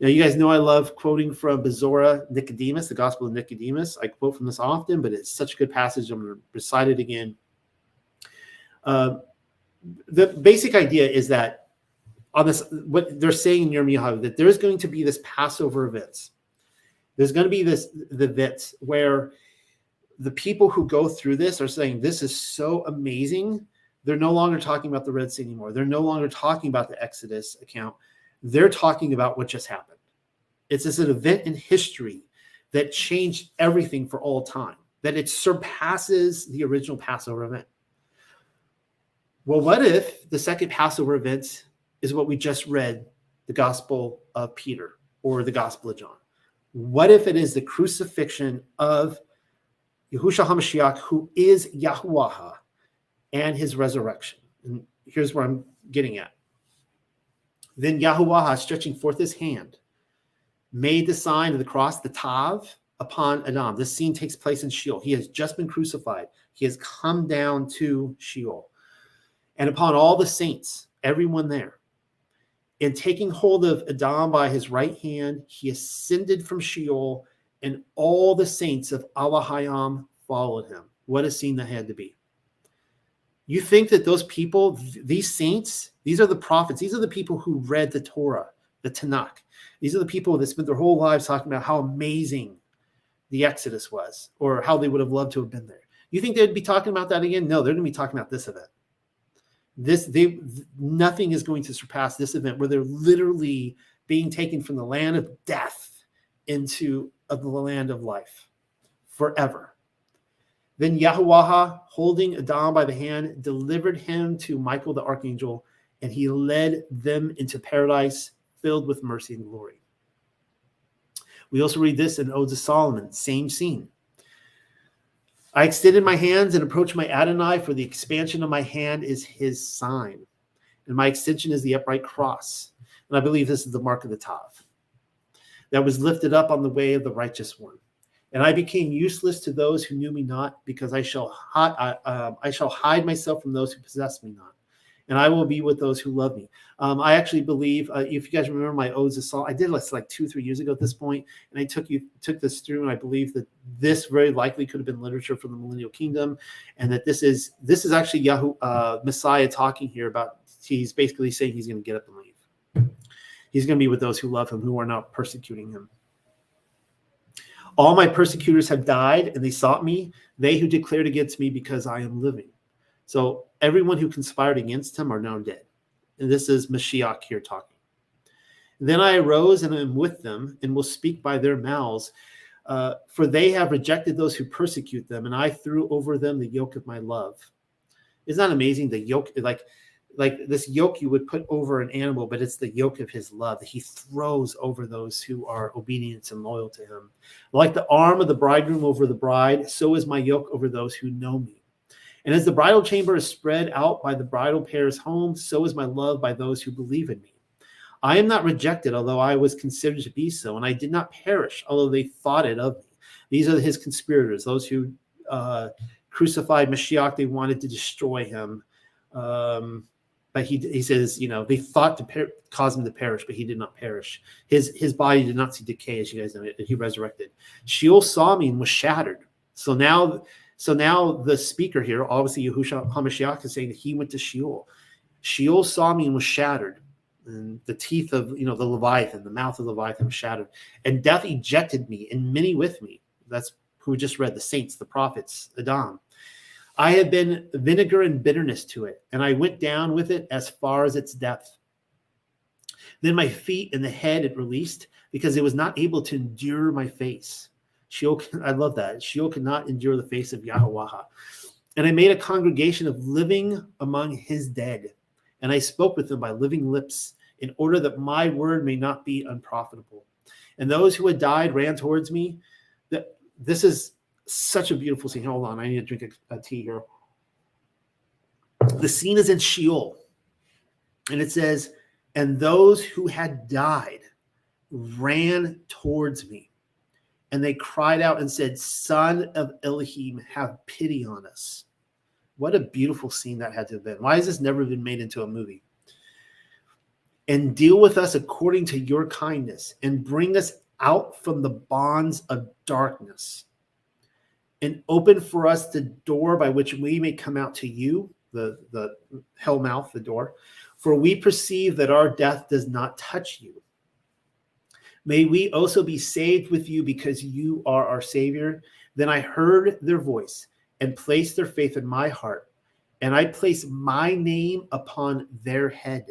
Now, you guys know I love quoting from Bezora Nicodemus, the Gospel of Nicodemus. I quote from this often, but it's such a good passage. I'm going to recite it again. Uh, the basic idea is that on this, what they're saying in Yirmiyahu, that there's going to be this Passover events. There's going to be this the events where the people who go through this are saying this is so amazing. They're no longer talking about the Red Sea anymore. They're no longer talking about the Exodus account. They're talking about what just happened. It's just an event in history that changed everything for all time, that it surpasses the original Passover event. Well, what if the second Passover event is what we just read, the Gospel of Peter or the Gospel of John? What if it is the crucifixion of Yahushua HaMashiach, who is Yahuwah, and his resurrection? And here's where I'm getting at. Then Yahuwah, stretching forth his hand, made the sign of the cross, the Tav, upon Adam. This scene takes place in Sheol. He has just been crucified. He has come down to Sheol. And upon all the saints, everyone there, in taking hold of Adam by his right hand, he ascended from Sheol, and all the saints of Allahayam followed him. What a scene that had to be. You think that those people, these saints, these are the prophets, these are the people who read the Torah, the Tanakh. These are the people that spent their whole lives talking about how amazing the Exodus was or how they would have loved to have been there. You think they'd be talking about that again? No, they're going to be talking about this event. This they nothing is going to surpass this event where they're literally being taken from the land of death into of the land of life forever. Then Yahuwah, holding Adam by the hand, delivered him to Michael the archangel, and he led them into paradise filled with mercy and glory. We also read this in Odes of Solomon, same scene. I extended my hands and approached my Adonai, for the expansion of my hand is his sign, and my extension is the upright cross. And I believe this is the mark of the Tav that was lifted up on the way of the righteous one. And I became useless to those who knew me not, because I shall, hi- uh, I shall hide myself from those who possess me not and I will be with those who love me. Um, I actually believe, uh, if you guys remember my odes of song, I did this like two, three years ago at this point, and I took you took this through, and I believe that this very likely could have been literature from the Millennial Kingdom, and that this is this is actually Yahoo uh, Messiah talking here about. He's basically saying he's going to get up and leave. He's going to be with those who love him, who are not persecuting him. All my persecutors have died, and they sought me. They who declared against me because I am living. So everyone who conspired against him are now dead. And this is Mashiach here talking. Then I arose and am with them and will speak by their mouths. Uh, for they have rejected those who persecute them, and I threw over them the yoke of my love. Isn't that amazing? The yoke, like, like this yoke you would put over an animal, but it's the yoke of his love that he throws over those who are obedient and loyal to him. Like the arm of the bridegroom over the bride, so is my yoke over those who know me. And as the bridal chamber is spread out by the bridal pair's home, so is my love by those who believe in me. I am not rejected, although I was considered to be so, and I did not perish, although they thought it of me. These are his conspirators, those who uh, crucified Mashiach. They wanted to destroy him. Um, but he, he says, you know, they thought to per- cause him to perish, but he did not perish. His his body did not see decay, as you guys know. He resurrected. Sheol saw me and was shattered. So now so now the speaker here, obviously Yahushua HaMashiach, is saying that he went to Sheol. Sheol saw me and was shattered. And the teeth of you know the Leviathan, the mouth of the Leviathan was shattered. And death ejected me, and many with me. That's who we just read, the saints, the prophets, Adam. I have been vinegar and bitterness to it, and I went down with it as far as its depth. Then my feet and the head it released, because it was not able to endure my face. Sheol, I love that. Sheol cannot endure the face of Yahweh. And I made a congregation of living among his dead. And I spoke with them by living lips in order that my word may not be unprofitable. And those who had died ran towards me. That this is such a beautiful scene. Hold on, I need to drink a, a tea here. The scene is in Sheol, and it says, "And those who had died ran towards me." And they cried out and said, Son of Elohim, have pity on us. What a beautiful scene that had to have been. Why has this never been made into a movie? And deal with us according to your kindness and bring us out from the bonds of darkness and open for us the door by which we may come out to you, the, the hell mouth, the door. For we perceive that our death does not touch you. May we also be saved with you because you are our Savior. Then I heard their voice and placed their faith in my heart. And I place my name upon their head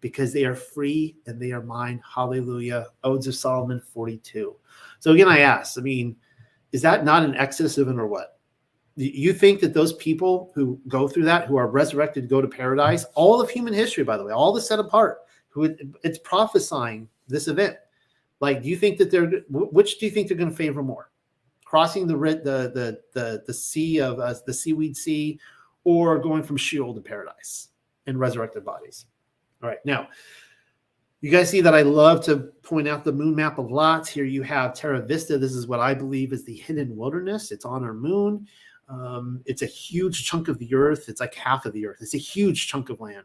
because they are free and they are mine. Hallelujah. Odes of Solomon 42. So again, I ask, I mean, is that not an exodus event or what? You think that those people who go through that, who are resurrected, go to paradise, all of human history, by the way, all the set apart, who it's prophesying this event. Like, do you think that they're which do you think they're going to favor more? Crossing the the the the, the sea of uh, the seaweed sea, or going from Sheol to paradise in resurrected bodies? All right, now you guys see that I love to point out the moon map of lots. Here you have Terra Vista. This is what I believe is the hidden wilderness. It's on our moon. Um, it's a huge chunk of the earth. It's like half of the earth. It's a huge chunk of land.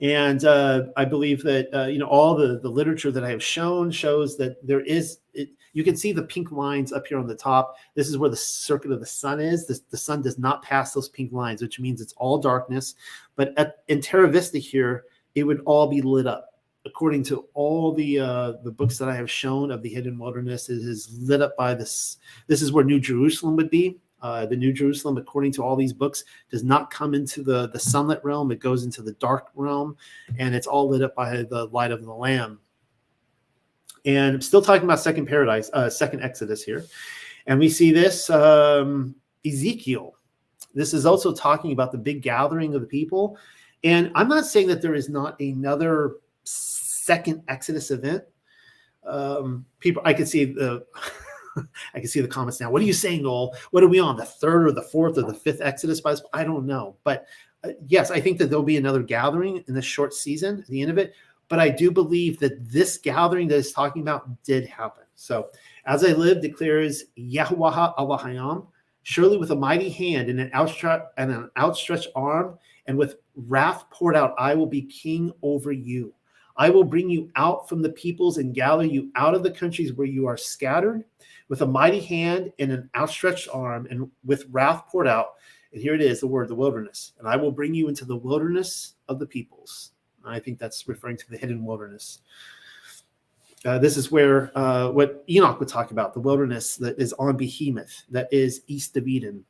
And uh, I believe that uh, you know all the the literature that I have shown shows that there is. It, you can see the pink lines up here on the top. This is where the circuit of the sun is. The sun does not pass those pink lines, which means it's all darkness. But at, in Terra Vista here, it would all be lit up. According to all the uh, the books that I have shown of the hidden wilderness, it is lit up by this. This is where New Jerusalem would be. Uh, the New Jerusalem, according to all these books, does not come into the, the sunlit realm. It goes into the dark realm, and it's all lit up by the light of the Lamb. And I'm still talking about second paradise, uh, second Exodus here. And we see this um, Ezekiel. This is also talking about the big gathering of the people. And I'm not saying that there is not another second Exodus event. Um, people, I could see the. I can see the comments now. What are you saying, Noel? What are we on? The third or the fourth or the fifth Exodus? Bible? I don't know. But uh, yes, I think that there'll be another gathering in this short season at the end of it. But I do believe that this gathering that is talking about did happen. So as I live, declares Yahweh Allahayam, surely with a mighty hand and an, and an outstretched arm, and with wrath poured out, I will be king over you. I will bring you out from the peoples and gather you out of the countries where you are scattered with a mighty hand and an outstretched arm and with wrath poured out. And here it is, the word, the wilderness. And I will bring you into the wilderness of the peoples. I think that's referring to the hidden wilderness. Uh, this is where uh, what Enoch would talk about the wilderness that is on Behemoth, that is east of Eden.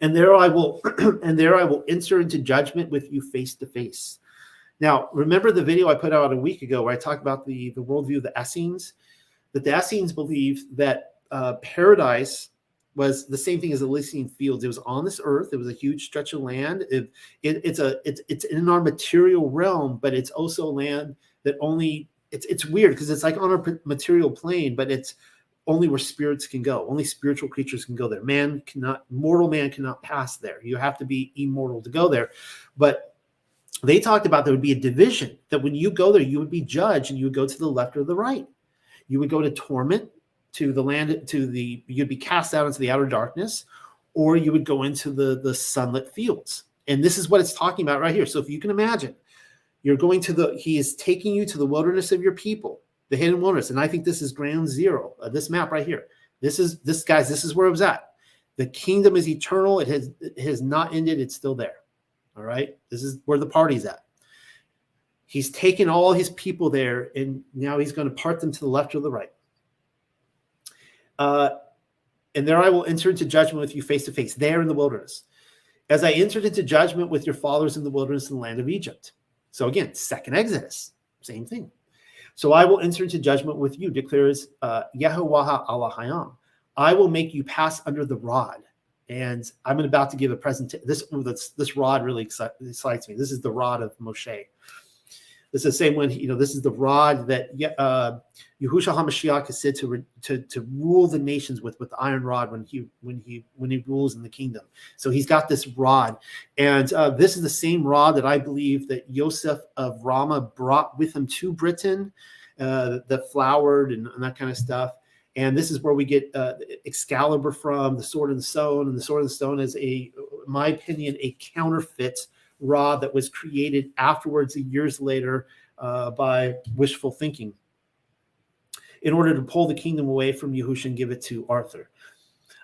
And there I will, and there I will enter into judgment with you face to face. Now, remember the video I put out a week ago where I talked about the the worldview of the Essenes the Essenes believed that uh, paradise was the same thing as Elysian Fields. It was on this earth. It was a huge stretch of land. It, it, it's a it's it's in our material realm, but it's also land that only it's it's weird because it's like on our material plane, but it's only where spirits can go. Only spiritual creatures can go there. Man cannot, mortal man cannot pass there. You have to be immortal to go there. But they talked about there would be a division that when you go there, you would be judged and you would go to the left or the right you would go to torment to the land to the you'd be cast out into the outer darkness or you would go into the the sunlit fields. And this is what it's talking about right here. So if you can imagine you're going to the he is taking you to the wilderness of your people the hidden wilderness. And i think this is ground zero uh, this map right here. This is this guys this is where it was at. The kingdom is eternal. It has it has not ended. It's still there. All right? This is where the party's at He's taken all his people there, and now he's going to part them to the left or the right. Uh, and there I will enter into judgment with you face to face, there in the wilderness, as I entered into judgment with your fathers in the wilderness in the land of Egypt. So again, second Exodus, same thing. So I will enter into judgment with you, declares uh, Yahweh Allahayam. I will make you pass under the rod. And I'm about to give a presentation. This, this, this rod really excites me. This is the rod of Moshe. This is the same one, you know, this is the rod that uh, HaMashiach is said to, to, to rule the nations with, with the iron rod when he, when he, when he rules in the kingdom. So he's got this rod. And uh, this is the same rod that I believe that Joseph of Rama brought with him to Britain, uh, that flowered and, and that kind of stuff. And this is where we get uh, Excalibur from, the Sword and the Stone. And the Sword and the Stone is a, my opinion, a counterfeit rod that was created afterwards, years later, uh, by wishful thinking in order to pull the kingdom away from Yahushua and give it to Arthur.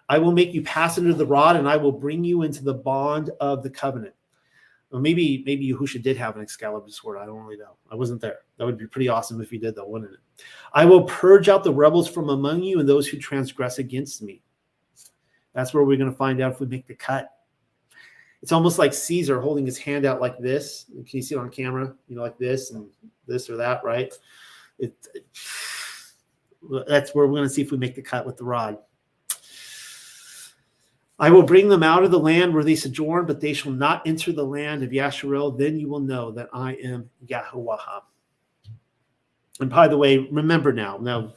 I will make you pass under the rod, and I will bring you into the bond of the covenant. Well, maybe maybe Yahusha did have an Excalibur sword. I don't really know. I wasn't there. That would be pretty awesome if he did, though, wouldn't it? I will purge out the rebels from among you and those who transgress against me. That's where we're going to find out if we make the cut. It's almost like Caesar holding his hand out like this. Can you see it on camera? You know, like this and this or that, right? It, it that's where we're going to see if we make the cut with the rod. I will bring them out of the land where they sojourn, but they shall not enter the land of Yasharel. Then you will know that I am Yahweh. And by the way, remember now, now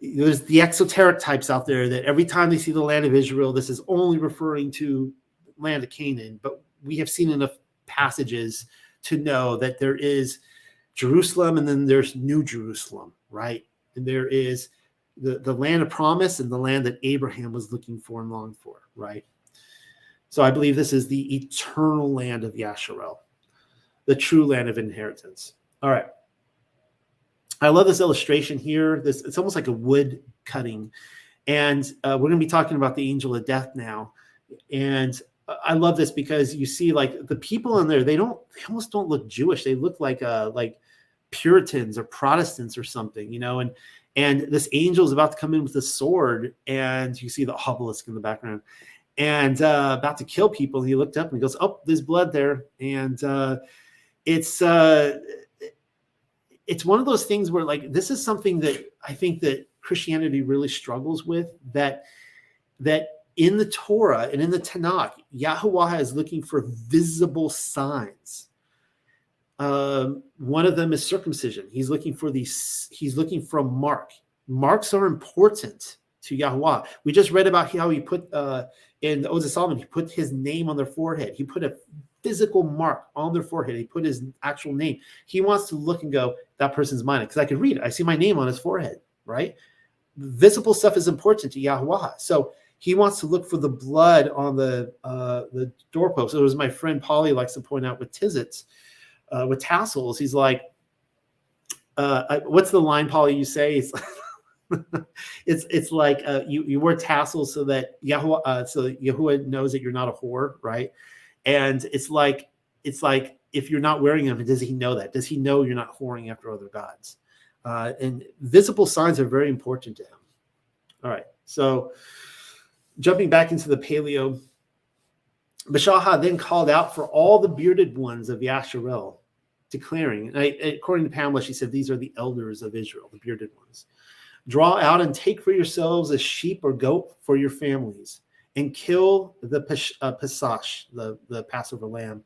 there's the exoteric types out there that every time they see the land of Israel, this is only referring to land of Canaan. But we have seen enough passages to know that there is Jerusalem and then there's New Jerusalem, right? And there is the, the land of promise and the land that Abraham was looking for and longed for, right? So I believe this is the eternal land of Yasharel, the true land of inheritance. All right. I love this illustration here. This it's almost like a wood cutting, and uh, we're going to be talking about the angel of death now. And I love this because you see, like the people in there, they don't, they almost don't look Jewish. They look like uh like Puritans or Protestants or something, you know. And and this angel is about to come in with a sword, and you see the obelisk in the background, and uh, about to kill people. He looked up and he goes, "Oh, there's blood there," and uh, it's uh, it's one of those things where like this is something that I think that Christianity really struggles with that that in the Torah and in the Tanakh, Yahweh is looking for visible signs. Um, one of them is circumcision. He's looking for these. He's looking for a mark. Marks are important to Yahweh. We just read about how he put uh, in the Odes of Solomon. He put his name on their forehead. He put a physical mark on their forehead. He put his actual name. He wants to look and go, that person's mine. Because I could read it. I see my name on his forehead, right? Visible stuff is important to Yahweh. So he wants to look for the blood on the uh, the doorpost. It was my friend Polly likes to point out with tzitzits, uh, with tassels. He's like, uh, I, what's the line, Polly? You say it's it's it's like uh, you you wear tassels so that Yahweh uh, so Yahuwah knows that you're not a whore, right? And it's like it's like if you're not wearing them, does he know that? Does he know you're not whoring after other gods? Uh, and visible signs are very important to him. All right, so jumping back into the paleo, Mashaha then called out for all the bearded ones of Yasharel, declaring, I, according to Pamela, she said, These are the elders of Israel, the bearded ones. Draw out and take for yourselves a sheep or goat for your families, and kill the uh, Pasash, the, the Passover lamb.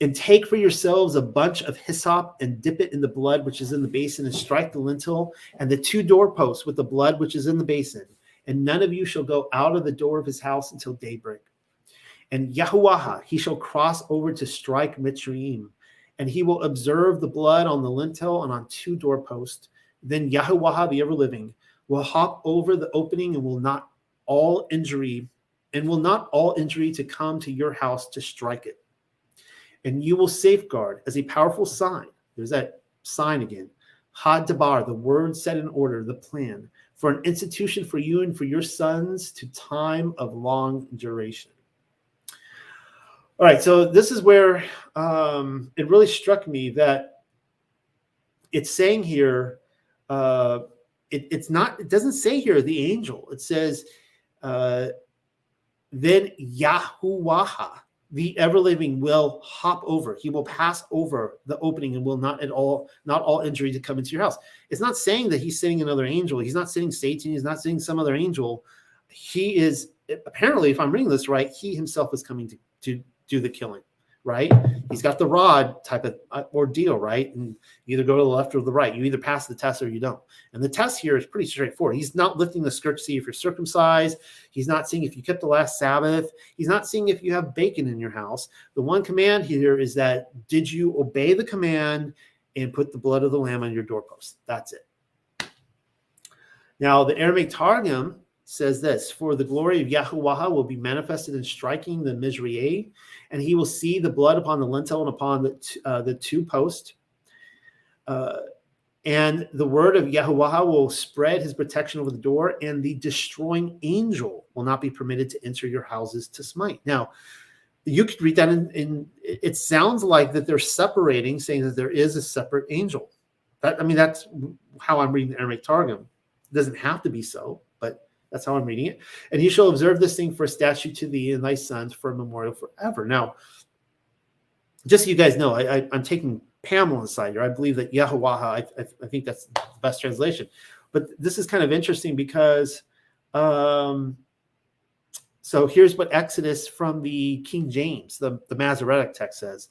And take for yourselves a bunch of hyssop and dip it in the blood which is in the basin, and strike the lintel and the two doorposts with the blood which is in the basin. And none of you shall go out of the door of his house until daybreak. And Yahuwah, he shall cross over to strike Mitzrayim, and he will observe the blood on the lintel and on two doorposts. Then Yahuwah, the ever living, will hop over the opening and will not all injury, and will not all injury to come to your house to strike it. And you will safeguard as a powerful sign. There's that sign again. Had Dabar, the word set in order, the plan for an institution for you and for your sons to time of long duration. All right, so this is where um, it really struck me that it's saying here, uh, it, it's not, it doesn't say here the angel. It says, uh, then Yahuwah, the ever living, will hop over. He will pass over the opening and will not at all, not all injury to come into your house. It's not saying that he's sending another angel. He's not sending Satan. He's not sending some other angel. He is apparently, if I'm reading this right, he himself is coming to, to do the killing, right? He's got the rod type of uh, ordeal, right? And either go to the left or the right. You either pass the test or you don't. And the test here is pretty straightforward. He's not lifting the skirt to see if you're circumcised. He's not seeing if you kept the last Sabbath. He's not seeing if you have bacon in your house. The one command here is that did you obey the command and put the blood of the lamb on your doorpost? That's it. Now, the Aramaic Targum says this For the glory of Yahuwah will be manifested in striking the Mizraim, and he will see the blood upon the lintel and upon the, t- uh, the two posts. Uh, and the word of Yahuwah will spread his protection over the door, and the destroying angel will not be permitted to enter your houses to smite. Now, you could read that in, in it sounds like that they're separating, saying that there is a separate angel. That I mean, that's how I'm reading the Aramaic Targum. It doesn't have to be so, that's how I'm reading it. And he shall observe this thing for a statute to thee and thy sons for a memorial forever. Now, just so you guys know, I, am taking Pamela's side here. I believe that Yahweh, I, I, I, think that's the best translation. But this is kind of interesting because um, so here's what Exodus from the King James, the, the Masoretic text says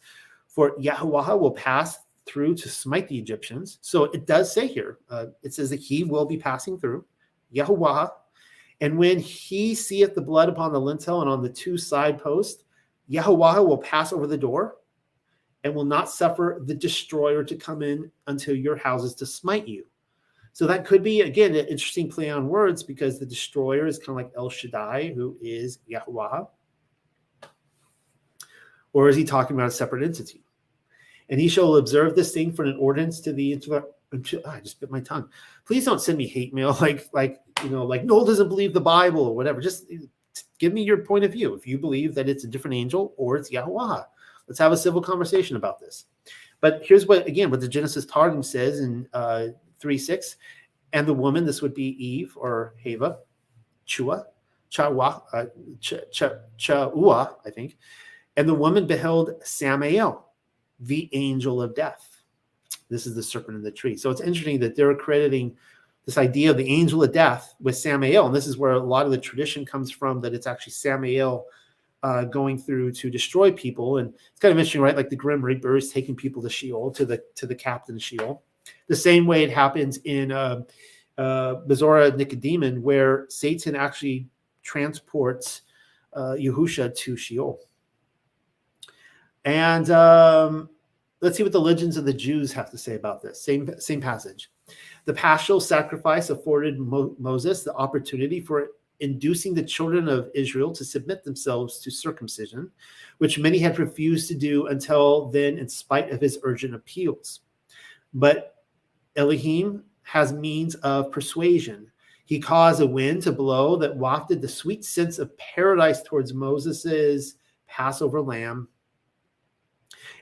For Yahweh will pass through to smite the Egyptians. So it does say here, uh, it says that he will be passing through, Yahweh. And when he seeth the blood upon the lintel and on the two side posts, Yahweh will pass over the door and will not suffer the destroyer to come in until your houses to smite you. So that could be again an interesting play on words because the destroyer is kind of like El Shaddai, who is Yahweh. Or is he talking about a separate entity? And he shall observe this thing for an ordinance to the oh, I just bit my tongue. Please don't send me hate mail like like you know like Noel doesn't believe the Bible or whatever. Just give me your point of view. If you believe that it's a different angel or it's Yahweh, let's have a civil conversation about this. But here's what again what the Genesis Targum says in uh, 3 6. And the woman, this would be Eve or Hava, Chua, Chawa, uh, Ch- Ch- Chaua, I think. And the woman beheld Samael, the angel of death. This is the serpent in the tree. So it's interesting that they're crediting this idea of the angel of death with Samael. And this is where a lot of the tradition comes from that it's actually Samael uh, going through to destroy people. And it's kind of interesting, right? Like the Grim Reaper is taking people to Sheol, to the to the captain Sheol the same way it happens in uh, uh, Bezorah Nicodemon, where Satan actually transports uh, Yahusha to Sheol. And um, let's see what the legends of the Jews have to say about this. Same, same passage. The paschal sacrifice afforded Mo- Moses the opportunity for inducing the children of Israel to submit themselves to circumcision, which many had refused to do until then, in spite of his urgent appeals. But Elohim has means of persuasion. He caused a wind to blow that wafted the sweet scents of paradise towards Moses's Passover lamb.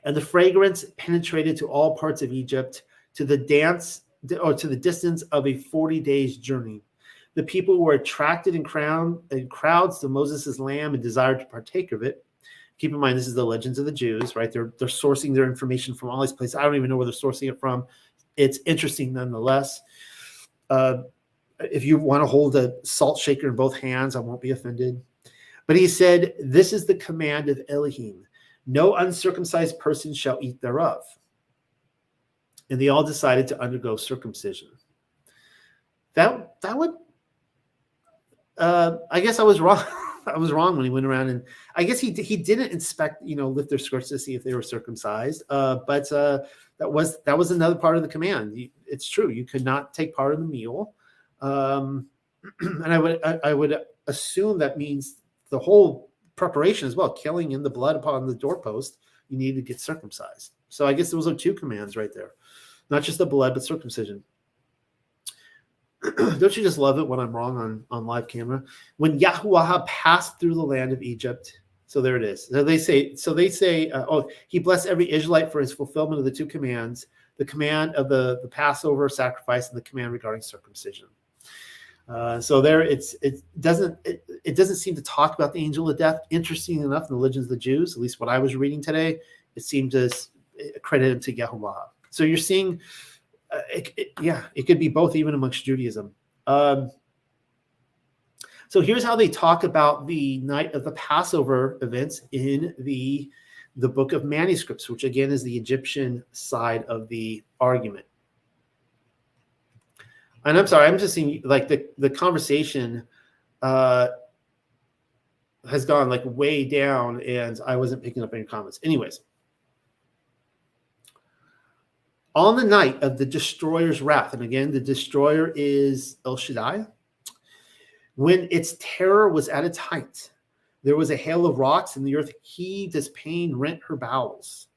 And the fragrance penetrated to all parts of Egypt, to the dance or to the distance of a 40 days journey. The people were attracted in, crown, in crowds to Moses's lamb and desired to partake of it. Keep in mind, this is the legends of the Jews, right? They're they're sourcing their information from all these places. I don't even know where they're sourcing it from it's interesting nonetheless. Uh, if you want to hold a salt shaker in both hands, I won't be offended. But he said, This is the command of Elohim no uncircumcised person shall eat thereof. And they all decided to undergo circumcision. That that would uh, I guess I was wrong. I was wrong when he went around and I guess he he didn't inspect, you know, lift their skirts to see if they were circumcised. Uh, but uh, that was that was another part of the command. It's true. You could not take part in the meal, um, and I would I, I, would assume that means the whole preparation as well, killing in the blood upon the doorpost. You need to get circumcised. So I guess those are two commands right there, not just the blood but circumcision. Don't you just love it when I'm wrong on on live camera? When Yahuwah passed through the land of Egypt so there it is. So they say, so they say, uh, oh, he blessed every Israelite for his fulfillment of the two commands: the command of the the Passover sacrifice and the command regarding circumcision. Uh, so there, it's it doesn't it, it doesn't seem to talk about the angel of death. Interesting enough, in the legends of the Jews, at least what I was reading today, it seemed to credit him to Yahuwah. So you're seeing, uh, it, it, yeah, it could be both, even amongst Judaism. Um, so here's how they talk about the night of the Passover events in the the book of manuscripts, which again is the Egyptian side of the argument. And I'm sorry, I'm just seeing like the the conversation uh, has gone like way down, and I wasn't picking up any comments. Anyways, on the night of the destroyer's wrath, and again, the destroyer is El Shaddai when its terror was at its height, there was a hail of rocks, and the earth heaved as pain rent her bowels.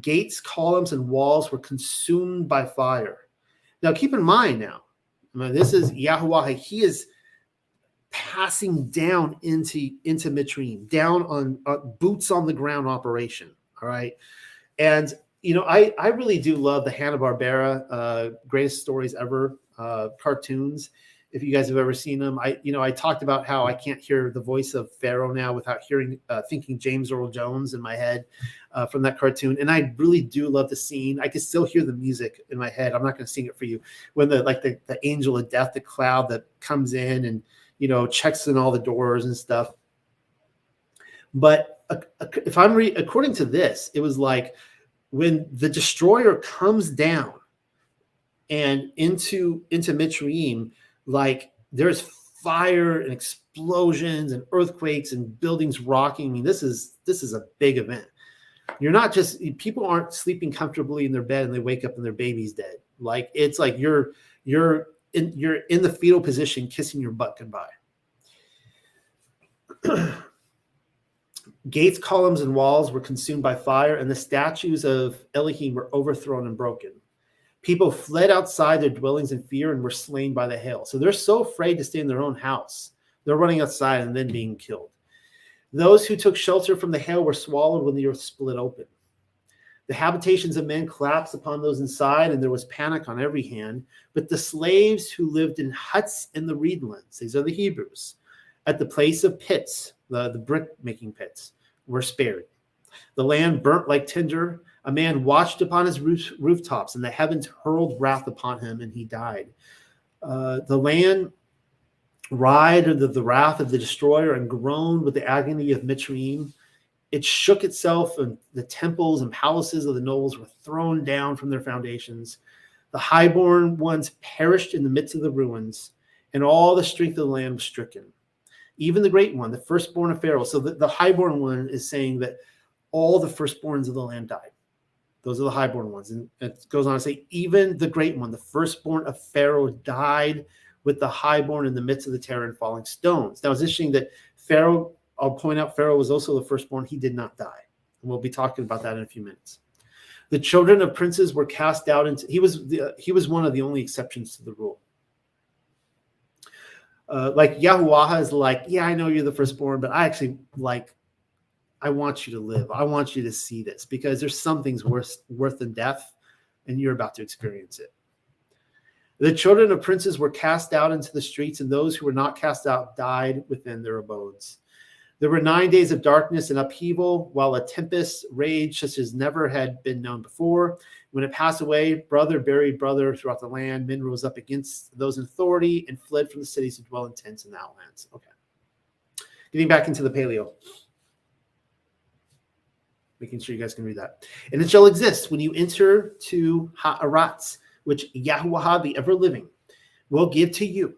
Gates, columns, and walls were consumed by fire. Now, keep in mind now, this is Yahweh. He is passing down into into Mitzrayim, down on uh, boots on the ground operation. All right, and you know I I really do love the Hanna Barbera uh, greatest stories ever uh, cartoons. If you guys have ever seen them, I you know I talked about how I can't hear the voice of Pharaoh now without hearing uh, thinking James Earl Jones in my head uh, from that cartoon, and I really do love the scene. I can still hear the music in my head. I'm not going to sing it for you when the like the, the angel of death, the cloud that comes in and you know checks in all the doors and stuff. But if I'm re- according to this, it was like when the destroyer comes down and into into Mitzrayim, like there's fire and explosions and earthquakes and buildings rocking. I mean, this is this is a big event. You're not just people aren't sleeping comfortably in their bed and they wake up and their baby's dead. Like it's like you're you're in you're in the fetal position kissing your butt goodbye. Gates, columns, and walls were consumed by fire, and the statues of Elohim were overthrown and broken. People fled outside their dwellings in fear and were slain by the hail. So they're so afraid to stay in their own house. They're running outside and then being killed. Those who took shelter from the hail were swallowed when the earth split open. The habitations of men collapsed upon those inside, and there was panic on every hand. But the slaves who lived in huts in the reedlands, these are the Hebrews, at the place of pits, the, the brick making pits, were spared. The land burnt like tinder. A man watched upon his roof, rooftops, and the heavens hurled wrath upon him, and he died. Uh, the land writhed under the wrath of the destroyer and groaned with the agony of Mitzrayim. It shook itself, and the temples and palaces of the nobles were thrown down from their foundations. The highborn ones perished in the midst of the ruins, and all the strength of the land was stricken even the great one, the firstborn of Pharaoh. So the, the highborn one is saying that all the firstborns of the land died. Those are the highborn ones. And it goes on to say, even the great one, the firstborn of Pharaoh, died with the highborn in the midst of the terror and falling stones. Now it's interesting that Pharaoh, I'll point out, Pharaoh was also the firstborn. He did not die. And we'll be talking about that in a few minutes. The children of princes were cast out into he was the, he was one of the only exceptions to the rule uh, like Yahuwah is like, yeah, I know you're the firstborn, but I actually like, I want you to live. I want you to see this because there's some things worth worth than death, and you're about to experience it. The children of princes were cast out into the streets, and those who were not cast out died within their abodes. There were nine days of darkness and upheaval, while a tempest raged such as never had been known before. When it passed away, brother buried brother throughout the land. Men rose up against those in authority and fled from the cities to dwell in tents in the outlands. Okay. Getting back into the paleo. Making sure you guys can read that. And it shall exist when you enter to Ha'aratz, which Yahuwah, the ever living, will give to you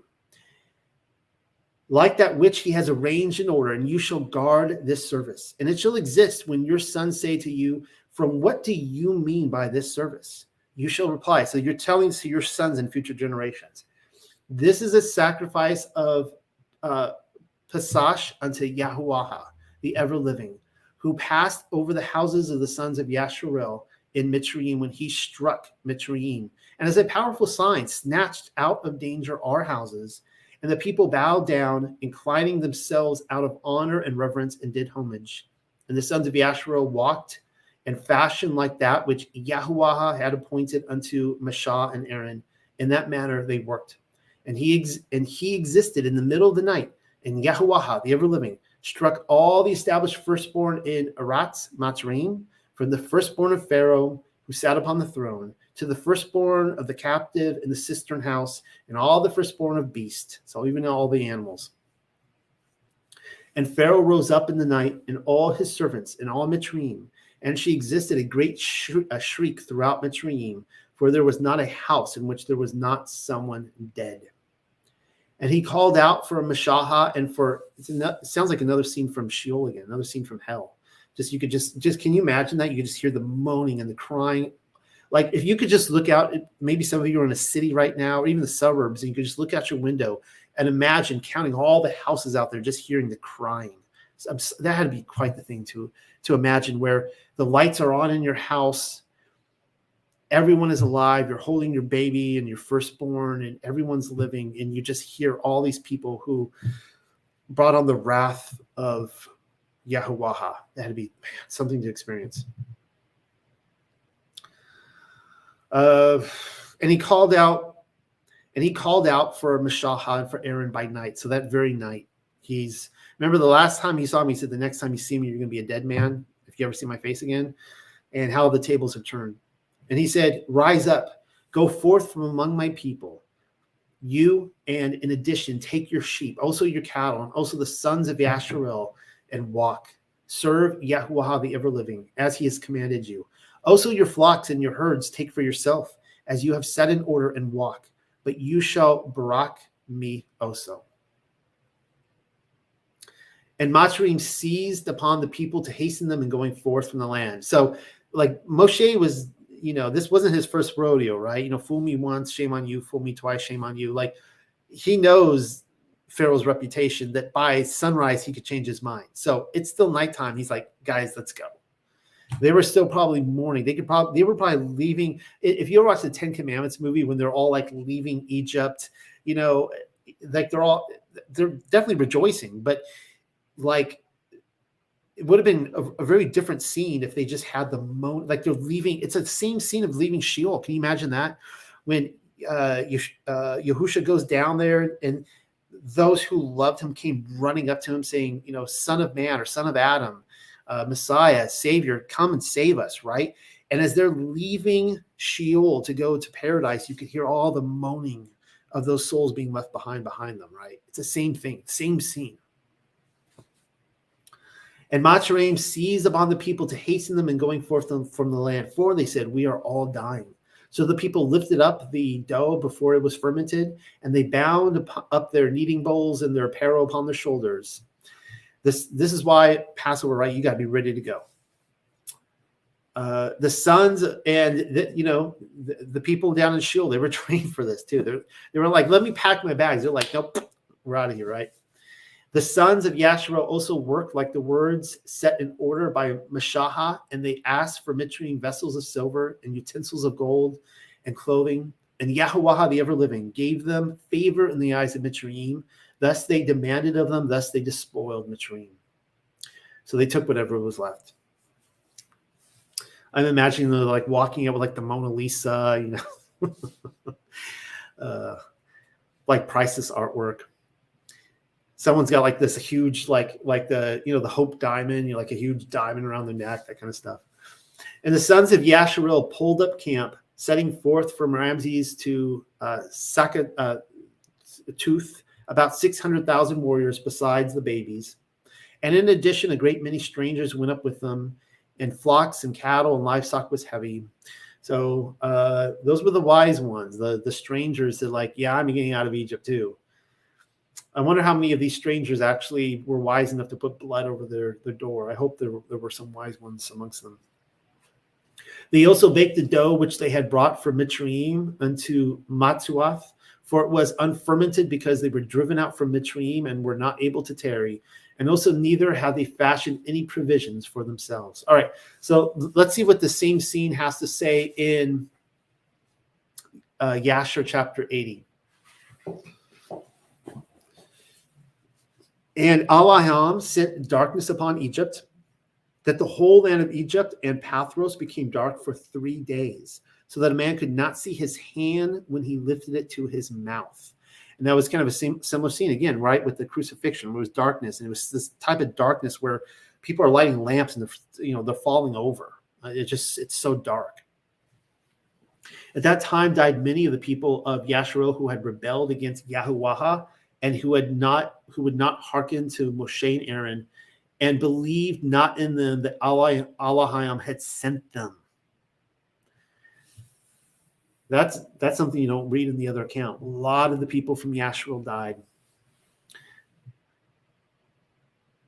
like that which he has arranged in order, and you shall guard this service. And it shall exist when your sons say to you, From what do you mean by this service? You shall reply. So you're telling to your sons and future generations. This is a sacrifice of uh, Pasash unto Yahuwah, the ever living, who passed over the houses of the sons of Yasharel in Mitzrayim when he struck Mitzrayim, and as a powerful sign, snatched out of danger our houses and the people bowed down, inclining themselves out of honor and reverence, and did homage. And the sons of Yasharel walked and fashioned like that which Yahuwah had appointed unto Mashah and Aaron. In that manner they worked. And he ex- and he existed in the middle of the night. And Yahuwah, the ever living, struck all the established firstborn in Aratz, Matzraim, from the firstborn of Pharaoh who sat upon the throne to the firstborn of the captive in the cistern house, and all the firstborn of beasts, so even all the animals. And Pharaoh rose up in the night, and all his servants, and all Mitzrayim, and she existed a great sh- a shriek throughout Mitzrayim, for there was not a house in which there was not someone dead. And he called out for a Mashaha and for it sounds like another scene from Sheol again, another scene from hell. Just you could just just can you imagine that? You could just hear the moaning and the crying like if you could just look out, maybe some of you are in a city right now, or even the suburbs, and you could just look out your window and imagine counting all the houses out there, just hearing the crying. So that had to be quite the thing to to imagine, where the lights are on in your house, everyone is alive, you're holding your baby and your firstborn, and everyone's living, and you just hear all these people who brought on the wrath of Yahuwah. That had to be something to experience. Uh, and he called out, and he called out for Mashaha and for Aaron by night. So that very night, he's remember the last time he saw me, he said, The next time you see me, you're gonna be a dead man if you ever see my face again, and how the tables have turned. And he said, Rise up, go forth from among my people. You and in addition, take your sheep, also your cattle, and also the sons of Yasharel, and walk. Serve Yahuwah the ever living, as he has commanded you. Also your flocks and your herds take for yourself, as you have set in order and walk. But you shall barak me also. And Matrim seized upon the people to hasten them and going forth from the land. So, like Moshe was you know, this wasn't his first rodeo, right? You know, fool me once, shame on you, fool me twice, shame on you. Like he knows Pharaoh's reputation that by sunrise he could change his mind. So it's still nighttime. He's like, guys, let's go. They were still probably mourning. They could probably they were probably leaving. If you ever watch the Ten Commandments movie when they're all like leaving Egypt, you know, like they're all they're definitely rejoicing, but like it would have been a, a, very different scene if they just had the mo like they're leaving. It's the same scene of leaving Sheol. Can you imagine that? When uh, uh, Yahusha goes down there and those who loved him came running up to him saying, you know, son of man or son of Adam, uh, Messiah, Savior, come and save us, right? And as they're leaving Sheol to go to paradise, you could hear all the moaning of those souls being left behind behind them, right? It's the same thing, same scene. And Matcharim seized upon the people to hasten them and going forth from the land. For they said, We are all dying. So the people lifted up the dough before it was fermented, and they bound up their kneading bowls and their apparel upon their shoulders. This, this is why Passover, right? You got to be ready to go. Uh, the sons and the, you know the, the, people down in Sheol, they were trained for this too. They're, they were like, "Let me pack my bags." They're like, "Nope, we're out of here." Right? The sons of Yasharel also worked like the words set in order by Mashaha, and they asked for mitrine vessels of silver and utensils of gold and clothing. And Yahuwah, the ever living, gave them favor in the eyes of Mitzrayim. Thus they demanded of them, thus they despoiled Mitzrayim. So they took whatever was left. I'm imagining them like walking up with like the Mona Lisa, you know, uh, like priceless artwork someone's got like this huge like like the you know the hope diamond you know like a huge diamond around their neck that kind of stuff and the sons of yasharel pulled up camp setting forth from ramses to uh, Sakat, uh tooth about 600000 warriors besides the babies and in addition a great many strangers went up with them and flocks and cattle and livestock was heavy so uh, those were the wise ones the the strangers that like yeah i'm getting out of egypt too I wonder how many of these strangers actually were wise enough to put blood over their, their door. I hope there, there were some wise ones amongst them. They also baked the dough which they had brought from Mitzrayim unto Matsuath, for it was unfermented because they were driven out from Mitzrayim and were not able to tarry. And also, neither had they fashioned any provisions for themselves. All right, so let's see what the same scene has to say in uh, Yasher chapter 80. And Allaham sent darkness upon Egypt, that the whole land of Egypt and Pathros became dark for three days, so that a man could not see his hand when he lifted it to his mouth. And that was kind of a similar scene again, right, with the crucifixion. It was darkness, and it was this type of darkness where people are lighting lamps and they're, you know they're falling over. Uh, it just it's so dark. At that time died many of the people of Yasharel who had rebelled against Yahuwah and who had not who would not hearken to Moshe and Aaron and believed not in them that Allah Allahim had sent them. That's that's something you don't read in the other account. A lot of the people from Yasharel died.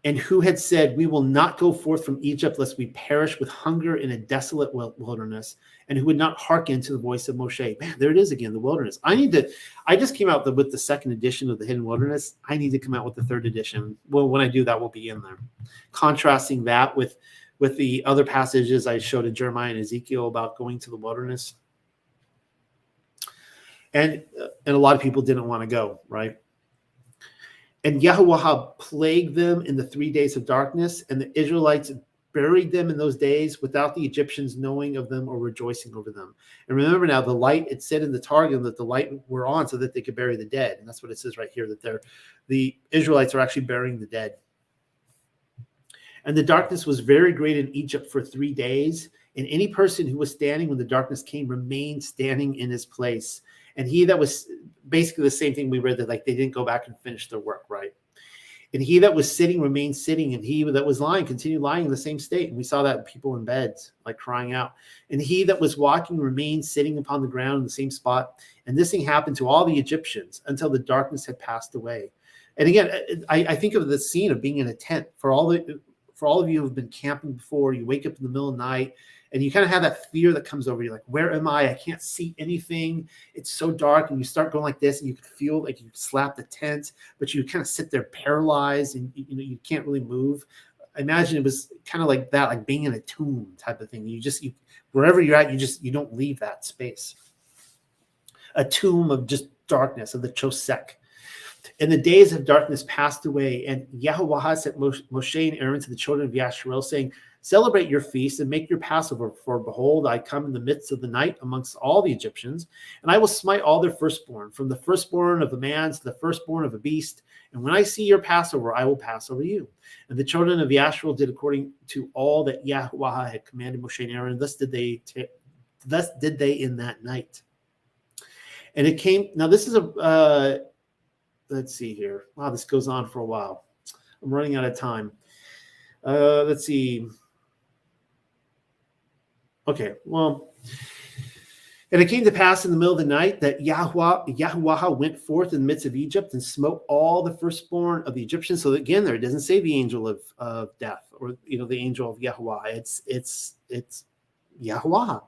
and who had said, We will not go forth from Egypt lest we perish with hunger in a desolate wilderness, and who would not hearken to the voice of Moshe. Man, there it is again, the wilderness. I need to, I just came out with the second edition of the Hidden Wilderness. I need to come out with the third edition. Well, when I do that, will be in there. Contrasting that with with the other passages I showed in Jeremiah and Ezekiel about going to the wilderness. And, and a lot of people didn't want to go, right? And Yahuwah plagued them in the three days of darkness, and the Israelites buried them in those days without the Egyptians knowing of them or rejoicing over them. And remember now, the light, it said in the Targum that the light were on so that they could bury the dead. And that's what it says right here that they're, the Israelites are actually burying the dead. And the darkness was very great in Egypt for three days. And any person who was standing when the darkness came remained standing in his place. And he that was basically the same thing we read that like they didn't go back and finish their work, right? And he that was sitting remained sitting, and he that was lying continued lying in the same state. And we saw that people in beds, like crying out. And he that was walking remained sitting upon the ground in the same spot. And this thing happened to all the Egyptians until the darkness had passed away. And again, I, I think of the scene of being in a tent for all the for all of you who have been camping before. You wake up in the middle of the night and you kind of have that fear that comes over you like where am i? I can't see anything. It's so dark and you start going like this and you can feel like you slap the tent but you kind of sit there paralyzed and you know you can't really move. I imagine it was kind of like that like being in a tomb type of thing. You just you wherever you're at you just you don't leave that space. A tomb of just darkness of the chosek. And the days of darkness passed away and yahweh sent moshe and aaron to the children of yasharel saying Celebrate your feast and make your Passover, for behold, I come in the midst of the night amongst all the Egyptians, and I will smite all their firstborn, from the firstborn of a man to the firstborn of a beast. And when I see your Passover, I will pass over you. And the children of Yashrael did according to all that Yahweh had commanded Moshe and Aaron. Thus did they, t- thus did they in that night. And it came. Now this is a. Uh, let's see here. Wow, this goes on for a while. I'm running out of time. Uh, let's see. Okay, well, and it came to pass in the middle of the night that Yahweh, went forth in the midst of Egypt and smote all the firstborn of the Egyptians. So again, there it doesn't say the angel of, of death or you know the angel of Yahweh. It's it's it's Yahweh.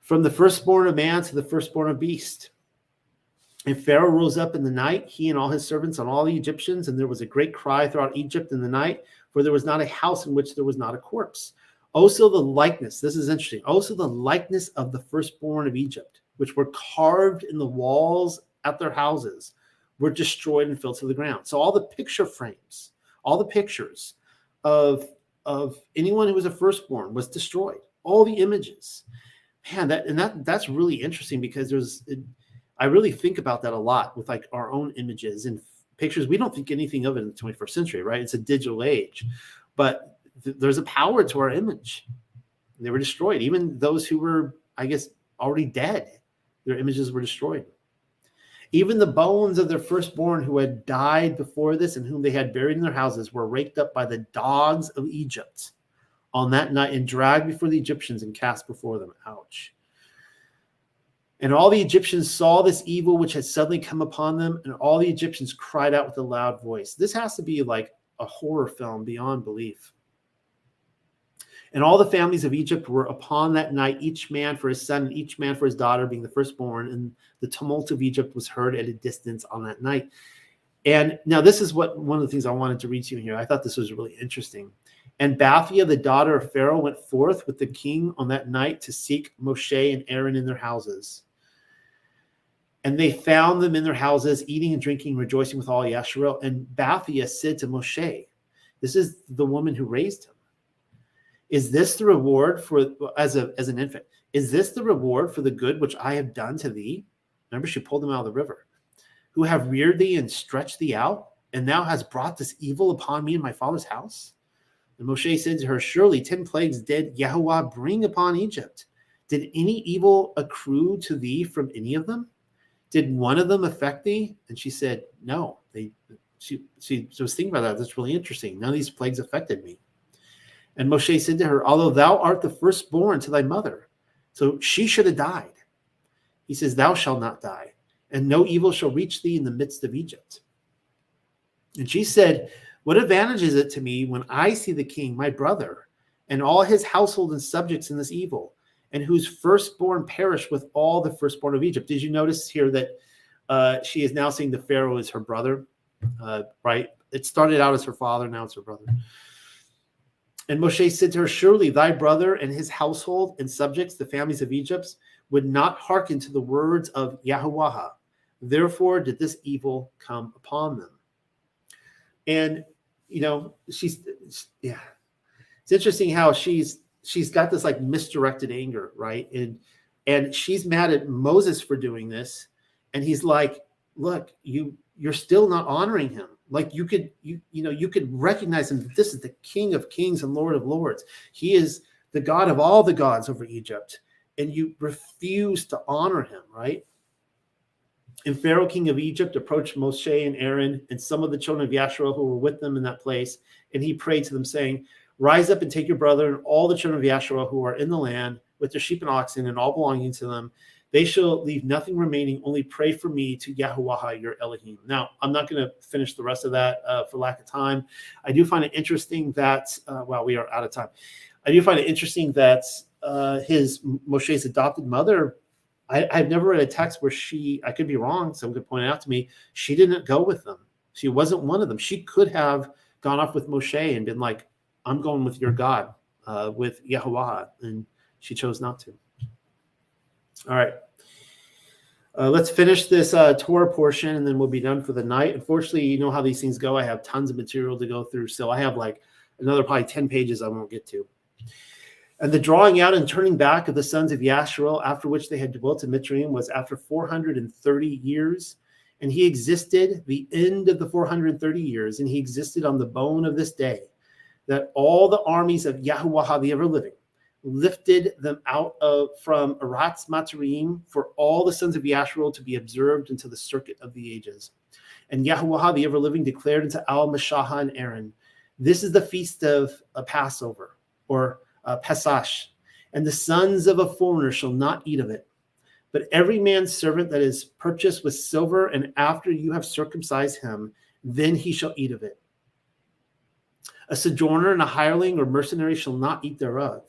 From the firstborn of man to the firstborn of beast. And Pharaoh rose up in the night, he and all his servants and all the Egyptians, and there was a great cry throughout Egypt in the night, for there was not a house in which there was not a corpse. Also, the likeness, this is interesting. Also, the likeness of the firstborn of Egypt, which were carved in the walls at their houses, were destroyed and fell to the ground. So, all the picture frames, all the pictures of, of anyone who was a firstborn was destroyed. All the images. Man, that and that that's really interesting because there's it, I really think about that a lot with like our own images and pictures. We don't think anything of it in the 21st century, right? It's a digital age. But th- there's a power to our image. They were destroyed. Even those who were, I guess, already dead, their images were destroyed. Even the bones of their firstborn who had died before this and whom they had buried in their houses were raked up by the dogs of Egypt on that night and dragged before the Egyptians and cast before them. Ouch. And all the Egyptians saw this evil which had suddenly come upon them, and all the Egyptians cried out with a loud voice. This has to be like a horror film beyond belief. And all the families of Egypt were upon that night, each man for his son and each man for his daughter, being the firstborn. And the tumult of Egypt was heard at a distance on that night. And now this is what one of the things I wanted to read to you here. I thought this was really interesting. And Bathia, the daughter of Pharaoh, went forth with the king on that night to seek Moshe and Aaron in their houses. And they found them in their houses, eating and drinking, rejoicing with all Yasharel. And Bathia said to Moshe, This is the woman who raised him. Is this the reward for as a as an infant? Is this the reward for the good which I have done to thee? Remember, she pulled him out of the river. Who have reared thee and stretched thee out, and thou hast brought this evil upon me in my father's house? And Moshe said to her, Surely ten plagues did Yahweh bring upon Egypt. Did any evil accrue to thee from any of them? Did one of them affect thee? And she said, No. They she she, she was thinking about that. That's really interesting. None of these plagues affected me. And Moshe said to her, Although thou art the firstborn to thy mother, so she should have died. He says, Thou shalt not die, and no evil shall reach thee in the midst of Egypt. And she said, What advantage is it to me when I see the king, my brother, and all his household and subjects in this evil, and whose firstborn perish with all the firstborn of Egypt? Did you notice here that uh, she is now saying the Pharaoh is her brother? Uh, right? It started out as her father, now it's her brother. And Moshe said to her, Surely thy brother and his household and subjects, the families of Egypt, would not hearken to the words of Yahweh, Therefore did this evil come upon them. And you know, she's yeah. It's interesting how she's she's got this like misdirected anger, right? And and she's mad at Moses for doing this, and he's like, "Look, you you're still not honoring him. Like you could you you know you could recognize him. This is the King of Kings and Lord of Lords. He is the God of all the gods over Egypt, and you refuse to honor him, right?" And Pharaoh, king of Egypt, approached Moshe and Aaron and some of the children of Yasharel who were with them in that place, and he prayed to them, saying, Rise up and take your brother and all the children of Yasharel who are in the land with their sheep and oxen and all belonging to them. They shall leave nothing remaining, only pray for me to Yahuwah your Elohim. Now, I'm not going to finish the rest of that uh, for lack of time. I do find it interesting that, uh, well, we are out of time. I do find it interesting that uh, his Moshe's adopted mother. I, I've never read a text where she, I could be wrong, someone could point it out to me. She didn't go with them. She wasn't one of them. She could have gone off with Moshe and been like, I'm going with your God, uh, with Yahweh. And she chose not to. All right. Uh, let's finish this uh, Torah portion and then we'll be done for the night. Unfortunately, you know how these things go. I have tons of material to go through. So I have like another probably 10 pages I won't get to. And the drawing out and turning back of the sons of Yasharel, after which they had dwelt in Mitzrayim, was after 430 years. And he existed the end of the 430 years, and he existed on the bone of this day, that all the armies of Yahuwah the ever living lifted them out of from Eretz Matzarim for all the sons of Yasharel to be observed until the circuit of the ages. And Yahuwah the ever living declared unto Al Mashaha and Aaron, This is the feast of a Passover or uh, Pesash, and the sons of a foreigner shall not eat of it. But every man's servant that is purchased with silver, and after you have circumcised him, then he shall eat of it. A sojourner and a hireling or mercenary shall not eat thereof.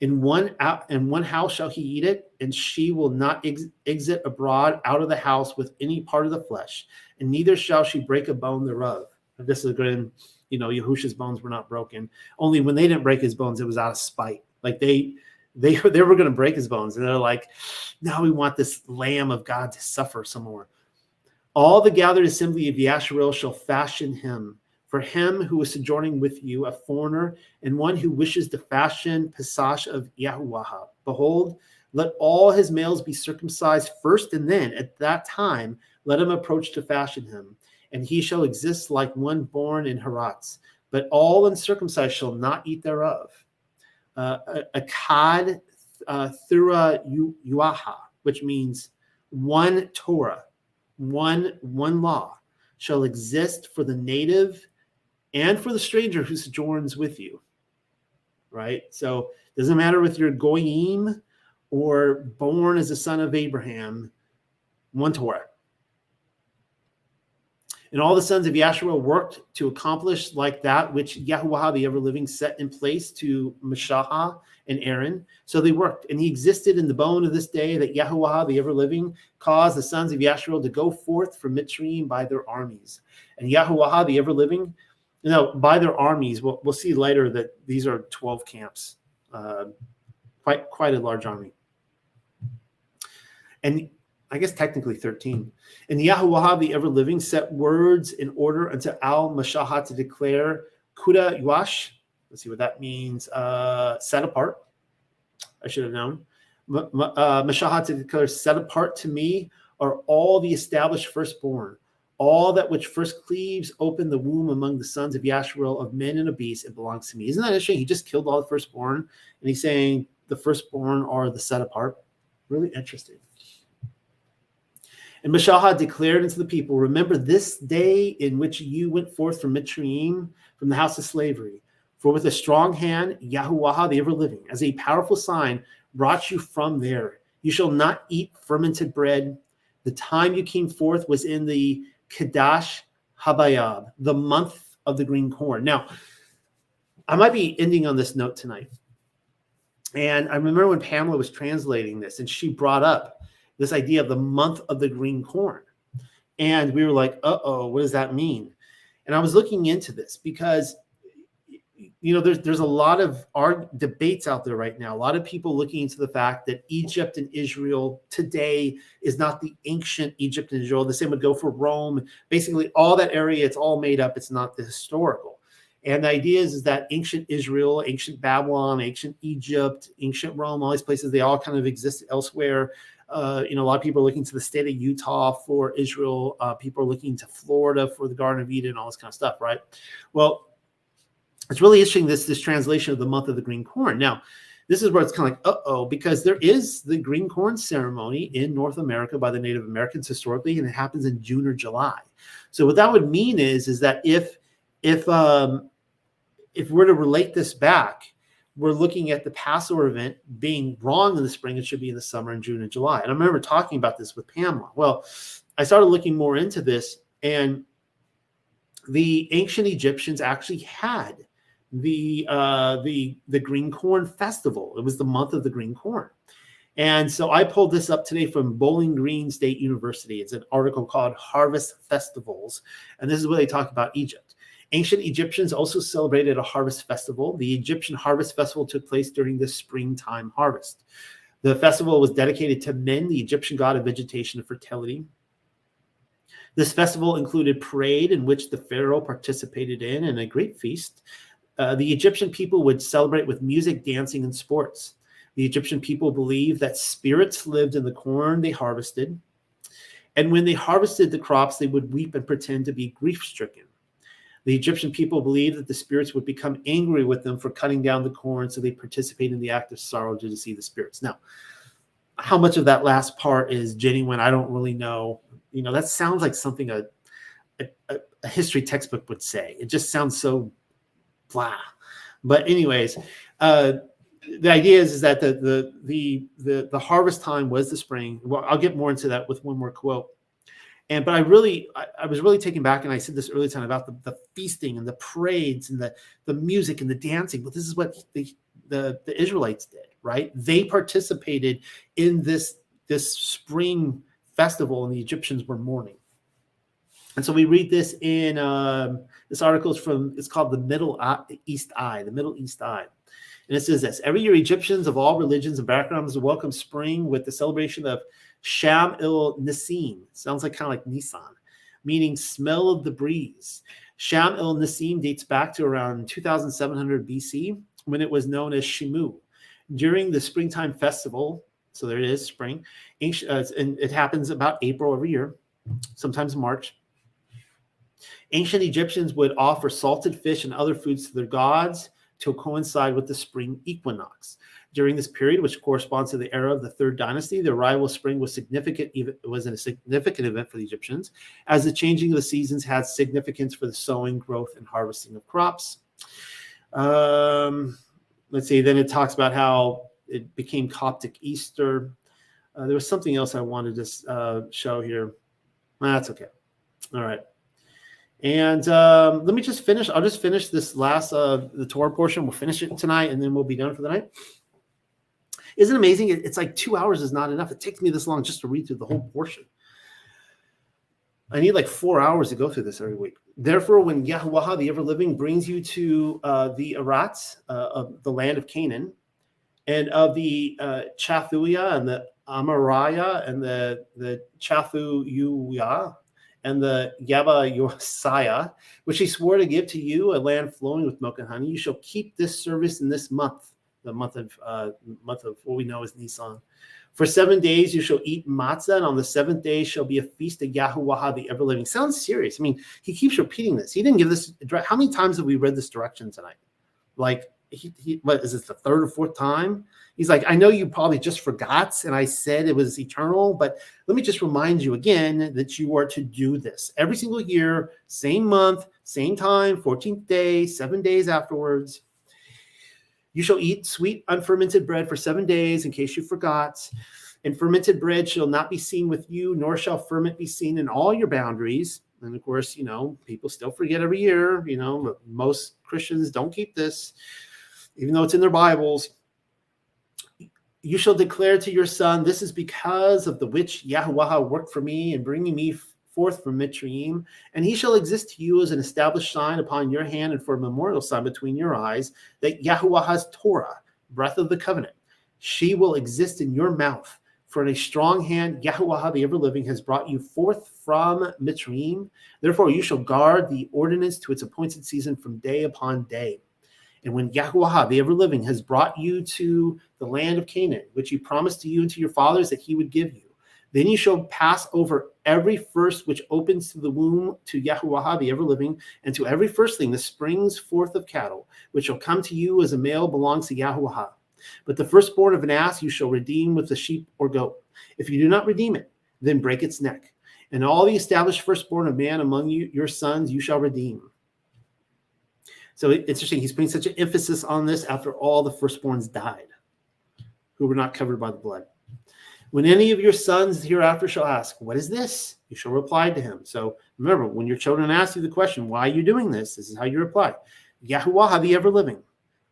In one out in one house shall he eat it, and she will not ex- exit abroad out of the house with any part of the flesh, and neither shall she break a bone thereof. And this is good. You know, Yahusha's bones were not broken. Only when they didn't break his bones, it was out of spite. Like they they they were going to break his bones, and they're like, now we want this Lamb of God to suffer some more. All the gathered assembly of Yasharel shall fashion him for him who is sojourning with you, a foreigner, and one who wishes to fashion Pesash of Yahuwah. Behold, let all his males be circumcised first, and then at that time let him approach to fashion him, and he shall exist like one born in Haratz. But all uncircumcised shall not eat thereof. Uh, Akkad uh, Thura Yuaha, which means one Torah, one one law, shall exist for the native and for the stranger who sojourns with you. Right? So doesn't matter if you're goyim or born as a son of Abraham, one Torah. And all the sons of Yasharel worked to accomplish like that which Yahuwah the ever living set in place to Mashaha and Aaron. So they worked, and he existed in the bone of this day that Yahuwah the ever living caused the sons of Yasharel to go forth from Mitzrayim by their armies. And Yahuwah the ever living you know, by their armies, we'll, we'll see later that these are 12 camps, uh, quite quite a large army. And I guess technically 13. And Yahuwah, the ever living, set words in order unto Al Mashaha to declare Kuda Yuash. Let's see what that means. Uh, set apart. I should have known. Uh, Mashaha to declare set apart to me are all the established firstborn all that which first cleaves open the womb among the sons of Yasharel of men and of beasts, it belongs to me. Isn't that interesting? He just killed all the firstborn, and he's saying the firstborn are the set apart. Really interesting. And Mashaha declared unto the people, Remember this day in which you went forth from Mitzrayim, from the house of slavery. For with a strong hand, Yahuwah, the ever living, as a powerful sign, brought you from there. You shall not eat fermented bread. The time you came forth was in the Kadash Habayab, the month of the green corn. Now, I might be ending on this note tonight. And I remember when Pamela was translating this and she brought up this idea of the month of the green corn. And we were like, uh oh, what does that mean? And I was looking into this because you know, there's there's a lot of our debates out there right now. A lot of people looking into the fact that Egypt and Israel today is not the ancient Egypt and Israel. The same would go for Rome. Basically, all that area, it's all made up. It's not the historical. And the idea is, is that ancient Israel, ancient Babylon, ancient Egypt, ancient Rome, all these places, they all kind of exist elsewhere. Uh, you know, a lot of people are looking to the state of Utah for Israel. Uh, people are looking to Florida for the Garden of Eden, all this kind of stuff, right? Well, it's really interesting this this translation of the month of the green corn. Now, this is where it's kind of like, uh oh, because there is the green corn ceremony in North America by the Native Americans historically, and it happens in June or July. So what that would mean is, is that if if um, if we're to relate this back, we're looking at the Passover event being wrong in the spring. It should be in the summer in June and July. And I remember talking about this with Pamela. Well, I started looking more into this, and the ancient Egyptians actually had the uh, the the green corn festival. It was the month of the green corn. And so I pulled this up today from Bowling Green State University. It's an article called Harvest Festivals. And this is where they talk about Egypt. Ancient Egyptians also celebrated a harvest festival. The Egyptian harvest festival took place during the springtime harvest. The festival was dedicated to Men, the Egyptian god of vegetation and fertility. This festival included parade in which the pharaoh participated in and a great feast. Uh, the Egyptian people would celebrate with music, dancing, and sports. The Egyptian people believed that spirits lived in the corn they harvested. And when they harvested the crops, they would weep and pretend to be grief stricken. The Egyptian people believed that the spirits would become angry with them for cutting down the corn, so they participate in the act of sorrow to deceive the spirits. Now, how much of that last part is genuine, I don't really know. You know, that sounds like something a, a, a history textbook would say. It just sounds so blah. But anyways, uh, the idea is, is that the, the the the the harvest time was the spring. Well, I'll get more into that with one more quote. And but I really I, I was really taken back, and I said this earlier time about the, the feasting and the parades and the the music and the dancing. But this is what the the, the Israelites did, right? They participated in this this spring festival, and the Egyptians were mourning. And so we read this in um, this article is from it's called the Middle East Eye, the Middle East Eye. And it says this every year, Egyptians of all religions and backgrounds welcome spring with the celebration of Sham il Nassim. Sounds like kind of like Nissan, meaning smell of the breeze. Sham il Nassim dates back to around 2700 BC when it was known as Shimu. During the springtime festival, so there it is, spring, uh, and it happens about April every year, sometimes March. Ancient Egyptians would offer salted fish and other foods to their gods to coincide with the spring equinox. During this period, which corresponds to the era of the third dynasty, the arrival of spring was significant. It was a significant event for the Egyptians, as the changing of the seasons had significance for the sowing, growth, and harvesting of crops. Um, let's see. Then it talks about how it became Coptic Easter. Uh, there was something else I wanted to uh, show here. That's okay. All right. And um, let me just finish. I'll just finish this last uh, the tour portion. We'll finish it tonight, and then we'll be done for the night. Isn't amazing? It's like two hours is not enough. It takes me this long just to read through the whole portion. I need like four hours to go through this every week. Therefore, when Yahweh, the ever living, brings you to uh, the Arats uh, of the land of Canaan, and of the uh, Chathuya and the Amariah and the the Chathuyuya and the Yaba Yosiah, which he swore to give to you, a land flowing with milk and honey. You shall keep this service in this month, the month of uh, month of what we know as Nisan. For seven days you shall eat matzah, and on the seventh day shall be a feast of Yahuwah, the ever living. Sounds serious. I mean, he keeps repeating this. He didn't give this. How many times have we read this direction tonight? Like, he, he what is this the third or fourth time? He's like, I know you probably just forgot, and I said it was eternal, but let me just remind you again that you are to do this every single year, same month, same time, 14th day, seven days afterwards. You shall eat sweet unfermented bread for seven days, in case you forgot. And fermented bread shall not be seen with you, nor shall ferment be seen in all your boundaries. And of course, you know, people still forget every year. You know, most Christians don't keep this, even though it's in their Bibles you shall declare to your son, This is because of the which Yahweh worked for me in bringing me forth from Mitzrayim, and he shall exist to you as an established sign upon your hand and for a memorial sign between your eyes, that Yahuwah has Torah, breath of the covenant. She will exist in your mouth. For in a strong hand, Yahuwah the ever living has brought you forth from Mitzrayim. Therefore, you shall guard the ordinance to its appointed season from day upon day. And when Yahuwah the ever living has brought you to the land of Canaan, which he promised to you and to your fathers that he would give you, then you shall pass over every first which opens to the womb to Yahuwah the ever living, and to every firstling that springs forth of cattle, which shall come to you as a male belongs to Yahuwah. But the firstborn of an ass you shall redeem with the sheep or goat. If you do not redeem it, then break its neck. And all the established firstborn of man among you, your sons, you shall redeem. So it's interesting. He's putting such an emphasis on this after all the firstborns died, who were not covered by the blood. When any of your sons hereafter shall ask, What is this? You shall reply to him. So remember, when your children ask you the question, Why are you doing this? This is how you reply Yahuwah, the ever living,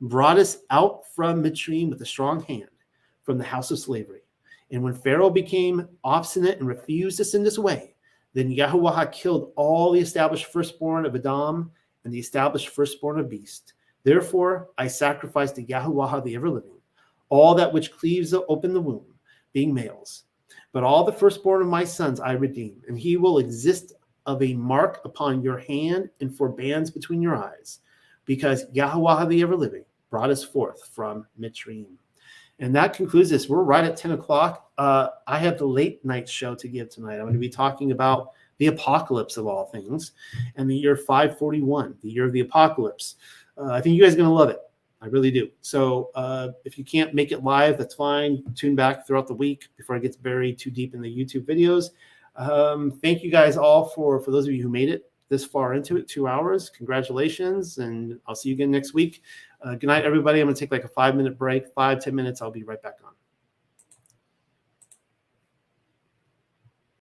brought us out from Mitzrayim with a strong hand from the house of slavery. And when Pharaoh became obstinate and refused to send us away, then Yahuwah killed all the established firstborn of Adam and the established firstborn of beast. Therefore, I sacrifice to Yahuwah the ever living, all that which cleaves open the womb, being males. But all the firstborn of my sons I redeem, and he will exist of a mark upon your hand and for bands between your eyes, because Yahuwah the ever living brought us forth from Mitzrayim. And that concludes this. We're right at 10 o'clock. Uh, I have the late night show to give tonight. I'm going to be talking about the apocalypse of all things and the year 541, the year of the apocalypse. Uh, I think you guys are going to love it. I really do. So uh, if you can't make it live, that's fine. Tune back throughout the week before it gets buried too deep in the YouTube videos. Um, thank you guys all for for those of you who made it this far into it, two hours. Congratulations, and I'll see you again next week. Uh, good night, everybody. I'm going to take like a five minute break, five ten minutes. I'll be right back on.